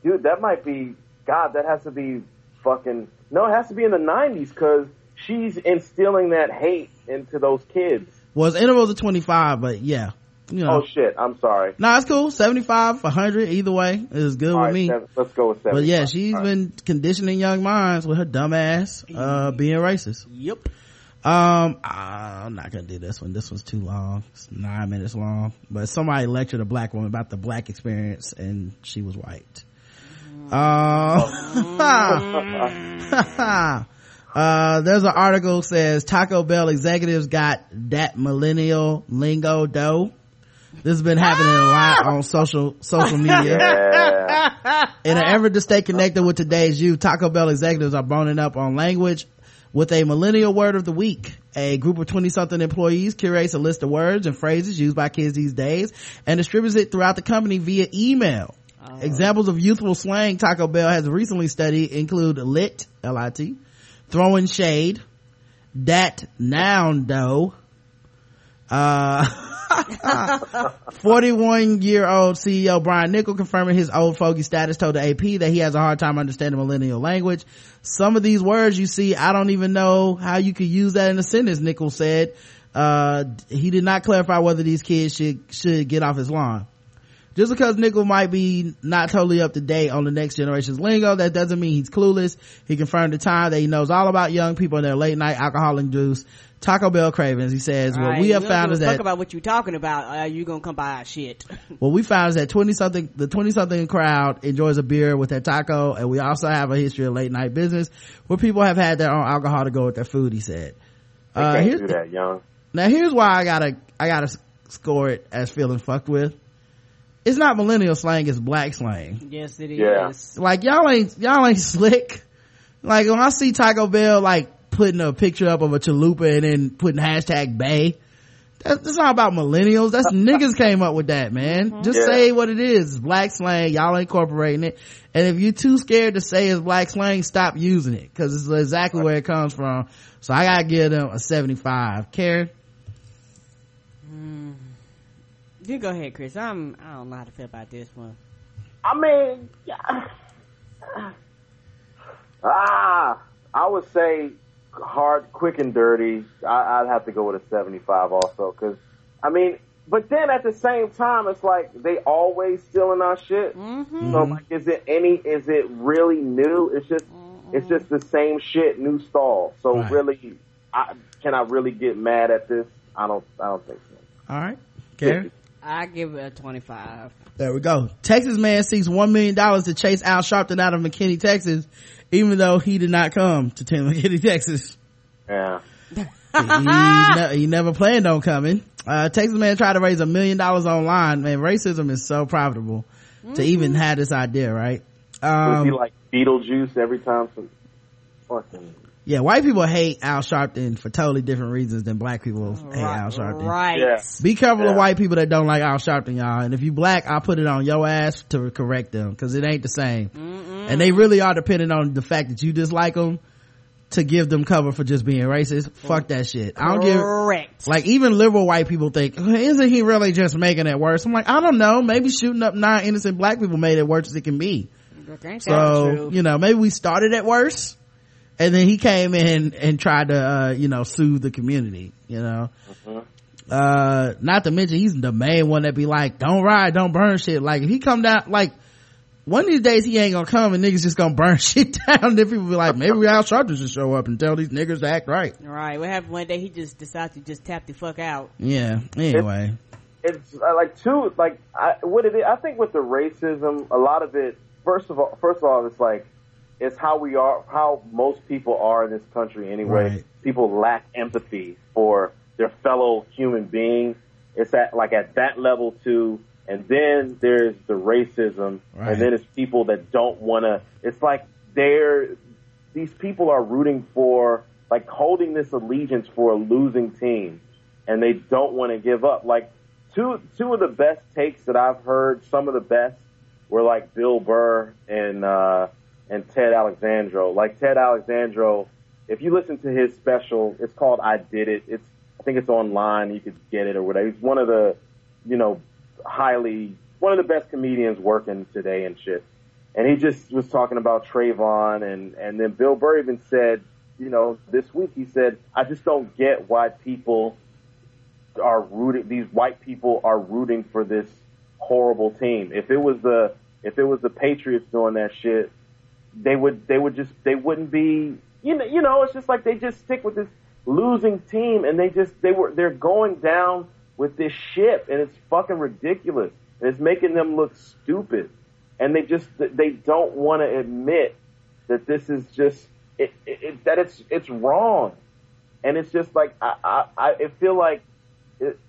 dude. That might be. God, that has to be fucking. No, it has to be in the nineties because she's instilling that hate into those kids. Was intervals of 25, but yeah. You know. Oh shit! I'm sorry. No, it's cool. 75, 100, either way is good All with right, me. seven- let's go with seven. But yeah, she's been conditioning young minds with her dumb ass, uh, being racist. Yep. Um, I'm not gonna do this one. This one's too long. It's nine minutes long. But somebody lectured a black woman about the black experience and she was white. Uh, uh, there's an article says Taco Bell executives got that millennial lingo dough. This has been happening a lot ah! on social, social media. Yeah. In an effort to stay connected with today's youth, Taco Bell executives are boning up on language with a millennial word of the week. A group of 20 something employees curates a list of words and phrases used by kids these days and distributes it throughout the company via email. Oh. Examples of youthful slang Taco Bell has recently studied include lit, L-I-T, throwing shade, dat noun dough, uh, 41 year old CEO Brian Niccol confirming his old fogey status told the AP that he has a hard time understanding millennial language. Some of these words you see, I don't even know how you could use that in a sentence, Niccol said. Uh, he did not clarify whether these kids should, should get off his lawn. Just because Niccol might be not totally up to date on the next generation's lingo, that doesn't mean he's clueless. He confirmed the time that he knows all about young people and their late night alcohol induced Taco Bell cravings. He says, what Right, we have found is that fuck about what you're talking about. Uh, you gonna come buy our shit. what we found is that 20 something the 20 something crowd enjoys a beer with their taco and we also have a history of late night business where people have had their own alcohol to go with their food he said They uh can't here's, do that, young. now here's why i gotta i gotta score it as feeling fucked with it's not millennial slang it's black slang yes, it is. Yeah. like y'all ain't y'all ain't slick like when i see taco bell like putting a picture up of a chalupa and then putting hashtag bae. That's, that's not about millennials. That's uh, niggas came up with that man. Mm-hmm. Just Yeah. say what it is. It's black slang. Y'all incorporating it. And if you're too scared to say it's black slang stop using it. Because it's exactly where it comes from. So i gotta give them a 75 karen? Mm. You go ahead, Chris. I'm. I don't know how to feel about this one. I mean, yeah. ah, I would say hard, quick, and dirty. I, I'd have to go with a seventy-five also, because I mean, but then at the same time, it's like they always stealing our shit. Mm-hmm. So like, is it any? Is it really new? It's just, it's just the same shit, new stall. So Right. really, I, can I really get mad at this? I don't. I don't think so. all right karen I give it a twenty-five. There we go. Texas man seeks one million dollars to chase Al Sharpton out of McKinney, Texas, even though he did not come to Tim McKinney, Texas. Yeah. he, ne- he never planned on coming. Uh, Texas man tried to raise a million dollars online. Man, racism is so profitable to even have this idea, right? Would Um, it be like Beetlejuice every time? Some fucking. Yeah, white people hate Al Sharpton for totally different reasons than black people hate Al Sharpton. Right. Yeah. Be careful of white people that don't like Al Sharpton, y'all. And if you black, I'll put it on your ass to correct them because it ain't the same. And they really are dependent on the fact that you dislike them to give them cover for just being racist. Fuck that shit. I don't give. Correct. Like even liberal white people think, isn't he really just making it worse? I'm like, I don't know. Maybe shooting up nine innocent black people made it worse as it can be. Ain't So, you know, maybe we started at worse and then he came in and tried to, uh, you know, soothe the community, you know? Uh, not to mention he's the main one that be like, don't ride, don't burn shit. Like if he come down, like, one of these days he ain't gonna come and niggas just gonna burn shit down. Then people be like, maybe Al Sharpton should show up and tell these niggas to act right. Right. What happened one day? He just decided to just tap the fuck out. Yeah. Anyway. it's uh, like two like I, what it is. I think with the racism, a lot of it. First of all, first of all, it's like it's how we are, how most people are in this country anyway. Right. People lack empathy for their fellow human being. It's at like at that level too. And then there's the racism, Right. and then it's people that don't want to. It's like they're these people are rooting for like holding this allegiance for a losing team and they don't want to give up. Like two two of the best takes that I've heard, some of the best were like Bill Burr and uh, and Ted Alexandro. Like Ted Alexandro, if you listen to his special, it's called I Did It. It's I think it's online. You could get it or whatever. He's one of the you know highly one of the best comedians working today and shit. And he just was talking about Trayvon and and then Bill Burr even said, you know, this week he said, I just don't get why people are rooting these white people are rooting for this horrible team. If it was the if it was the Patriots doing that shit, they would they would just they wouldn't be you know you know it's just like they just stick with this losing team and they just they were they're going down with this ship and it's fucking ridiculous. And it's making them look stupid. And they just they don't want to admit that this is just it, it, it, that it's it's wrong. And it's just like I I, I feel like it,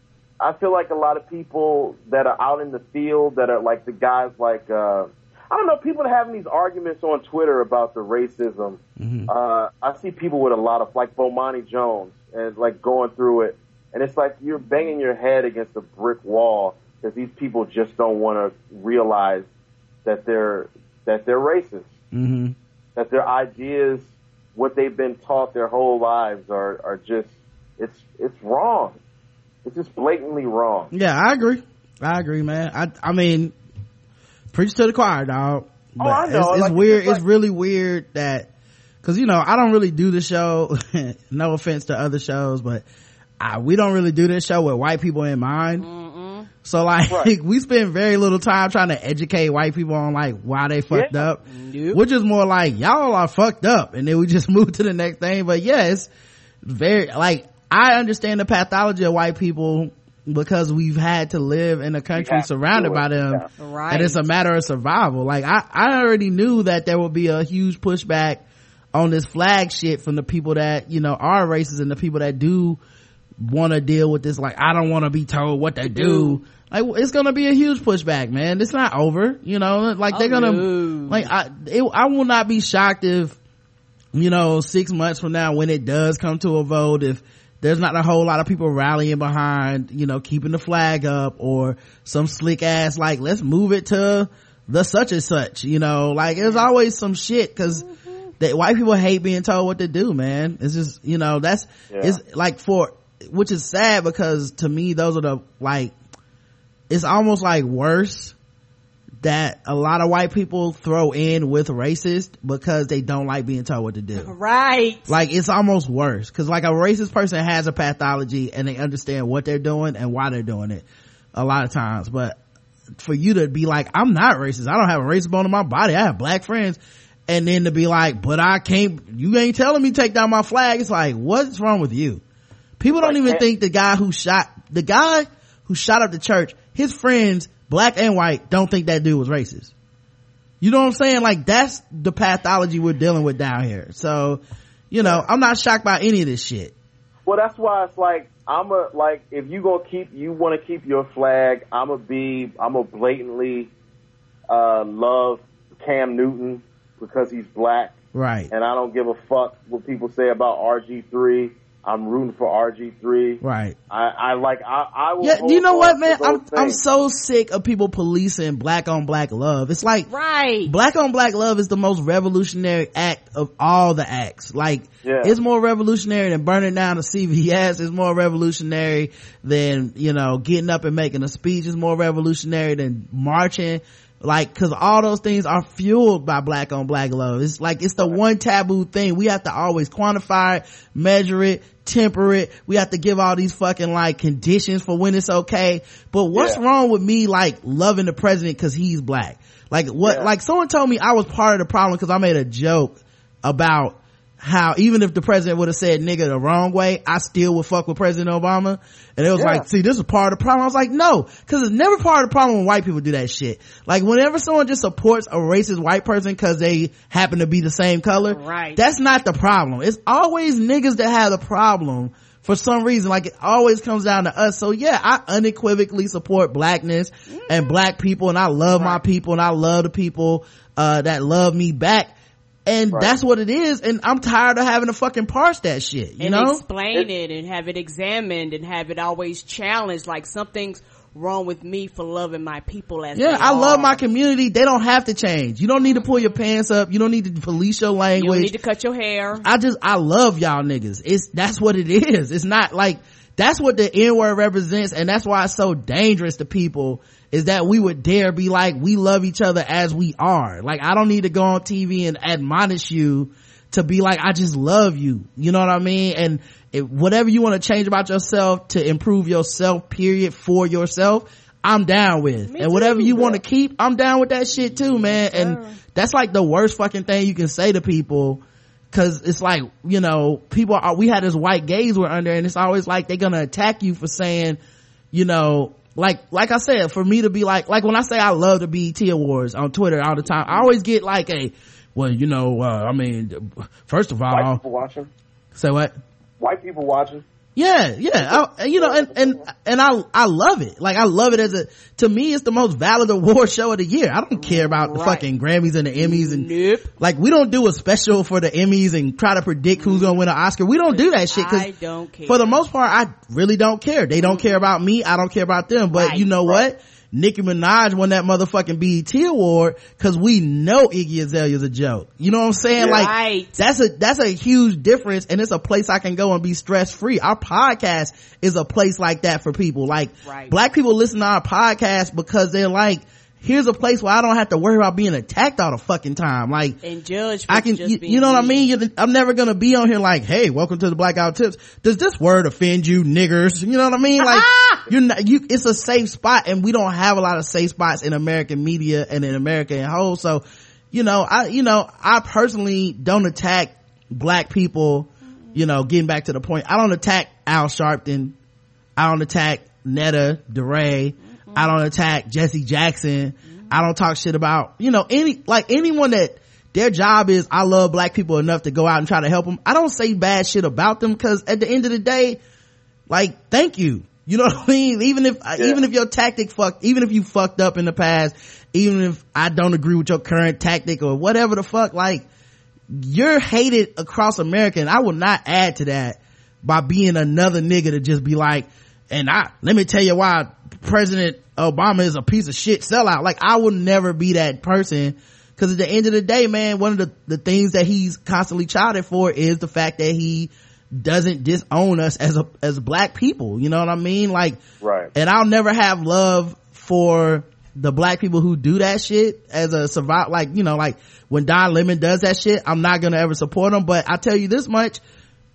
I feel like a lot of people that are out in the field that are like the guys like uh I don't know people are having these arguments on Twitter about the racism. Mm-hmm. Uh I see people with a lot of like Bomani Jones and like going through it and it's like you're banging your head against a brick wall because these people just don't want to realize that they're that they're racist. Mm-hmm. That their ideas, what they've been taught their whole lives, are are just it's it's wrong. It's just blatantly wrong. Yeah, I agree. I agree, man. I I mean, preach to the choir, dog. Oh, but Oh, I know. It's, it's Like, weird. it's like- it's really weird that because you know I don't really do the show. no offense to other shows, but I, we don't really do this show with white people in mind. So like Right. we spend very little time trying to educate white people on like why they fucked Yeah. up. We're just more like y'all are fucked up, and then we just move to the next thing. But yes, very like I understand the pathology of white people because we've had to live in a country have surrounded do by them yeah. Right. and it's a matter of survival. Like I, I already knew that there would be a huge pushback on this flag shit from the people that you know are racist and the people that do want to deal with this. Like i don't want to be told what to do. Like it's gonna be a huge pushback man. It's not over you know? Like they're Oh, gonna no. like i it, i will not be shocked if you know six months from now when it does come to a vote if there's not a whole lot of people rallying behind you know keeping the flag up or some slick ass like let's move it to the such and such you know? Like there's always some shit because mm-hmm. that white people hate being told what to do man. It's just you know that's Yeah. it's like for which is sad because to me those are the like it's almost like worse that a lot of white people throw in with racist because they don't like being told what to do. Right. like it's almost worse. Because like a racist person has a pathology and they understand what they're doing and why they're doing it a lot of times. But for you to be like i'm not racist. I don't have a racist bone in my body. I have black friends. And then to be like but i can't you ain't telling me take down my flag. It's like what's wrong with you? People don't Like even that- think the guy who shot the guy who shot up the church his friends black and white don't think that dude was racist you know what I'm saying? Like that's the pathology we're dealing with down here. So, you know, I'm not shocked by any of this shit. Well, that's why it's like I'm a like if you gonna keep you want to keep your flag, I'm a be I'm a blatantly uh, love Cam Newton because he's black, Right. and I don't give a fuck what people say about RG3. I'm rooting for RG3. Right. I, I like I I will. Yeah, you know what, man? I'm I'm so sick of people policing black on black love. It's like Right. black on black love is the most revolutionary act of all the acts. Like, Yeah. it's more revolutionary than burning down a CVS. It's more revolutionary than, you know, getting up and making a speech. It's more revolutionary than marching. Like, cause all those things are fueled by black on black love. It's like, it's the one taboo thing. We have to always quantify it, measure it, temper it. We have to give all these fucking like conditions for when it's okay. But what's Yeah. wrong with me like loving the president cause he's black? Like what, Yeah. like someone told me I was part of the problem cause I made a joke about how even if the president would have said nigga the wrong way, I still would fuck with President Obama. And it was Yeah. like, see, this is part of the problem. I was like, no, cause it's never part of the problem when white people do that shit. Like whenever someone just supports a racist white person cause they happen to be the same color, Right. that's not the problem. It's always niggas that have the problem for some reason. Like it always comes down to us. So yeah, I unequivocally support blackness and black people and I love my people and I love the people, uh, that love me back. And Right. that's what it is. And I'm tired of having to fucking parse that shit, you and know? explain it, and have it examined and have it always challenged. Like something's wrong with me for loving my people as Yeah, they I love my community. They don't have to change. You don't need to pull your pants up. You don't need to police your language. You don't need to cut your hair. I just I love y'all niggas. It's that's what it is. It's not like that's what the N word represents, and that's why it's so dangerous to people. Is that we would dare be like we love each other as we are. Like I don't need to go on TV and admonish you to be like I just love you. You know what I mean? And if, whatever you want to change about yourself to improve yourself, period, for yourself. I'm down with. and whatever you want to keep, I'm down with that shit too, man. And that's like the worst fucking thing you can say to people Cause it's like, you know, people are, we had this white gaze we're under and it's always like they're gonna attack you for saying, you know, like, like I said, for me to be like, like when I say I love the BET awards on Twitter all the time, I always get like a, well, you know, uh, I mean, first of all, White people watching. say what? White people watching. Yeah, yeah, I, you know, and, and, and I, I love it. Like, I love it as a, to me, it's the most valid award show of the year. I don't care about the fucking Grammys and the Emmys and, Nope. like, we don't do a special for the Emmys and try to predict who's gonna win an Oscar. We don't do that shit I don't care. for the most part, I really don't care. They don't mm-hmm. care about me. I don't care about them. But Right, you know what? Nicki Minaj won that motherfucking BET award cause we know Iggy Azalea's a joke. You know what I'm saying? Yeah. Like, that's a, that's a huge difference and it's a place I can go and be stress free. Our podcast is a place like that for people. Like, Right. black people listen to our podcast because they're like, here's a place where I don't have to worry about being attacked all the fucking time. Like, and judge. I can, just you, you know what I mean? You- I'm never gonna be on here like, hey, welcome to the Black Guy Who Tips. Does this word offend you, niggers? You know what I mean? Like, you're not, you, it's a safe spot and we don't have a lot of safe spots in American media and in America in whole. So, you know, I, you know, I personally don't attack black people, you know, getting back to the point. I don't attack Al Sharpton. I don't attack Netta DeRay. I don't attack Jesse Jackson. I don't talk shit about, you know, any, like anyone that their job is, I love black people enough to go out and try to help them. I don't say bad shit about them cause at the end of the day, like, thank you. You know what I mean? Even if, even if your tactic fucked, even if you fucked up in the past, even if I don't agree with your current tactic or whatever the fuck, like, you're hated across America and I will not add to that by being another nigga to just be like, and I, let me tell you why President Obama is a piece of shit sellout. Like I will never be that person. Cause at the end of the day, man, one of the, the things that he's constantly chided for is the fact that he doesn't disown us as a, as black people. You know what I mean? Like, Right. and I'll never have love for the black people who do that shit as a survive, like, you know, like when Don Lemon does that shit, I'm not gonna ever support him, but I tell you this much,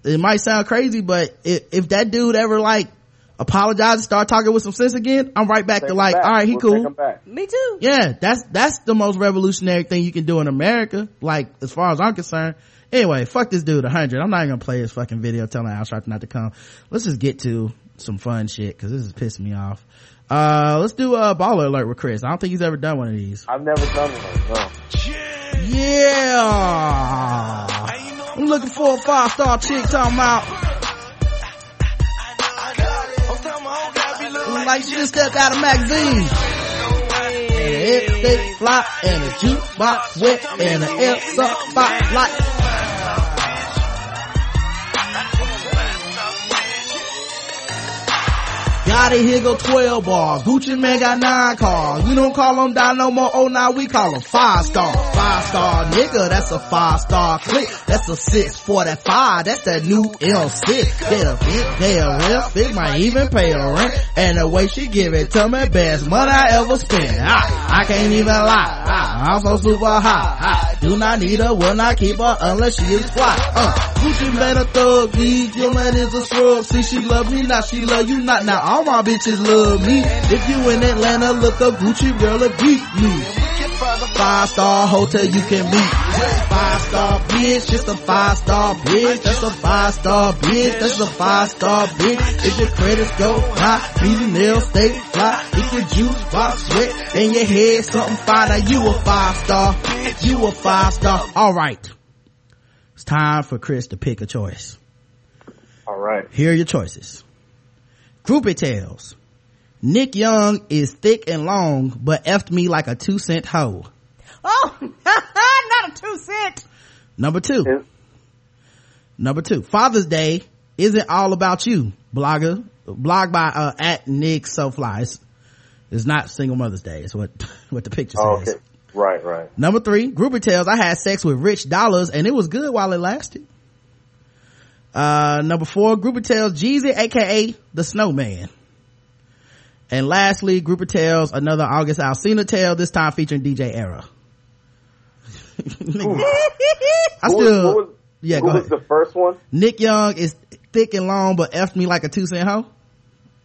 it might sound crazy, but if, if that dude ever like apologizes, start talking with some sense again, I'm right back Take to 'em like, back. all right, he We'll cool. Take 'em back. Me too. Yeah, that's, that's the most revolutionary thing you can do in America. Like, as far as I'm concerned. Anyway, fuck this dude 100. I'm not even gonna play his fucking video telling Al Sharpton not to come. Let's just get to some fun shit, cause this is pissing me off. Uh, let's do a baller alert with Chris. I don't think he's ever done one of these. I've never done one. No. Yeah! I'm looking for a five star chick talking about. Like she just stepped out of magazine. And a fly and a jukebox wet and a air spotlight. Got a here go 12 bars. Gucci Mane got nine cars. We don't call them down no more. Oh, now we call them five star. Five star nigga, that's a five star click. That's a six for that five. That's that new L6. Get a big, pay a rent, big might even pay a rent. And the way she give it to me, best money I ever spent. I, I can't even lie. I, I'm so super hot. I do not need her, will not keep her unless she is fly. Uh, Gucci Mane a thug, leave your man is a scrub. See she love me, now she love you not. Now all my bitches love me. If you in Atlanta, look up Gucci girl and beat me. Five star hotel you can meet. Five star bitch, just a five star bitch. That's a five star bitch. That's a five star bitch. If your credits go high, nails stay fly. If your juice box wet and your head something fine, now you a five star. You a five star. All right. It's time for Chris to pick a choice. All right. Here are your choices. Groupie Tales. Nick Young is thick and long, but effed me like a two cent hoe. Oh, not a two cent. Number two. Is- Number two. Father's Day isn't all about you. Blogger. Blog by, uh, at Nick So Flies. It's not single Mother's Day. It's what, what the picture Oh, says. okay. Right, right. Number three, Groupie Tales I had sex with Rich Dollaz and it was good while it lasted. Uh, number four, Groupie Tales Jeezy, aka the Snowman. And lastly, Groupie Tales another August Alsina tale, this time featuring DJ Era. I Who was- still, who was, yeah, who go was ahead. the first one? Nick Young is thick and long, but effed me like a two cent hoe.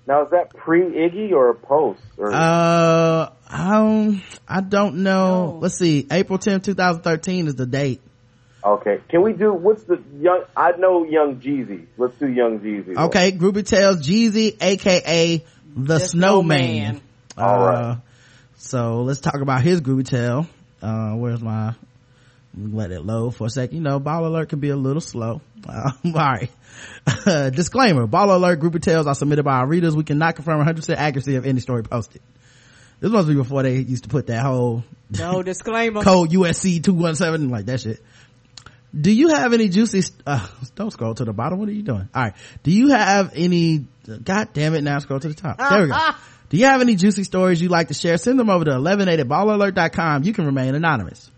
Now is that pre Iggy or post? Or Uh, um, I don't know. Let's see. April 10th, 2013 is the date. Okay, can we do what's the young? I know Young Jeezy. Let's do Young Jeezy. Okay, Groupie tells Jeezy, aka the, Snowman. Snowman. All right. Uh, so let's talk about his Groupie tell. Uh, where's my? Let it load for a second. You know, Ball Alert can be a little slow. Uh, all right. Disclaimer: Ball Alert Groupie tales are submitted by our readers. We cannot confirm 100 percent accuracy of any story posted. This must be before they used to put that whole No disclaimer. code USC 217 like that shit. Do you have any juicy, uh, don't scroll to the bottom. What are you doing? All right. Do you have any, god damn it. Now scroll to the top. There we go. Do you have any juicy stories you'd like to share? Send them over to 1180 at ballalert.com. You can remain anonymous.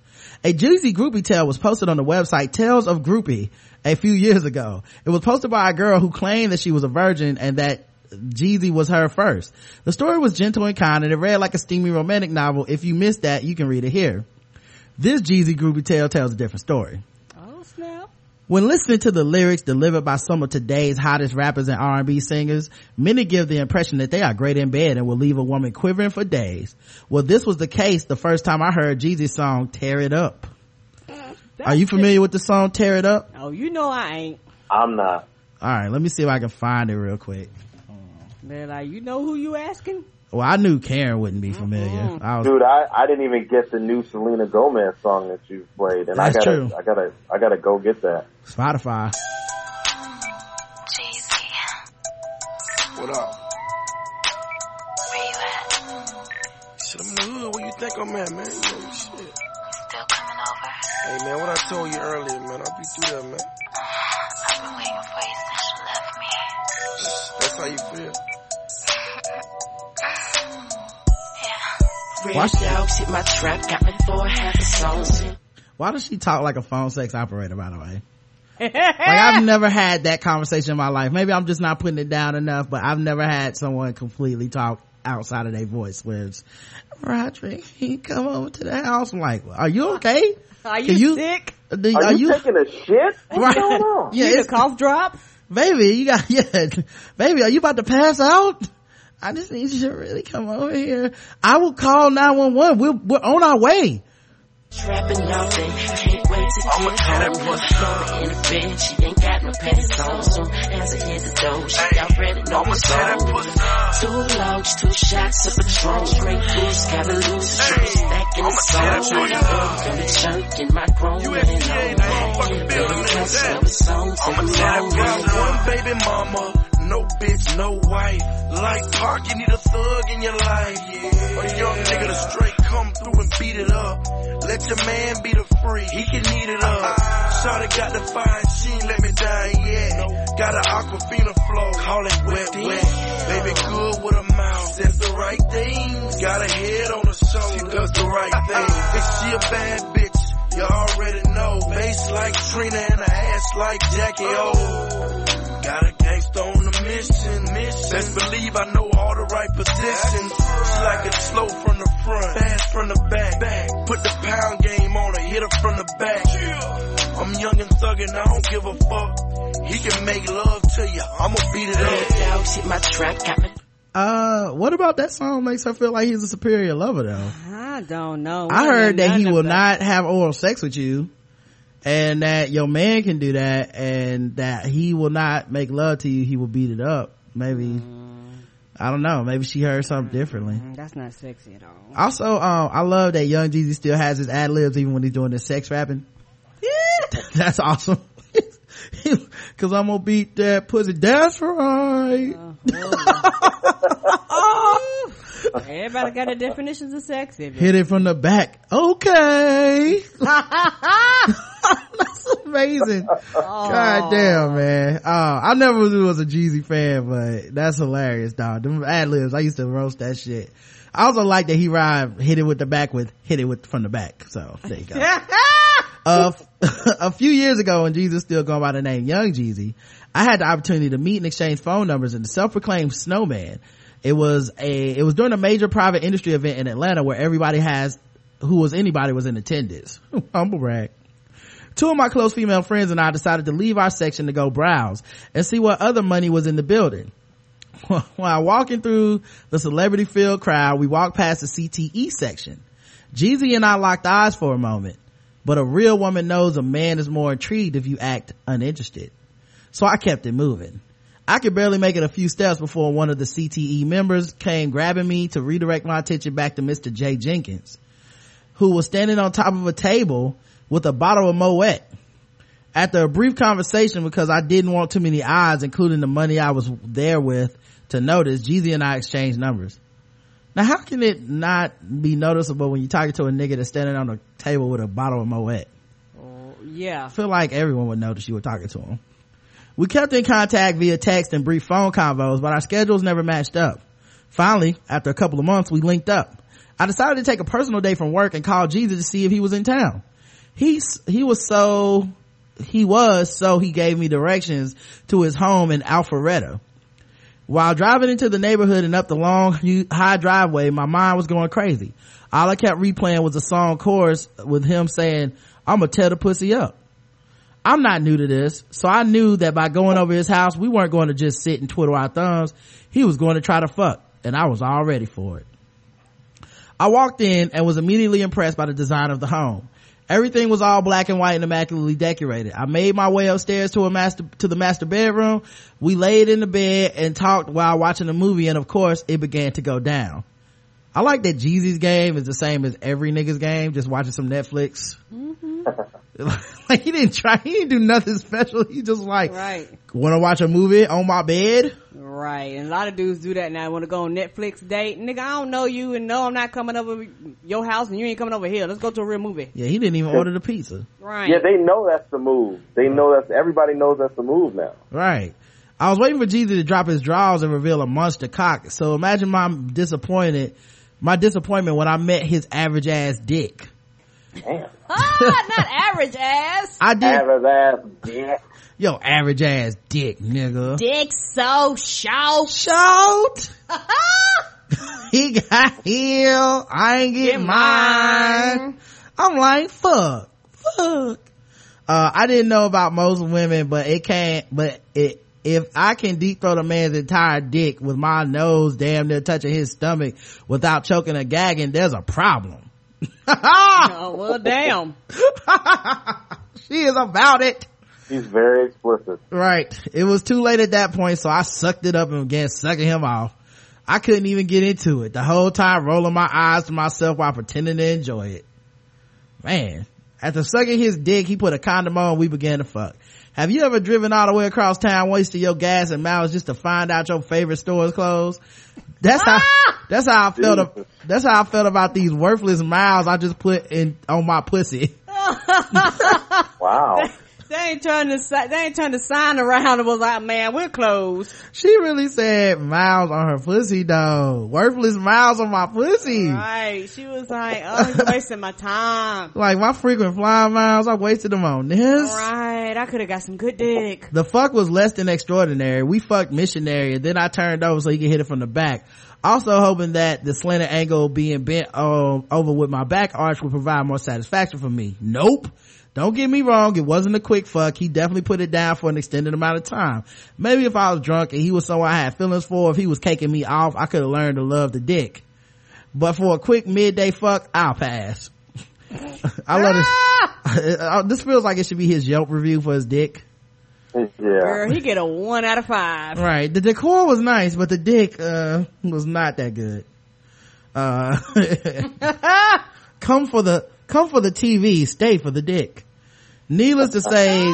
A juicy groupie tale was posted on the website Tales of Groupie a few years ago. It was posted by a girl who claimed that she was a virgin and that Jeezy was her first. The story was gentle and kind and it read like a steamy romantic novel. If you missed that, you can read it here. This Jeezy groupie tale tells a different story. Snap. When listening to the lyrics delivered by some of today's hottest rappers and R&B singers, many give the impression that they are great in bed and will leave a woman quivering for days. Well, this was the case the first time I heard Jeezy's song Tear It Up. Mm, are you familiar with the song Tear It Up? Oh, you know I ain't. I'm not. Alright, let me see if I can find it real quick. Man, like you know who you asking? Well, I knew Karen wouldn't be mm-hmm. familiar. I was, Dude, I, I didn't even get the new Selena Gomez song that you played, and That's I gotta true. I gotta I gotta go get that. Spotify. Jeezy, What up? where you at? Shit, I'm in the hood. Where you think I'm at, man? You know, shit. You still coming over? Hey, man, what I told you earlier, man. I'll be through there, man. Uh, I've been waiting for you since you left me. That's how you feel. Yeah. Why, dogs hit my trap, got me for half a song. why does she talk like a phone sex operator, by the way? like I've never had that conversation in my life. Maybe I'm just not putting it down enough, but I've never had someone completely talk outside of their voice where it's, Roderick, can you come over to the house? I'm like, are you okay? Are you, you- sick? Do- Are, you, taking a shit? What's Right. going on? Yeah, you need a it's- cough drop? baby, you got, yeah, baby, are you about to pass out? I just need you to really come over here. I will call 911. We're, we're on our way. Trapping all day, can't wait to I'ma get home. pussy in the bed, she ain't got no pants on. Soon as I hit the door, she already know I'ma it's tear that on. Two logs, two shots of Patron, straight goose, gotta lose the Hey, stacking I'ma the song. pussy up. Gonna chunk in my grown USDA, man. that motherfucking building in that. songs I'ma and tear that long pussy One baby mama, no bitch, no wife. Like Park, you need a thug in your life. A young nigga to straight come through and beat it up. Let your man be the free, he can eat it up. Shawty got the fine, she ain't let me down yet. Got an Aquafina flow, call it wet, wet. Baby good with a mouth, says the right things. Got a head on her shoulder, she does the right thing. Is she a bad bitch? You already know. Face like Trina and a ass like Jackie O. Got a gangsta on a mission, mission. Best believe I know all the right positions. She like it slow from the front, fast from the back. back. Put the pound game on her, hit her from the back. I'm young and thuggin', I don't give a fuck. He can make love to you, I'ma beat it Red up. dogs hit my trap, got me Uh, what about that song makes her feel like he's a superior lover though? I don't know. I We heard that he will of not have oral sex with you and that your man can do that and that he will not make love to you. He will beat it up. Maybe, I don't know. Maybe she heard something differently. Mm, That's not sexy at all. Also, um, I love that Young Jeezy still has his ad libs even when he's doing this sex rapping. That's awesome. Cause I'm gonna beat that pussy. That's right. Everybody got a definitions of sex. Hit it from the back. Okay. That's amazing. God damn, man. Uh, I never was a Jeezy fan, but that's hilarious, dog. Them ad libs, I used to roast that shit. I also like that he rhymed hit it with the back with hit it with from the back. So there you go. uh, a few years ago when Jeezy still going by the name Young Jeezy, I had the opportunity to meet and exchange phone numbers in the self-proclaimed snowman. It was a, it was during a major private industry event in Atlanta where everybody has, who was anybody was in attendance. Humble brag. Two of my close female friends and I decided to leave our section to go browse and see what other money was in the building. While walking through the celebrity filled crowd, we walked past the CTE section. Jeezy and I locked eyes for a moment, but a real woman knows a man is more intrigued if you act uninterested. So I kept it moving. I could barely make it a few steps before one of the CTE members came grabbing me to redirect my attention back to Mr. J. Jenkins, who was standing on top of a table with a bottle of Moet. After a brief conversation, because I didn't want too many eyes, including the money I was there with, to notice, Jeezy and I exchanged numbers. Now, how can it not be noticeable when you're talking to a nigga that's standing on a table with a bottle of Moet? Oh, yeah. I feel like everyone would notice you were talking to him. We kept in contact via text and brief phone convos, but our schedules never matched up. Finally, after a couple of months, we linked up. I decided to take a personal day from work and call Jeezy to see if he was in town. He's, he was so, he was, so he gave me directions to his home in Alpharetta. While driving into the neighborhood and up the long, high driveway, my mind was going crazy. All I kept replaying was a song chorus with him saying, I'ma tear the pussy up. I'm not new to this, so I knew that by going over his house, we weren't going to just sit and twiddle our thumbs. He was going to try to fuck, and I was all ready for it. I walked in and was immediately impressed by the design of the home. Everything was all black and white and immaculately decorated. I made my way upstairs to a master, to the master bedroom. We laid in the bed and talked while watching a movie and of course it began to go down. I like that Jeezy's game is the same as every nigga's game, just watching some Netflix. Mm-hmm. like he didn't try, he didn't do nothing special. He just like, Right. wanna watch a movie on my bed? Right. And a lot of dudes do that now. Want to go on Netflix date. Nigga, I don't know you and no, I'm not coming over your house and you ain't coming over here. Let's go to a real movie. Yeah, he didn't even order the pizza. Right. Yeah, they know that's the move. They know that's everybody knows that's the move now. Right. I was waiting for Jeezy to drop his drawers and reveal a monster cock. So imagine my disappointed, my disappointment when I met his average ass dick. ah, not average ass. I did. Average ass dick. Yo, average ass dick, nigga. Dick so short. Short. he got healed. I ain't getting Get mine. mine. I'm like, fuck, fuck. Uh, I didn't know about most women, but it can't, but it, if I can deep throat a man's entire dick with my nose damn near touching his stomach without choking or gagging, there's a problem. Oh, well, damn. she is about it. He's very explicit. Right. It was too late at that point, so I sucked it up and began sucking him off. I couldn't even get into it. The whole time rolling my eyes to myself while pretending to enjoy it. Man. After sucking his dick, he put a condom on we began to fuck. Have you ever driven all the way across town wasting your gas and miles just to find out your favorite store is closed? That's how, ah! that's how I felt, that's how I felt about these worthless miles I just put in, on my pussy. Wow. They ain't turned the they ain't turned the sign around and was like, man, we're closed. She really said miles on her pussy though. Worthless miles on my pussy. Right. She was like, oh, you're wasting my time. Like my frequent flying miles, I wasted them on this. Right. I could have got some good dick. The fuck was less than extraordinary. We fucked missionary and then I turned over so he could hit it from the back. Also hoping that the slanted angle being bent um, over with my back arch would provide more satisfaction for me. Nope. Don't get me wrong, it wasn't a quick fuck. He definitely put it down for an extended amount of time. Maybe if I was drunk and he was someone I had feelings for, if he was caking me off, I could have learned to love the dick. But for a quick midday fuck, I'll pass. I love this. this feels like it should be his Yelp review for his dick. Yeah. Girl, he get a one out of five. Right. The decor was nice, but the dick, uh, was not that good. Uh, come for the, come for the TV, stay for the dick. Needless to say,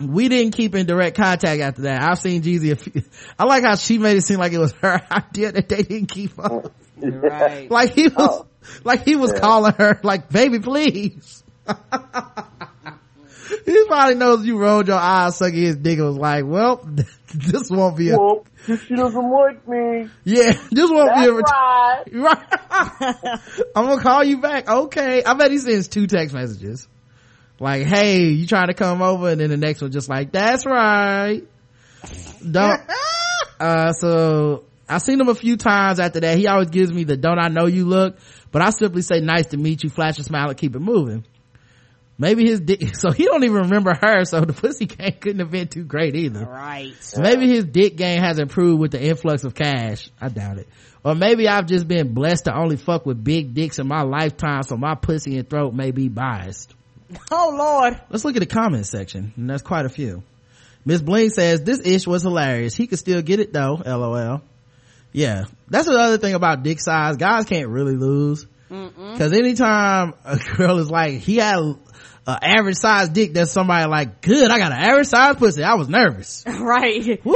we didn't keep in direct contact after that. I've seen Jeezy a few, I like how she made it seem like it was her idea that they didn't keep up. Right. Like he was, oh. like he was Yeah. calling her, like, baby, please. he probably knows you rolled your eyes sucking his dick and was like, well, this won't be a, Well, she doesn't like me. yeah, this won't That's be a, right. Right. I'm gonna call you back. Okay. I bet he sends two text messages. Like, hey, you trying to come over? And then the next one just like, that's right. Don't, uh, so I seen him a few times after that. He always gives me the don't I know you look, but I simply say nice to meet you, flash a smile and keep it moving. Maybe his dick, so he don't even remember her, so the pussy game couldn't have been too great either. Right. Maybe his dick game has improved with the influx of cash. I doubt it. Or maybe I've just been blessed to only fuck with big dicks in my lifetime, so my pussy and throat may be biased. Oh lord. Let's look at the comment section, and that's quite a few. Miss Bling says, this ish was hilarious. He could still get it though, lol. Yeah. That's the other thing about dick size. Guys can't really lose. Cause anytime a girl is like, he had a average size dick, there's somebody like, good, I got an average size pussy. I was nervous. Right. Woo!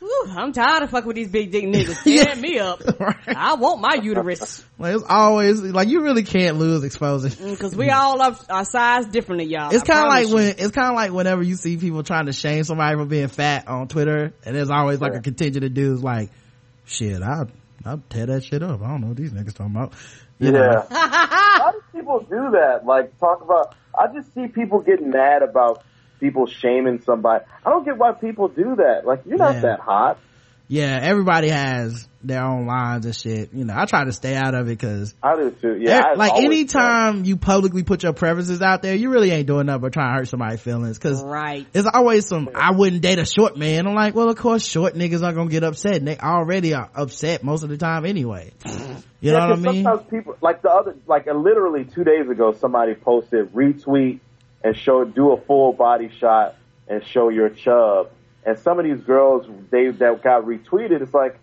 Whew, I'm tired of fucking with these big dick niggas. Yeah. Me up. I want my uterus. Like it's always, like you really can't lose exposing. Mm, Cause we all are, are sized differently, y'all. It's kind of like you. when it's kind of like whenever you see people trying to shame somebody for being fat on Twitter, and there's always like a contingent of dudes like, "Shit, I I'll tear that shit up." I don't know what these niggas talking about. You know? Yeah. Why do people do that? Like talk about. I just see people getting mad about people shaming somebody. I don't get why people do that. Like you're not Yeah. that hot. Yeah. Everybody has their own lines and shit. You know, I try to stay out of it because. I do too. Yeah. I like always- anytime you publicly put your preferences out there, you really ain't doing nothing but trying to hurt somebody's feelings. Cause Right. It's always some, I wouldn't date a short man. I'm like, well, of course short niggas are gonna get upset and they already are upset most of the time anyway. You know what I 'cause mean? Sometimes people like the other like uh, literally two days ago somebody posted retweet and show do a full body shot and show your chub. And some of these girls they that got retweeted, it's like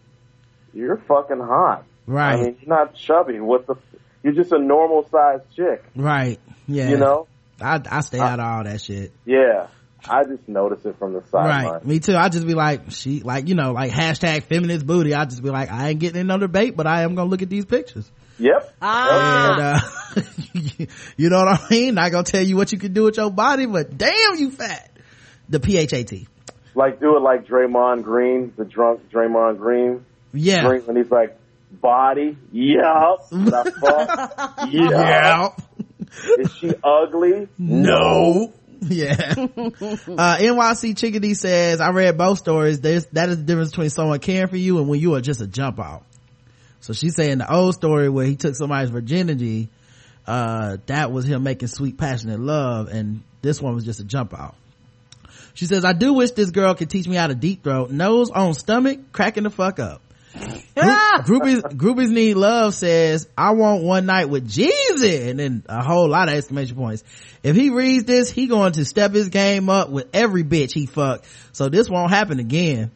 you're fucking hot. Right. I mean, you're not chubby. What the? You're just a normal sized chick. Right. Yeah. You know? I, I stay out of all that shit. Yeah. I just notice it from the sideline. Right. Me too. I just be like, she, like, you know, like hashtag feminist booty. I just be like, I ain't getting another no debate, but I am gonna look at these pictures. Yep. Ah. And, uh, you know what I mean? Not gonna tell you what you can do with your body, but damn, you fat. The PHAT. Like do it like Draymond Green, the drunk Draymond Green. Yeah. Green when he's like, body, yup. Did I fuck? yup. Yeah. Is she ugly? No. Yeah. uh, NYC Chickadee says, I read both stories. There's, that is the difference between someone caring for you and when you are just a jump off. So she's saying the old story where he took somebody's virginity, uh, that was him making sweet passionate love and this one was just a jump off. She says, I do wish this girl could teach me how to deep throat. Nose on stomach, cracking the fuck up. Group, groupies, groupies need love says, I want one night with Jeezy. And then a whole lot of exclamation points. If he reads this, he going to step his game up with every bitch he fucked. So this won't happen again.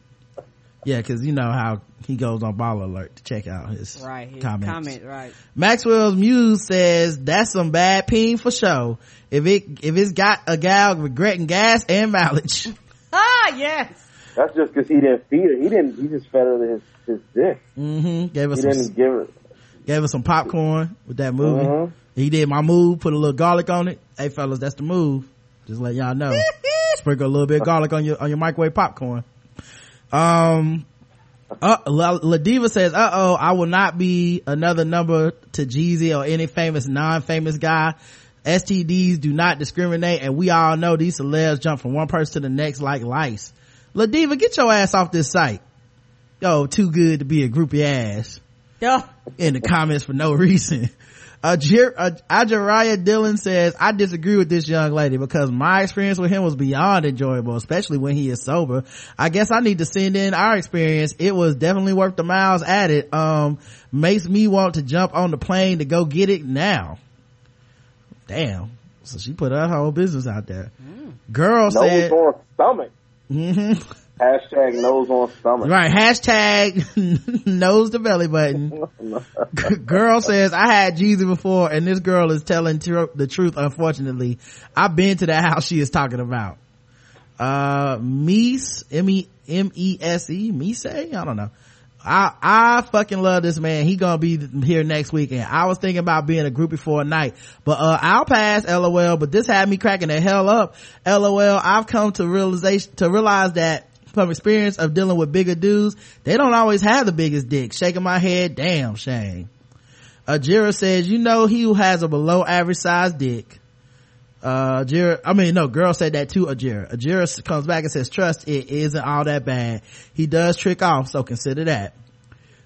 Yeah, cause you know how he goes on BallerAlert to check out his Right. his comments. Comment, right. Maxwell's Muse says that's some bad peen for sure. If it if it's got a gal regretting gas and mileage. Ah, yes. That's just because he didn't feed her. He didn't. He just fed her his his dick. Mm-hmm. Gave us He some didn't give her. gave us some popcorn with that movie. Mhm. He did my move, put a little garlic on it. Hey fellas, that's the move. Just let y'all know. Sprinkle a little bit of garlic on your on your microwave popcorn. Um uh, La, La Diva says, uh oh, I will not be another number to Jeezy or any famous, non-famous guy. STDs do not discriminate and we all know these celebs jump from one person to the next like lice. La Diva, get your ass off this site. Yo, too good to be a groupie ass Yeah. in the comments for no reason. Jer- uh, Ajariah Dillon says, I disagree with this young lady because my experience with him was beyond enjoyable, especially when he is sober. I guess I need to send in our experience. It was definitely worth the miles added. Um, makes me want to jump on the plane to go get it now. Damn. So she put her whole business out there. Girl Nose said, on stomach. Mhm. Hashtag nose on stomach. Right. Hashtag nose the belly button. girl says, I had Jeezy before and this girl is telling tr- the truth, unfortunately. I've been to that house she is talking about. Uh, Mies, M-E, M-E-S-E, Mise? I don't know. I, I fucking love this man. He gonna be here next weekend. I was thinking about being a groupie for a night, but, uh, I'll pass, lol, but this had me cracking the hell up. LOL, I've come to realization, to realize that from experience of dealing with bigger dudes, they don't always have the biggest dick. Shaking my head, damn shame. Ajira says, you know he who has a below average size dick. Uh, Ajira, I mean, no, girl said that too, Ajira. Ajira comes back and says, trust, it isn't all that bad. He does trick off, so consider that.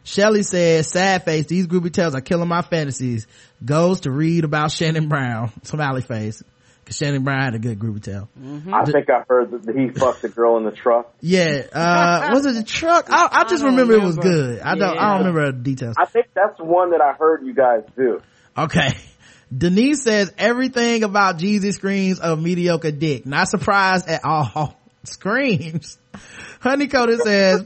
Shelly says, sad face, these groupie tales are killing my fantasies. Goes to read about Shannon Brown. Smiley face. Cause Shannon Brown had a good groupie tale. I think I heard that he fucked the girl in the truck. Yeah, uh, was it the truck? I, I just I don't remember, it was good. I don't, I don't remember the details. I think that's one that I heard you guys do. Okay. Denise says everything about Jeezy screams of mediocre dick. Not surprised at all. Screams. Honeycoated says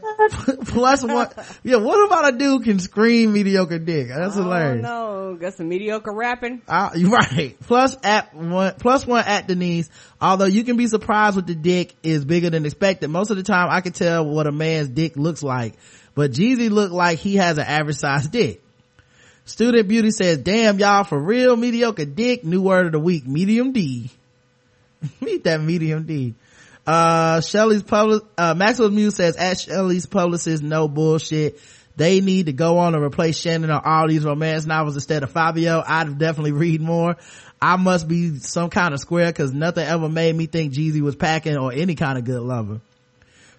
plus one. Yeah, what about a dude can scream mediocre dick? That's Oh hilarious. no, got some mediocre rapping. Uh, right. Plus at one, plus one at Denise. Although you can be surprised with the dick is bigger than expected. Most of the time I can tell what a man's dick looks like, but Jeezy looked like he has an average sized dick. Student Beauty says, damn y'all for real mediocre dick. New word of the week, medium D. Meet that medium D. Uh, Shelly's public, uh, Maxwell Muse says, at Shelly's publicist, no bullshit. They need to go on and replace Shannon on all these romance novels instead of Fabio. I'd definitely read more. I must be some kind of square cause nothing ever made me think Jeezy was packing or any kind of good lover.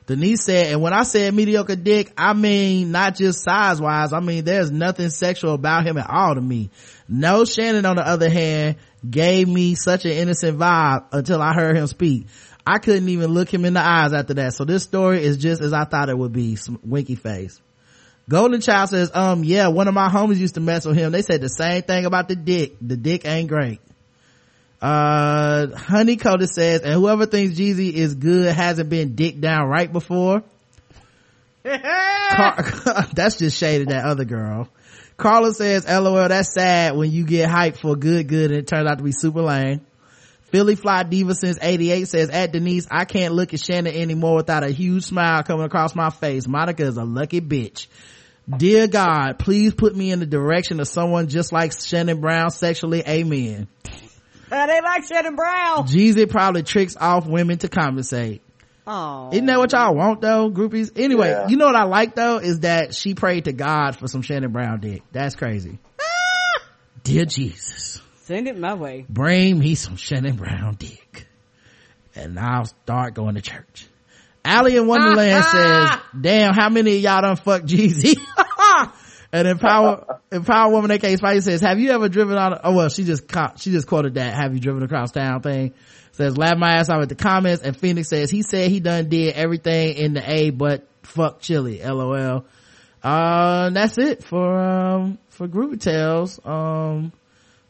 Denise said, and when I said mediocre dick, I mean not just size wise, I mean there's nothing sexual about him at all to me. No Shannon on the other hand gave me such an innocent vibe until I heard him speak. I couldn't even look him in the eyes after that. So this story is just as I thought it would be. Winky face. Golden Child says, um, yeah, one of my homies used to mess with him. They said the same thing about the dick. The dick ain't great. Uh, Honey Coda says, and whoever thinks Jeezy is good hasn't been dick down right before. Car- that's just shade of that other girl. Carla says, lol, that's sad when you get hyped for good good and it turns out to be super lame. Philly Fly Diva since 88 says, at Denise, I can't look at Shannon anymore without a huge smile coming across my face. Monica is a lucky bitch. Dear God, please put me in the direction of someone just like Shannon Brown sexually. Amen. Uh, they like Shannon Brown. Jeezy probably tricks off women to compensate. Oh, Isn't that what y'all want though, groupies? Anyway, Yeah. you know what I like though is that she prayed to God for some Shannon Brown dick. That's crazy. Dear Jesus, send it my way. bring me some Shannon Brown dick. And I'll start going to church. Allie in Wonderland says, damn, how many of y'all done fuck Jeezy? and Empower, Empower Woman AK Spicy says, have you ever driven on, oh well, she just, she just quoted that, have you driven across town thing. Says, laugh my ass off at the comments. And Phoenix says, he said he done did everything in the A but fuck chili, lol. Uh, that's it for, um, for Groupie Tales. Um,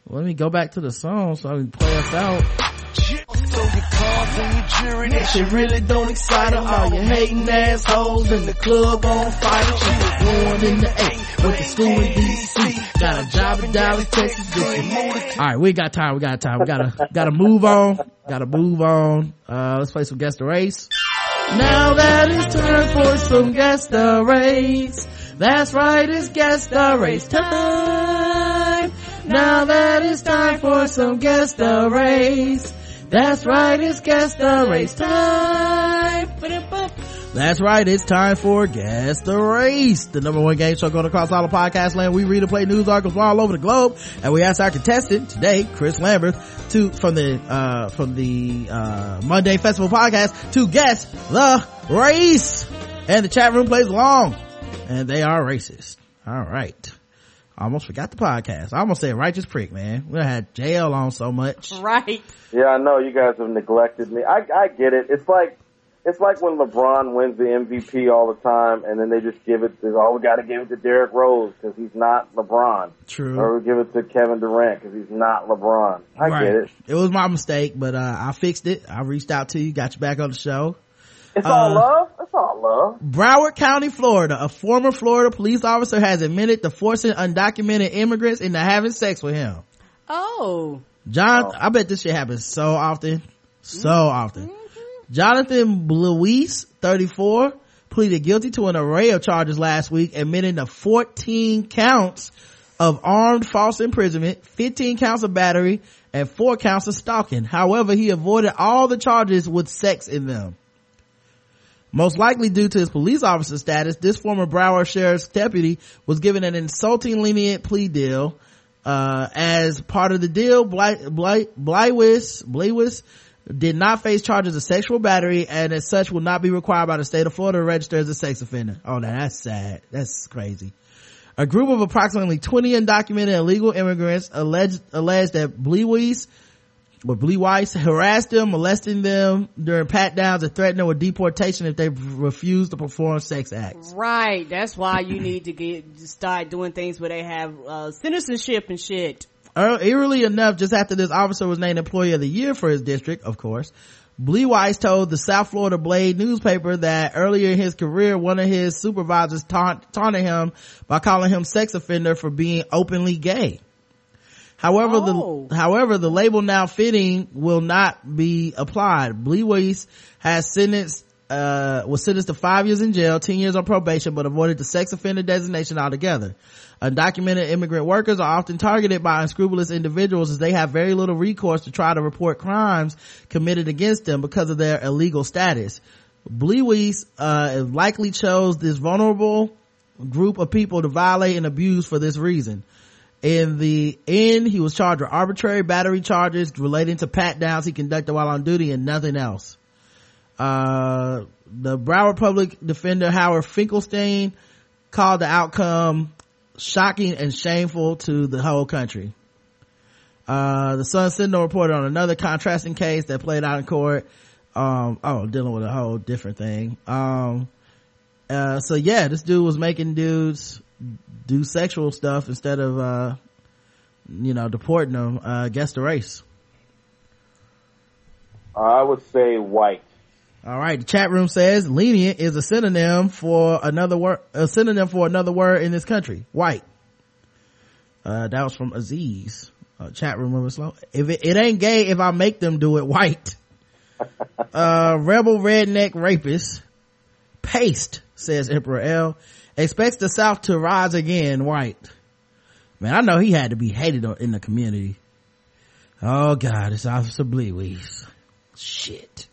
let me go back to the song so I can play us out. That shit really don't excite her. All you hating assholes in the club on fire. She was born in the A, went to school in DC. Got a job in Dallas, Texas. All right, we got time. We got time. We gotta gotta move on. Gotta move on. Uh, let's play some guess the race. Now that it's time for some guess the race. That's right, it's guess the race time. Now that it's time for some guess the race. That's right, it's guess the race time. That's right, it's time for Guess the Race, the number one game show going across all the podcast land. We read and play news articles from all over the globe, and we ask our contestant today, Chris Lamberth, to from the uh from the uh Mundane Festival podcast to guess the race. And the chat room plays along, and they are racist. All right. Almost forgot the podcast. I almost said righteous prick, man. We done had JL on so much. Right. Yeah, I know you guys have neglected me. I I get it. It's like it's like when LeBron wins the MVP all the time, and then they just give it. To, oh, we got to give it to Derrick Rose because he's not LeBron, True. or we give it to Kevin Durant because he's not LeBron. I Right. get it. It was my mistake, but uh I fixed it. I reached out to you, got you back on the show. It's Uh, all love. It's all love. Broward County, Florida. A former Florida police officer has admitted to forcing undocumented immigrants into having sex with him. Oh. John, I bet this shit happens so often. So often. Jonathan Luis, 34, pleaded guilty to an array of charges last week, admitting to 14 counts of armed false imprisonment, 15 counts of battery, and 4 counts of stalking. However, he avoided all the charges with sex in them. Most likely due to his police officer status, this former Broward Sheriff's deputy was given an insulting lenient plea deal. Uh, as part of the deal, Bly, Bly, did not face charges of sexual battery and as such will not be required by the state of Florida to register as a sex offender. Oh, that's sad. That's crazy. A group of approximately 20 undocumented illegal immigrants alleged, alleged that Blewis or Blewis harassed them, molesting them during pat downs and threatened them with deportation if they refused to perform sex acts. Right. That's why you need to get start doing things where they have uh, citizenship and shit. Uh, eerily enough, just after this officer was named employee of the year for his district, of course, Blewise told the South Florida Blade newspaper that earlier in his career, one of his supervisors taunt, taunted him by calling him sex offender for being openly gay. However, Oh. the, however, the label now fitting will not be applied. Blewise has sentenced, uh, was sentenced to five years in jail, 10 years on probation, but avoided the sex offender designation altogether. Undocumented immigrant workers are often targeted by unscrupulous individuals as they have very little recourse to try to report crimes committed against them because of their illegal status. Blewis, uh, likely chose this vulnerable group of people to violate and abuse for this reason. In the end, he was charged with arbitrary battery charges relating to pat downs he conducted while on duty and nothing else. Uh, the Broward public defender Howard Finkelstein called the outcome shocking and shameful to the whole country. Uh, the Sun Sentinel reported on another contrasting case that played out in court. Um, oh, dealing with a whole different thing. Um, uh, so yeah, this dude was making dudes do sexual stuff instead of, uh, you know, deporting them, uh, against the race. I would say white. All right. The chat room says lenient is a synonym for another word, a synonym for another word in this country. White. Uh, that was from Aziz. Uh, chat room member slow. If it, it ain't gay if I make them do it white. uh, rebel redneck rapist. Paste, says Emperor L. Expects the South to rise again white. Man, I know he had to be hated in the community. Oh God, it's Officer Bleewees. Shit.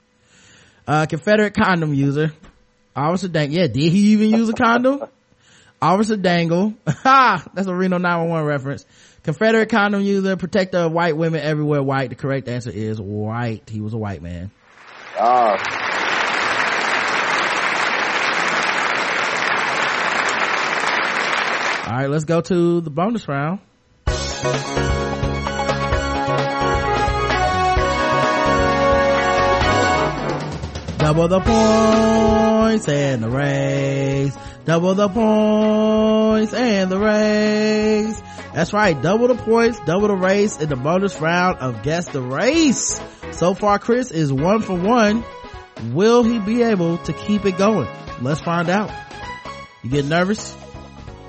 Uh, Confederate condom user. Officer Dangle. Yeah, did he even use a condom? Officer Dangle. Ha! That's a Reno 911 reference. Confederate condom user, protector of white women everywhere white. The correct answer is white. He was a white man. Ah, All right, let's go to the bonus round. Double the points and the raise. Double the points and the raise. That's right. Double the points, double the race in the bonus round of Guess the Race. So far, Chris is one for one. Will he be able to keep it going? Let's find out. You get nervous?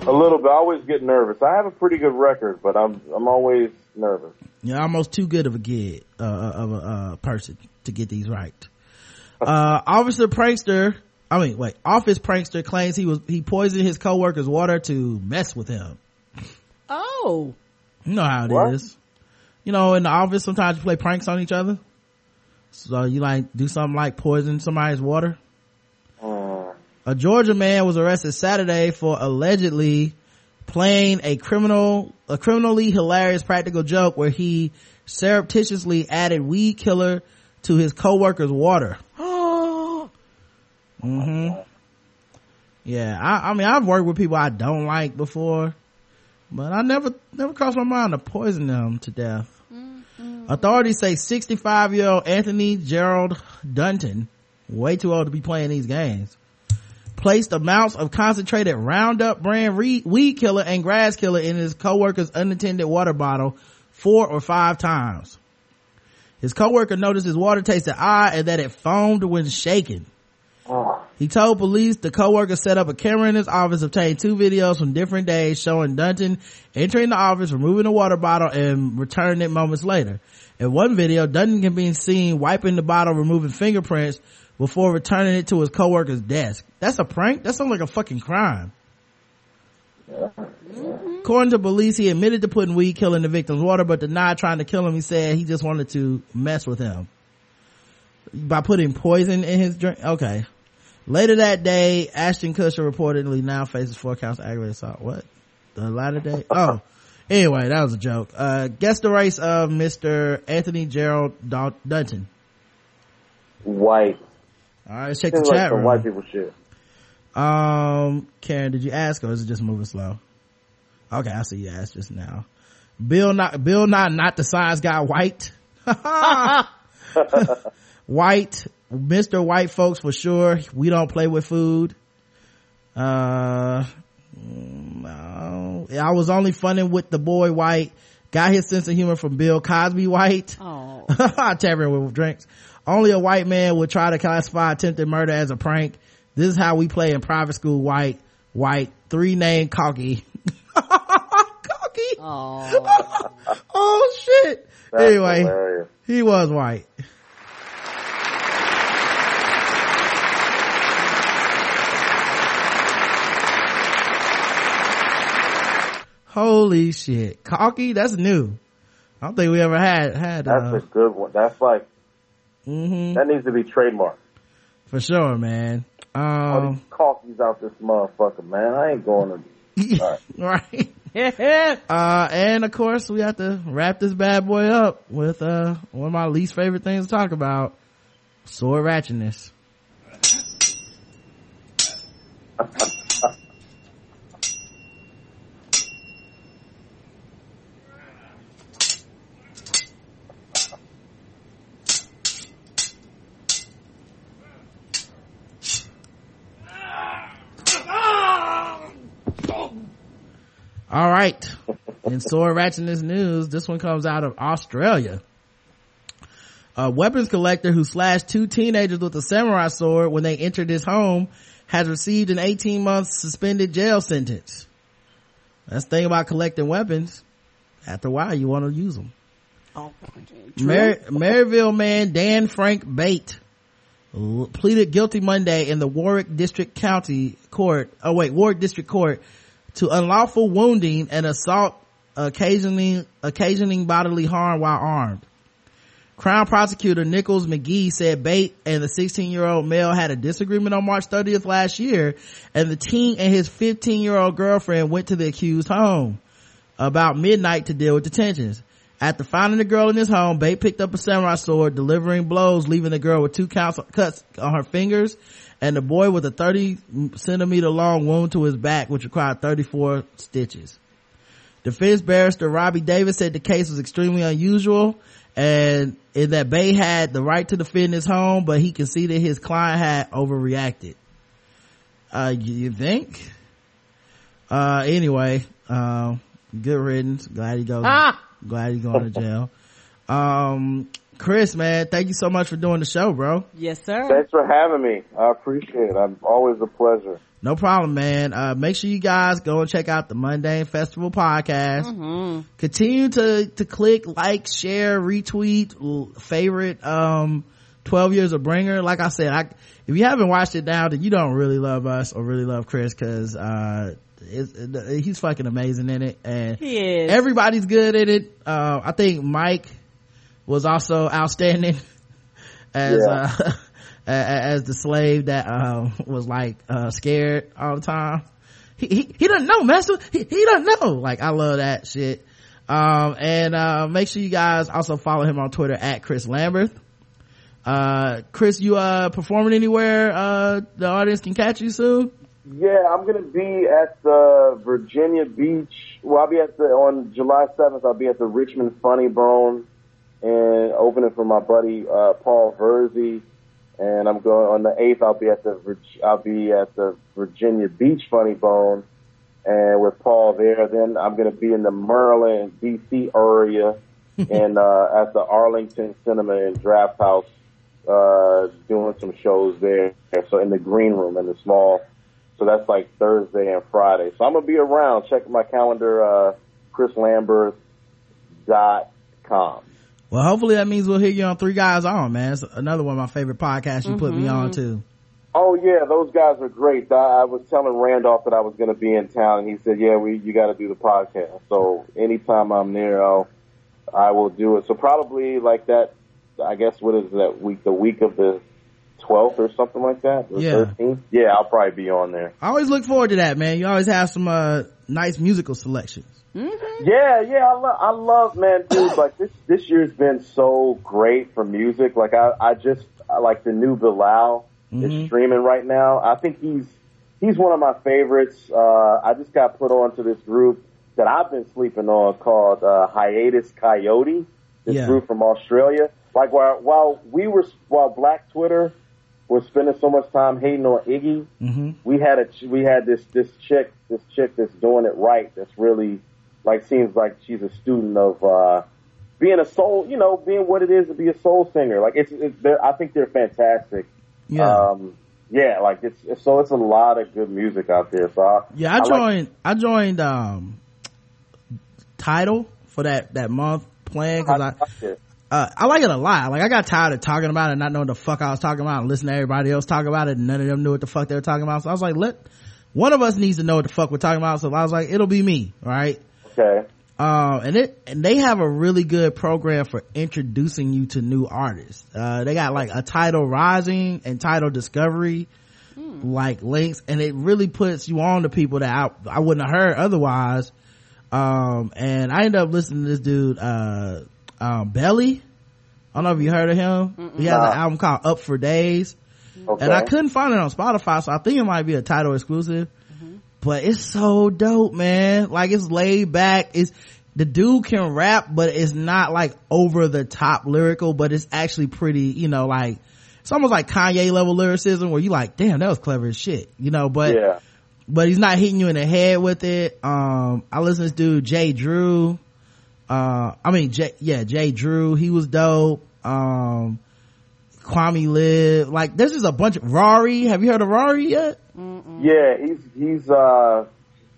A little bit. I always get nervous. I have a pretty good record, but I'm I'm always nervous. You're almost too good of a kid, uh, of a, uh, person to get these right. Uh, Officer Prankster, I mean, wait, Office Prankster claims he was, he poisoned his coworker's water to mess with him. Oh. You know how it is. What? You know, in the office, sometimes you play pranks on each other. So you like do something like poison somebody's water. A Georgia man was arrested Saturday for allegedly playing a criminal, a criminally hilarious practical joke where he surreptitiously added weed killer to his coworker's water. mm-hmm. Yeah, I, I mean, I've worked with people I don't like before, but I never, never crossed my mind to poison them to death. Authorities say 65 year old Anthony Gerald Dunton, way too old to be playing these games, placed amounts of concentrated Roundup brand weed killer and grass killer in his coworker's unattended water bottle four or five times. His coworker noticed his water tasted odd and that it foamed when shaken. He told police the coworker set up a camera in his office, obtained two videos from different days showing Dunton entering the office, removing the water bottle, and returning it moments later. In one video, Dunton can be seen wiping the bottle, removing fingerprints, before returning it to his coworker's desk. That's a prank? That sounds like a fucking crime. According to police, he admitted to putting weed killing the victim's water, but denied trying to kill him. He said he just wanted to mess with him by putting poison in his drink. Okay. Later that day, Ashton Kutcher reportedly now faces four counts of aggravated assault. What? The latter day? Oh. Anyway, that was a joke. Uh, guess the race of Mr. Anthony Gerald Dunton. White. All right, let's check the Seems like chat some room. white people shit. Um, Karen, did you ask or is it just moving slow? Okay, I see you asked just now. Bill not, Bill not, not the size guy, white. white, Mr. White folks for sure. We don't play with food. Uh, no. I was only funning with the boy white. Got his sense of humor from Bill Cosby white. Oh. Tampering with drinks. Only a white man would try to classify attempted murder as a prank. This is how we play in private school. White, white, three name cocky. cocky. Oh. oh shit. That's anyway, hilarious. he was white. Holy shit. Cocky? That's new. I don't think we ever had, had, That's uh, a good one. That's like mhm, that needs to be trademarked. for sure, man. All Um, these coffees out this motherfucker, man. I ain't going to. All right. right. uh, and of course we have to wrap this bad boy up with, uh, one of my least favorite things to talk about. Sword ratchetness. All right. In sword ratchetness news, this one comes out of Australia. A weapons collector who slashed two teenagers with a samurai sword when they entered his home has received an 18 month suspended jail sentence. That's the thing about collecting weapons. After a while, you want to use them. Oh, Mar- Maryville man Dan Frank Bate pleaded guilty Monday in the Warwick District County Court. Oh wait, Warwick District Court to unlawful wounding and assault occasioning occasioning bodily harm while armed. Crown prosecutor Nichols McGee said Bate and the 16 year old male had a disagreement on March 30th last year and the teen and his 15 year old girlfriend went to the accused home about midnight to deal with the tensions. After finding the girl in his home, Bate picked up a samurai sword, delivering blows, leaving the girl with two cuts on her fingers, and the boy with a 30 centimeter long wound to his back, which required 34 stitches. Defense barrister Robbie Davis said the case was extremely unusual and in that Bate had the right to defend his home, but he conceded his client had overreacted. Uh, you, think? Uh, anyway, um, good riddance. Glad he goes. Ah! Glad he's going to jail. Um, Chris, man, thank you so much for doing the show, bro. Yes, sir. Thanks for having me. I appreciate it. I'm always a pleasure. No problem, man. Uh, make sure you guys go and check out the Mundane Festival podcast. Mm-hmm. Continue to, to click, like, share, retweet, favorite, um, 12 years of bringer. Like I said, I, if you haven't watched it now, then you don't really love us or really love Chris cause, uh, it's, it, he's fucking amazing in it and He is. everybody's good in it. Uh, I think Mike was also outstanding as, Yeah. uh, a- a- as the slave that um was like uh scared all the time he he, he doesn't know master he, he doesn't know like i love that shit um and uh make sure you guys also follow him on twitter at chris lamberth uh chris you uh performing anywhere uh the audience can catch you soon Yeah, I'm gonna be at the Virginia Beach. Well, I'll be at the on July 7th. I'll be at the Richmond Funny Bone and opening for my buddy uh, Paul Verzi. And I'm going on the 8th. I'll be at the I'll be at the Virginia Beach Funny Bone and with Paul there. Then I'm gonna be in the Maryland, D.C. area and uh, at the Arlington Cinema and Draft House uh, doing some shows there. So in the green room in the small. So that's like Thursday and Friday. So I'm gonna be around. Check my calendar, uh, chrislamberth.com. Well, hopefully that means we'll hear you on Three Guys On, man. It's another one of my favorite podcasts you put me Mm-hmm. on too. Oh yeah, those guys are great. I, I was telling Randolph that I was going to be in town, and he said, "Yeah, we you got to do the podcast." So anytime I'm there, I'll I will do it. So probably like that. I guess what is that week? The week of the twelfth or something like that. Or Yeah. 13th? Yeah, I'll probably be on there. I always look forward to that, man. You always have some, uh, nice musical selections. Yeah, yeah, I love, I love, man, dude. Like this, this year's been so great for music. Like I, I just I like the new Bilal is streaming right now. I think he's he's one of my favorites. Uh, I just got put on to this group that I've been sleeping on called uh, Hiatus Kaiyote. This Yeah. group from Australia. Like while while we were while Black Twitter was spending so much time hating on Iggy, Mm-hmm. we had a we had this this chick this chick that's doing it right. That's really like seems like she's a student of uh being a soul. You know, being what it is to be a soul singer. Like it's, it's they're, I think they're fantastic. Yeah. Um, yeah, like it's, so it's a lot of good music out there. So I, Yeah, I like- joined. I joined um Tidal for that that month plan because I uh, I like it a lot. Like I got tired of talking about it, and not knowing the fuck I was talking about, and listening to everybody else talk about it, and none of them knew what the fuck they were talking about. So I was like, let one of us needs to know what the fuck we're talking about. So I was like, it'll be me, right? Okay. Um, and it and they have a really good program for introducing you to new artists. Uh, they got like a Tidal rising and Tidal discovery, like links, and it really puts you on to people that I, I wouldn't have heard otherwise. Um, and I ended up listening to this dude, uh, um, Belly. I don't know if you heard of him. He has Nah. an album called Up for Days. Okay. And I couldn't find it on Spotify, so I think it might be a Tidal exclusive. But it's so dope, man. Like it's laid back. It's, the dude can rap, but it's not like over the top lyrical, but it's actually pretty, you know, like, it's almost like Kanye level lyricism where you like, damn, that was clever as shit, you know, but, yeah. but he's not hitting you in the head with it. Um, I listen to this dude, Jay Drew. Uh, I mean, Jay, yeah, Jay Drew. He was dope. Um, Kwame Live. Like, there's just a bunch of, Raury. Have you heard of Raury yet? Yeah, he's he's uh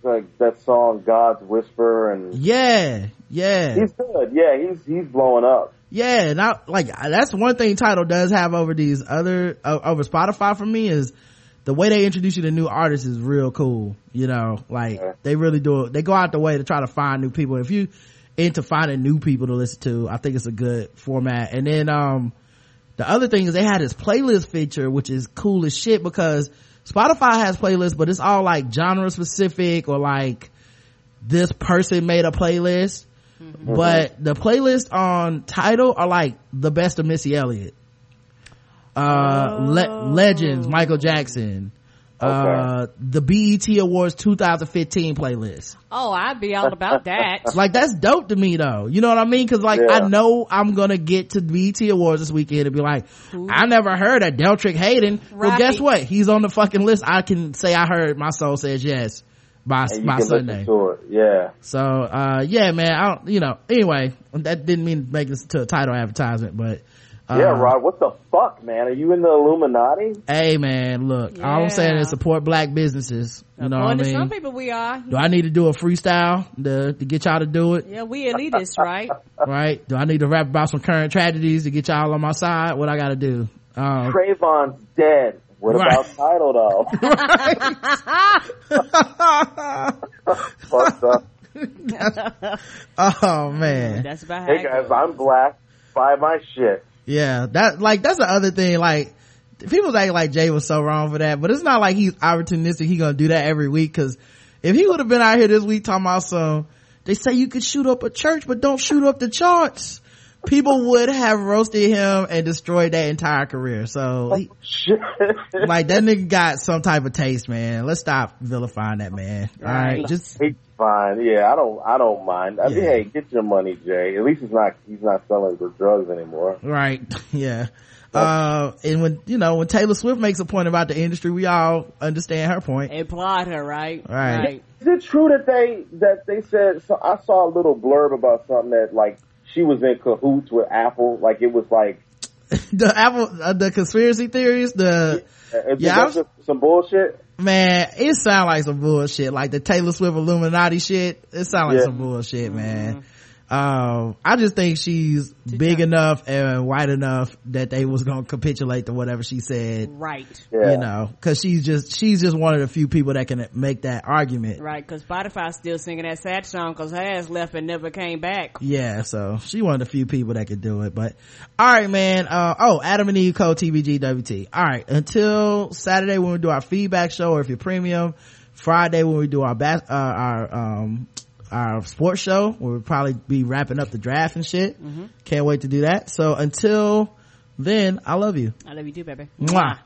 like that song God's Whisper and Yeah, yeah. he's good. Yeah, he's he's blowing up. Yeah, and I, like, that's one thing Tidal does have over these other, uh, over Spotify for me is the way they introduce you to new artists is real cool. You know, like, they really do it. They go out the way to try to find new people. If you into finding new people to listen to, I think it's a good format. And then, um, the other thing is they had this playlist feature, which is cool as shit because Spotify has playlists, but it's all like genre specific or like this person made a playlist. But the playlist on Tidal are like the best of Missy Elliott. Uh, le- legends, Michael Jackson. Uh, the BET Awards 2015 playlist. Oh, I'd be all about that. Like that's dope to me though. You know what I mean? Cause like Yeah. I know I'm gonna get to BET Awards this weekend and be like, I never heard of Deltrick Hayden. Well, guess what? He's on the fucking list. I can say I heard my soul says yes by, And you by Sunday. it. Yeah. So, uh, yeah, man, I don't, you know, anyway, that didn't mean to make this to a Tidal advertisement, but, yeah, Rod, what the fuck, man? Are you in the Illuminati? Hey man, look, all I'm saying is support black businesses. You know what I According to mean? some people, we are. Do I need to do a freestyle to, to get y'all to do it? Yeah, we elitists, right? Right? Do I need to rap about some current tragedies to get y'all on my side? What I gotta do? Um, Trayvon's dead. What Right. about Tidal though? Fucked up. oh man. That's about Hey guys, I'm black. Buy my shit. Yeah, that like that's the other thing. Like people act like Jay was so wrong for that, but it's not like he's opportunistic. He gonna do that every week. Because if he would have been out here this week talking about some, they say you could shoot up a church, but don't shoot up the charts. People would have roasted him and destroyed that entire career. So, he, like that nigga got some type of taste, man. Let's stop vilifying that man. All right, just fine. Yeah, I don't. I don't mind. I mean, hey, get your money, Jay. At least he's not. He's not selling the drugs anymore. Right. Yeah. Uh, and when, you know, when Taylor Swift makes a point about the industry, we all understand her point. Applaud her, right? Right. Is it true that they that they said? So I saw a little blurb about something that like she was in cahoots with Apple. Like it was like The Apple, uh, the conspiracy theories, the, uh, Yeah, yeah, was- some bullshit. Man, it sound like some bullshit. Like the Taylor Swift Illuminati shit. It sound like Yeah. some bullshit, man. Mm-hmm. Um i just think she's big enough and white enough that they was gonna capitulate to whatever she said Right. you know because she's just she's just one of the few people that can make that argument Right, cause Spotify's still singing that sad song cause her ass left and never came back. yeah so she one of the few people that could do it but all right man uh oh adam and eve code tbgwt all right until saturday when we do our feedback show or if you're premium friday when we do our bas- uh, our um our sports show we'll probably be wrapping up the draft and shit Mhm. can't wait to do that so until then i love you I love you too, baby. Mwah.